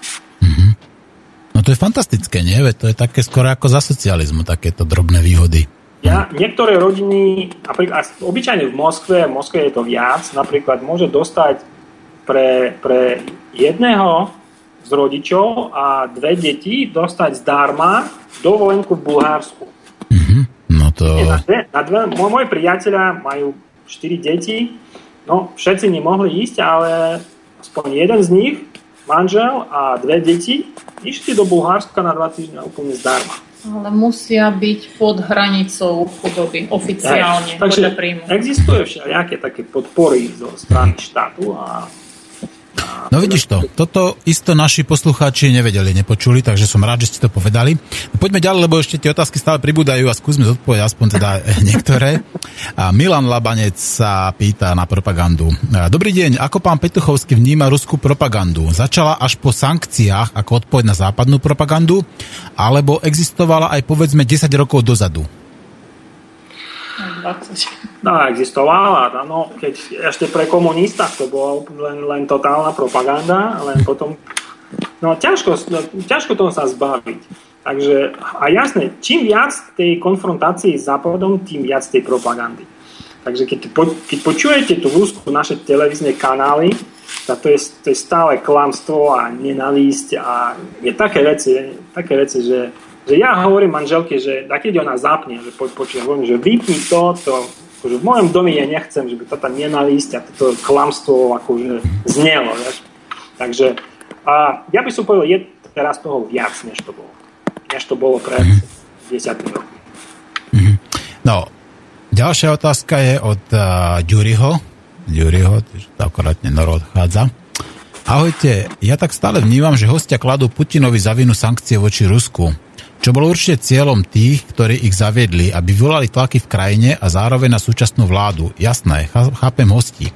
No to je fantastické, nie? Veď to je také skoro ako za socializmu, takéto drobné výhody. Ja, niektoré rodiny, napríklad obyčajne v Moskve, v Moskve je to viac, napríklad môže dostať pre, pre jedného z rodičov a dve deti dostať zdarma dovolenku v Bulharsku. No to... Na dve, na dve, môj, môj priateľa majú 4 deti, no všetci nemohli ísť, ale aspoň jeden z nich, manžel a dve deti, išli do Bulharska na dva týždne úplne zdarma. Ale musia byť pod hranicou chudoby oficiálne, Hej, Takže existuje všelijaké také podpory zo strany štátu a No vidíš to, toto isto naši poslucháči nevedeli, nepočuli, takže som rád, že ste to povedali. No, poďme ďalej, lebo ešte tie otázky stále pribúdajú a skúsme zodpovedať aspoň teda [laughs] niektoré. A Milan Labanec sa pýta na propagandu. Dobrý deň, ako pán Petuchovský vníma ruskú propagandu? Začala až po sankciách ako odpoveď na západnú propagandu, alebo existovala aj povedzme 10 rokov dozadu? 20. No, existovala, no, keď ešte pre komunistách to bola len, len totálna propaganda, len potom, no ťažko, no, ťažko toho sa zbaviť. Takže, a jasné, čím viac tej konfrontácii s Západom, tým viac tej propagandy. Takže keď, po, keď počujete tu v naše televízne kanály, tak to je, to je stále klamstvo a nenavísť a je také veci, také veci, že že ja hovorím manželke, že tak keď ona zapne, že po, počujem, hovorím, že vypni to, to akože v mojom dome ja nechcem, že by to tam nenávisť a toto klamstvo akože znelo, vieš. Takže a ja by som povedal, je teraz toho viac, než to bolo. Než to bolo pred desiatými rokmi. No, ďalšia otázka je od uh, Ďuriho. Ďuriho, akorátne Noro odchádza. Ahojte, ja tak stále vnímam, že hostia kladú Putinovi za vinu sankcie voči Rusku. Čo bolo určite cieľom tých, ktorí ich zaviedli, aby volali tlaky v krajine a zároveň na súčasnú vládu. Jasné, chápem hostí.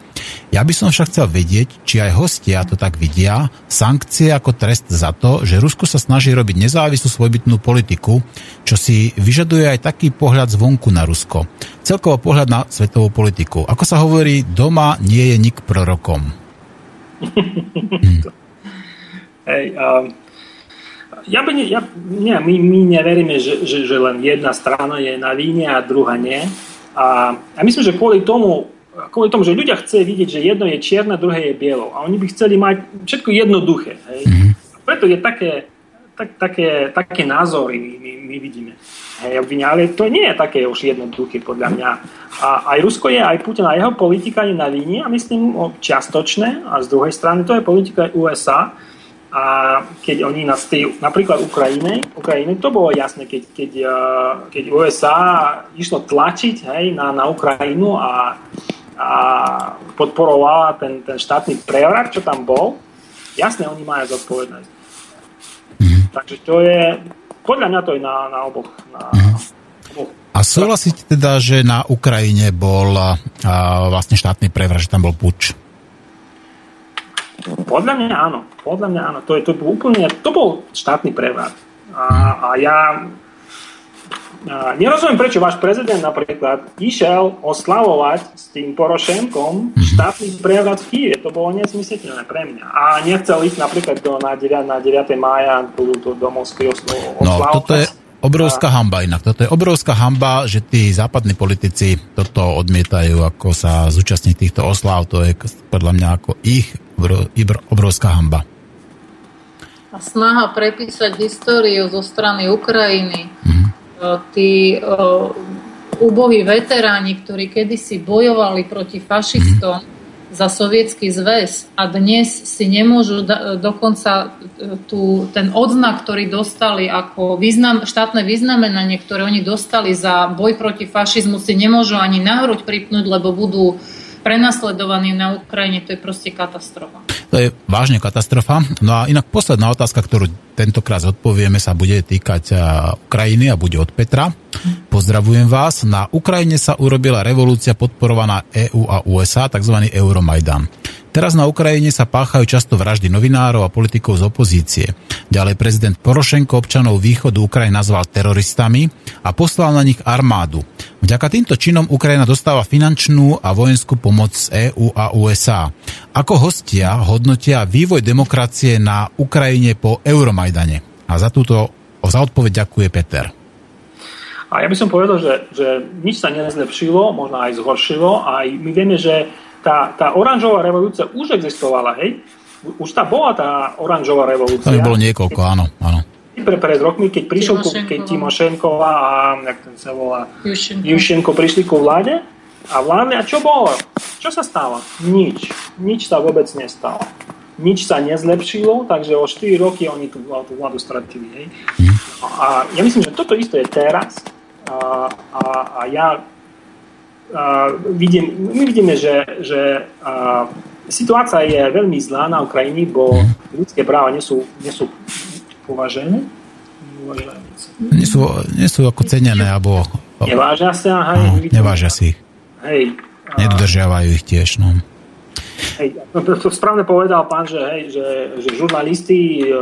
Ja by som však chcel vedieť, či aj hostia to tak vidia, sankcie ako trest za to, že Rusko sa snaží robiť nezávislú svojbytnú politiku, čo si vyžaduje aj taký pohľad zvonku na Rusko. Celkovo pohľad na svetovú politiku. Ako sa hovorí, doma nie je nik prorokom. [laughs] Hej, um, ja by ne, ja, nie, my, my neveríme, že, že, že len jedna strana je na líne a druhá nie. A, a myslím, že kvôli tomu, kvôli tomu, že ľudia chce vidieť, že jedno je čierne, druhé je bielo. A oni by chceli mať všetko jednoduché. Hej. A preto je také, tak, také, také názory my, my, my vidíme. Hej, ale to nie je také už jednoduché podľa mňa. A aj Rusko je, aj Putin a jeho politika je na línii a myslím o čiastočné a z druhej strany to je politika USA, a keď oni na tej, napríklad Ukrajine, Ukrajine, to bolo jasné, keď, keď, eh, keď USA išlo tlačiť hej, na, na Ukrajinu a, a podporovala ten, ten štátny prevrat, čo tam bol, jasné, oni majú zodpovednosť. Takže to je, podľa mňa to je na, na oboch. Na, oboch. A súhlasíte teda, že na Ukrajine bol a, vlastne štátny prevrat, že tam bol puč? Podľa mňa áno. Podľa mňa áno. To, je, to, bol úplne, to bol štátny prevrat. A, a ja a nerozumiem, prečo váš prezident napríklad išiel oslavovať s tým Porošenkom štátny prevrat v Kýve. To bolo nesmysliteľné pre mňa. A nechcel ísť napríklad do, na, 9, na 9. mája do, do, do Moskvy oslavovať. No, toto je, obrovská hamba inak. Toto je obrovská hamba, že tí západní politici toto odmietajú, ako sa zúčastniť týchto oslav. To je podľa mňa ako ich obrovská hamba. A snaha prepísať históriu zo strany Ukrajiny. Mhm. E, Tí e, úbohí veteráni, ktorí kedysi bojovali proti fašistom za sovietský zväz a dnes si nemôžu da, dokonca e, tú, ten odznak, ktorý dostali ako význam, štátne vyznamenanie, ktoré oni dostali za boj proti fašizmu, si nemôžu ani na hruď pripnúť, lebo budú prenasledovaní na Ukrajine. To je proste katastrofa. To je vážne katastrofa. No a inak posledná otázka, ktorú tentokrát odpovieme, sa bude týkať a, Ukrajiny a bude od Petra. Pozdravujem vás. Na Ukrajine sa urobila revolúcia podporovaná EU a USA, tzv. Euromajdan. Teraz na Ukrajine sa páchajú často vraždy novinárov a politikov z opozície. Ďalej prezident Porošenko občanov východu Ukrajiny nazval teroristami a poslal na nich armádu. Vďaka týmto činom Ukrajina dostáva finančnú a vojenskú pomoc z EÚ a USA. Ako hostia hodnotia vývoj demokracie na Ukrajine po Euromajdane. A za túto za odpoveď ďakuje Peter. A ja by som povedal, že, že nič sa nezlepšilo, možno aj zhoršilo. A my vieme, že tá, tá oranžová revolúcia už existovala, hej? Už tá bola tá oranžová revolúcia. To bolo niekoľko, áno. áno. Pre, pred rokmi, keď prišiel ku, keď Timošenková a jak ten sa volá, Jušenko. Jušenko prišli ku vláde a vládne, a čo bolo? Čo sa stalo? Nič. Nič sa vôbec nestalo. Nič sa nezlepšilo, takže o 4 roky oni tú, tú vládu stratili. Hej? No A ja myslím, že toto isté je teraz. A, a, a ja a vidím, my vidíme, že, že a, situácia je veľmi zlá na Ukrajine, bo ľudské práva nie sú, nie sú považené. Nie sú, nie sú ako cenené, alebo Nevážia sa, hej, no, nevážia si ich. Hej, a- Nedodržiavajú ich tiež. No. Hej, no to, to správne povedal pán, že, hej, že, že žurnalisti e,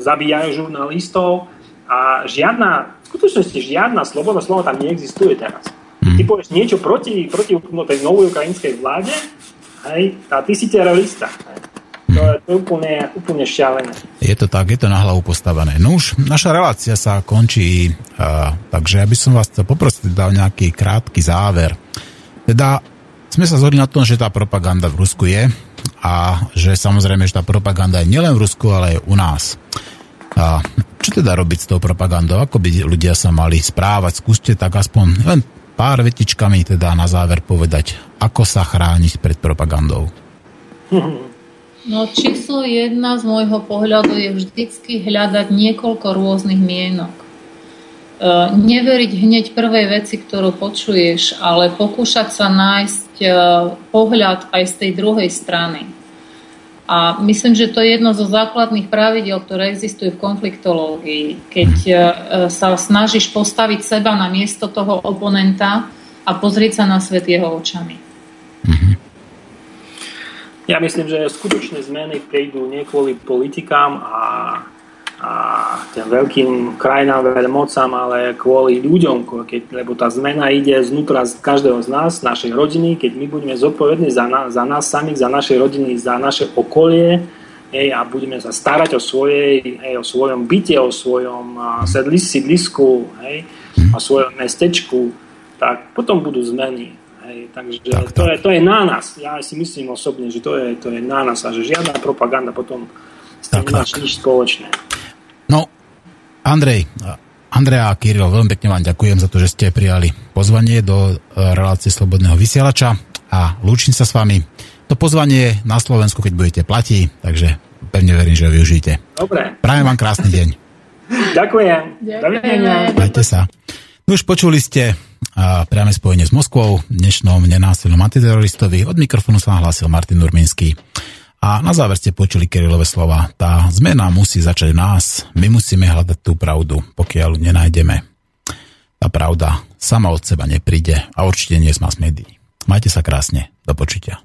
zabíjajú žurnalistov a žiadna, skutočnosti žiadna sloboda slova tam neexistuje teraz. Ty povieš niečo proti, proti no, tej novej ukrajinskej vláde, hej, a ty si terorista. Hej. To je, to je úplne, úplne šialené. Je to tak, je to na hlavu postavené. No už naša relácia sa končí, uh, takže ja by som vás chcel poprosiť dal nejaký krátky záver. Teda sme sa zhodli na tom, že tá propaganda v Rusku je a že samozrejme, že tá propaganda je nielen v Rusku, ale aj u nás. A čo teda robiť s tou propagandou? Ako by ľudia sa mali správať? Skúste tak aspoň len pár vetičkami teda na záver povedať, ako sa chrániť pred propagandou. No číslo jedna z môjho pohľadu je vždycky hľadať niekoľko rôznych mienok. E, neveriť hneď prvej veci, ktorú počuješ, ale pokúšať sa nájsť e, pohľad aj z tej druhej strany. A myslím, že to je jedno zo základných pravidel, ktoré existujú v konfliktológii. Keď e, sa snažíš postaviť seba na miesto toho oponenta a pozrieť sa na svet jeho očami. Ja myslím, že skutočné zmeny prídu nie kvôli politikám a, a tým veľkým krajinám, veľmocám, ale kvôli ľuďom, keď, lebo tá zmena ide znútra z každého z nás, našej rodiny, keď my budeme zodpovední za, na, za nás samých, za naše rodiny, za naše okolie hej, a budeme sa starať o, svojej, hej, o svojom byte, o svojom a, sedlis, sídlisku, hej, o svojom mestečku, tak potom budú zmeny. Hej, takže Tak, to, tak. Je, to je na nás. Ja si myslím osobne, že to je, to je na nás a že žiadna propaganda potom s tým Tak, tak. nič spoločné. No, Andrej, Andrea a Kiril, veľmi pekne vám ďakujem za to, že ste prijali pozvanie do e, relácie Slobodného vysielača a lúčim sa s vami. To pozvanie na Slovensku, keď budete platí, takže pevne verím, že ho využijete. Dobre, Prajem vám krásny deň. ďakujem. Dovidenia. Majte sa. No už počuli ste a priame spojenie s Moskvou, dnešnom nenásilnom antiteroristovi. Od mikrofónu sa nahlásil Martin Urminský. A na záver ste počuli Kirilové slova. Tá zmena musí začať v nás. My musíme hľadať tú pravdu, pokiaľ ju nenájdeme. Tá pravda sama od seba nepríde a určite nie z mass médií. Majte sa krásne. Do počutia.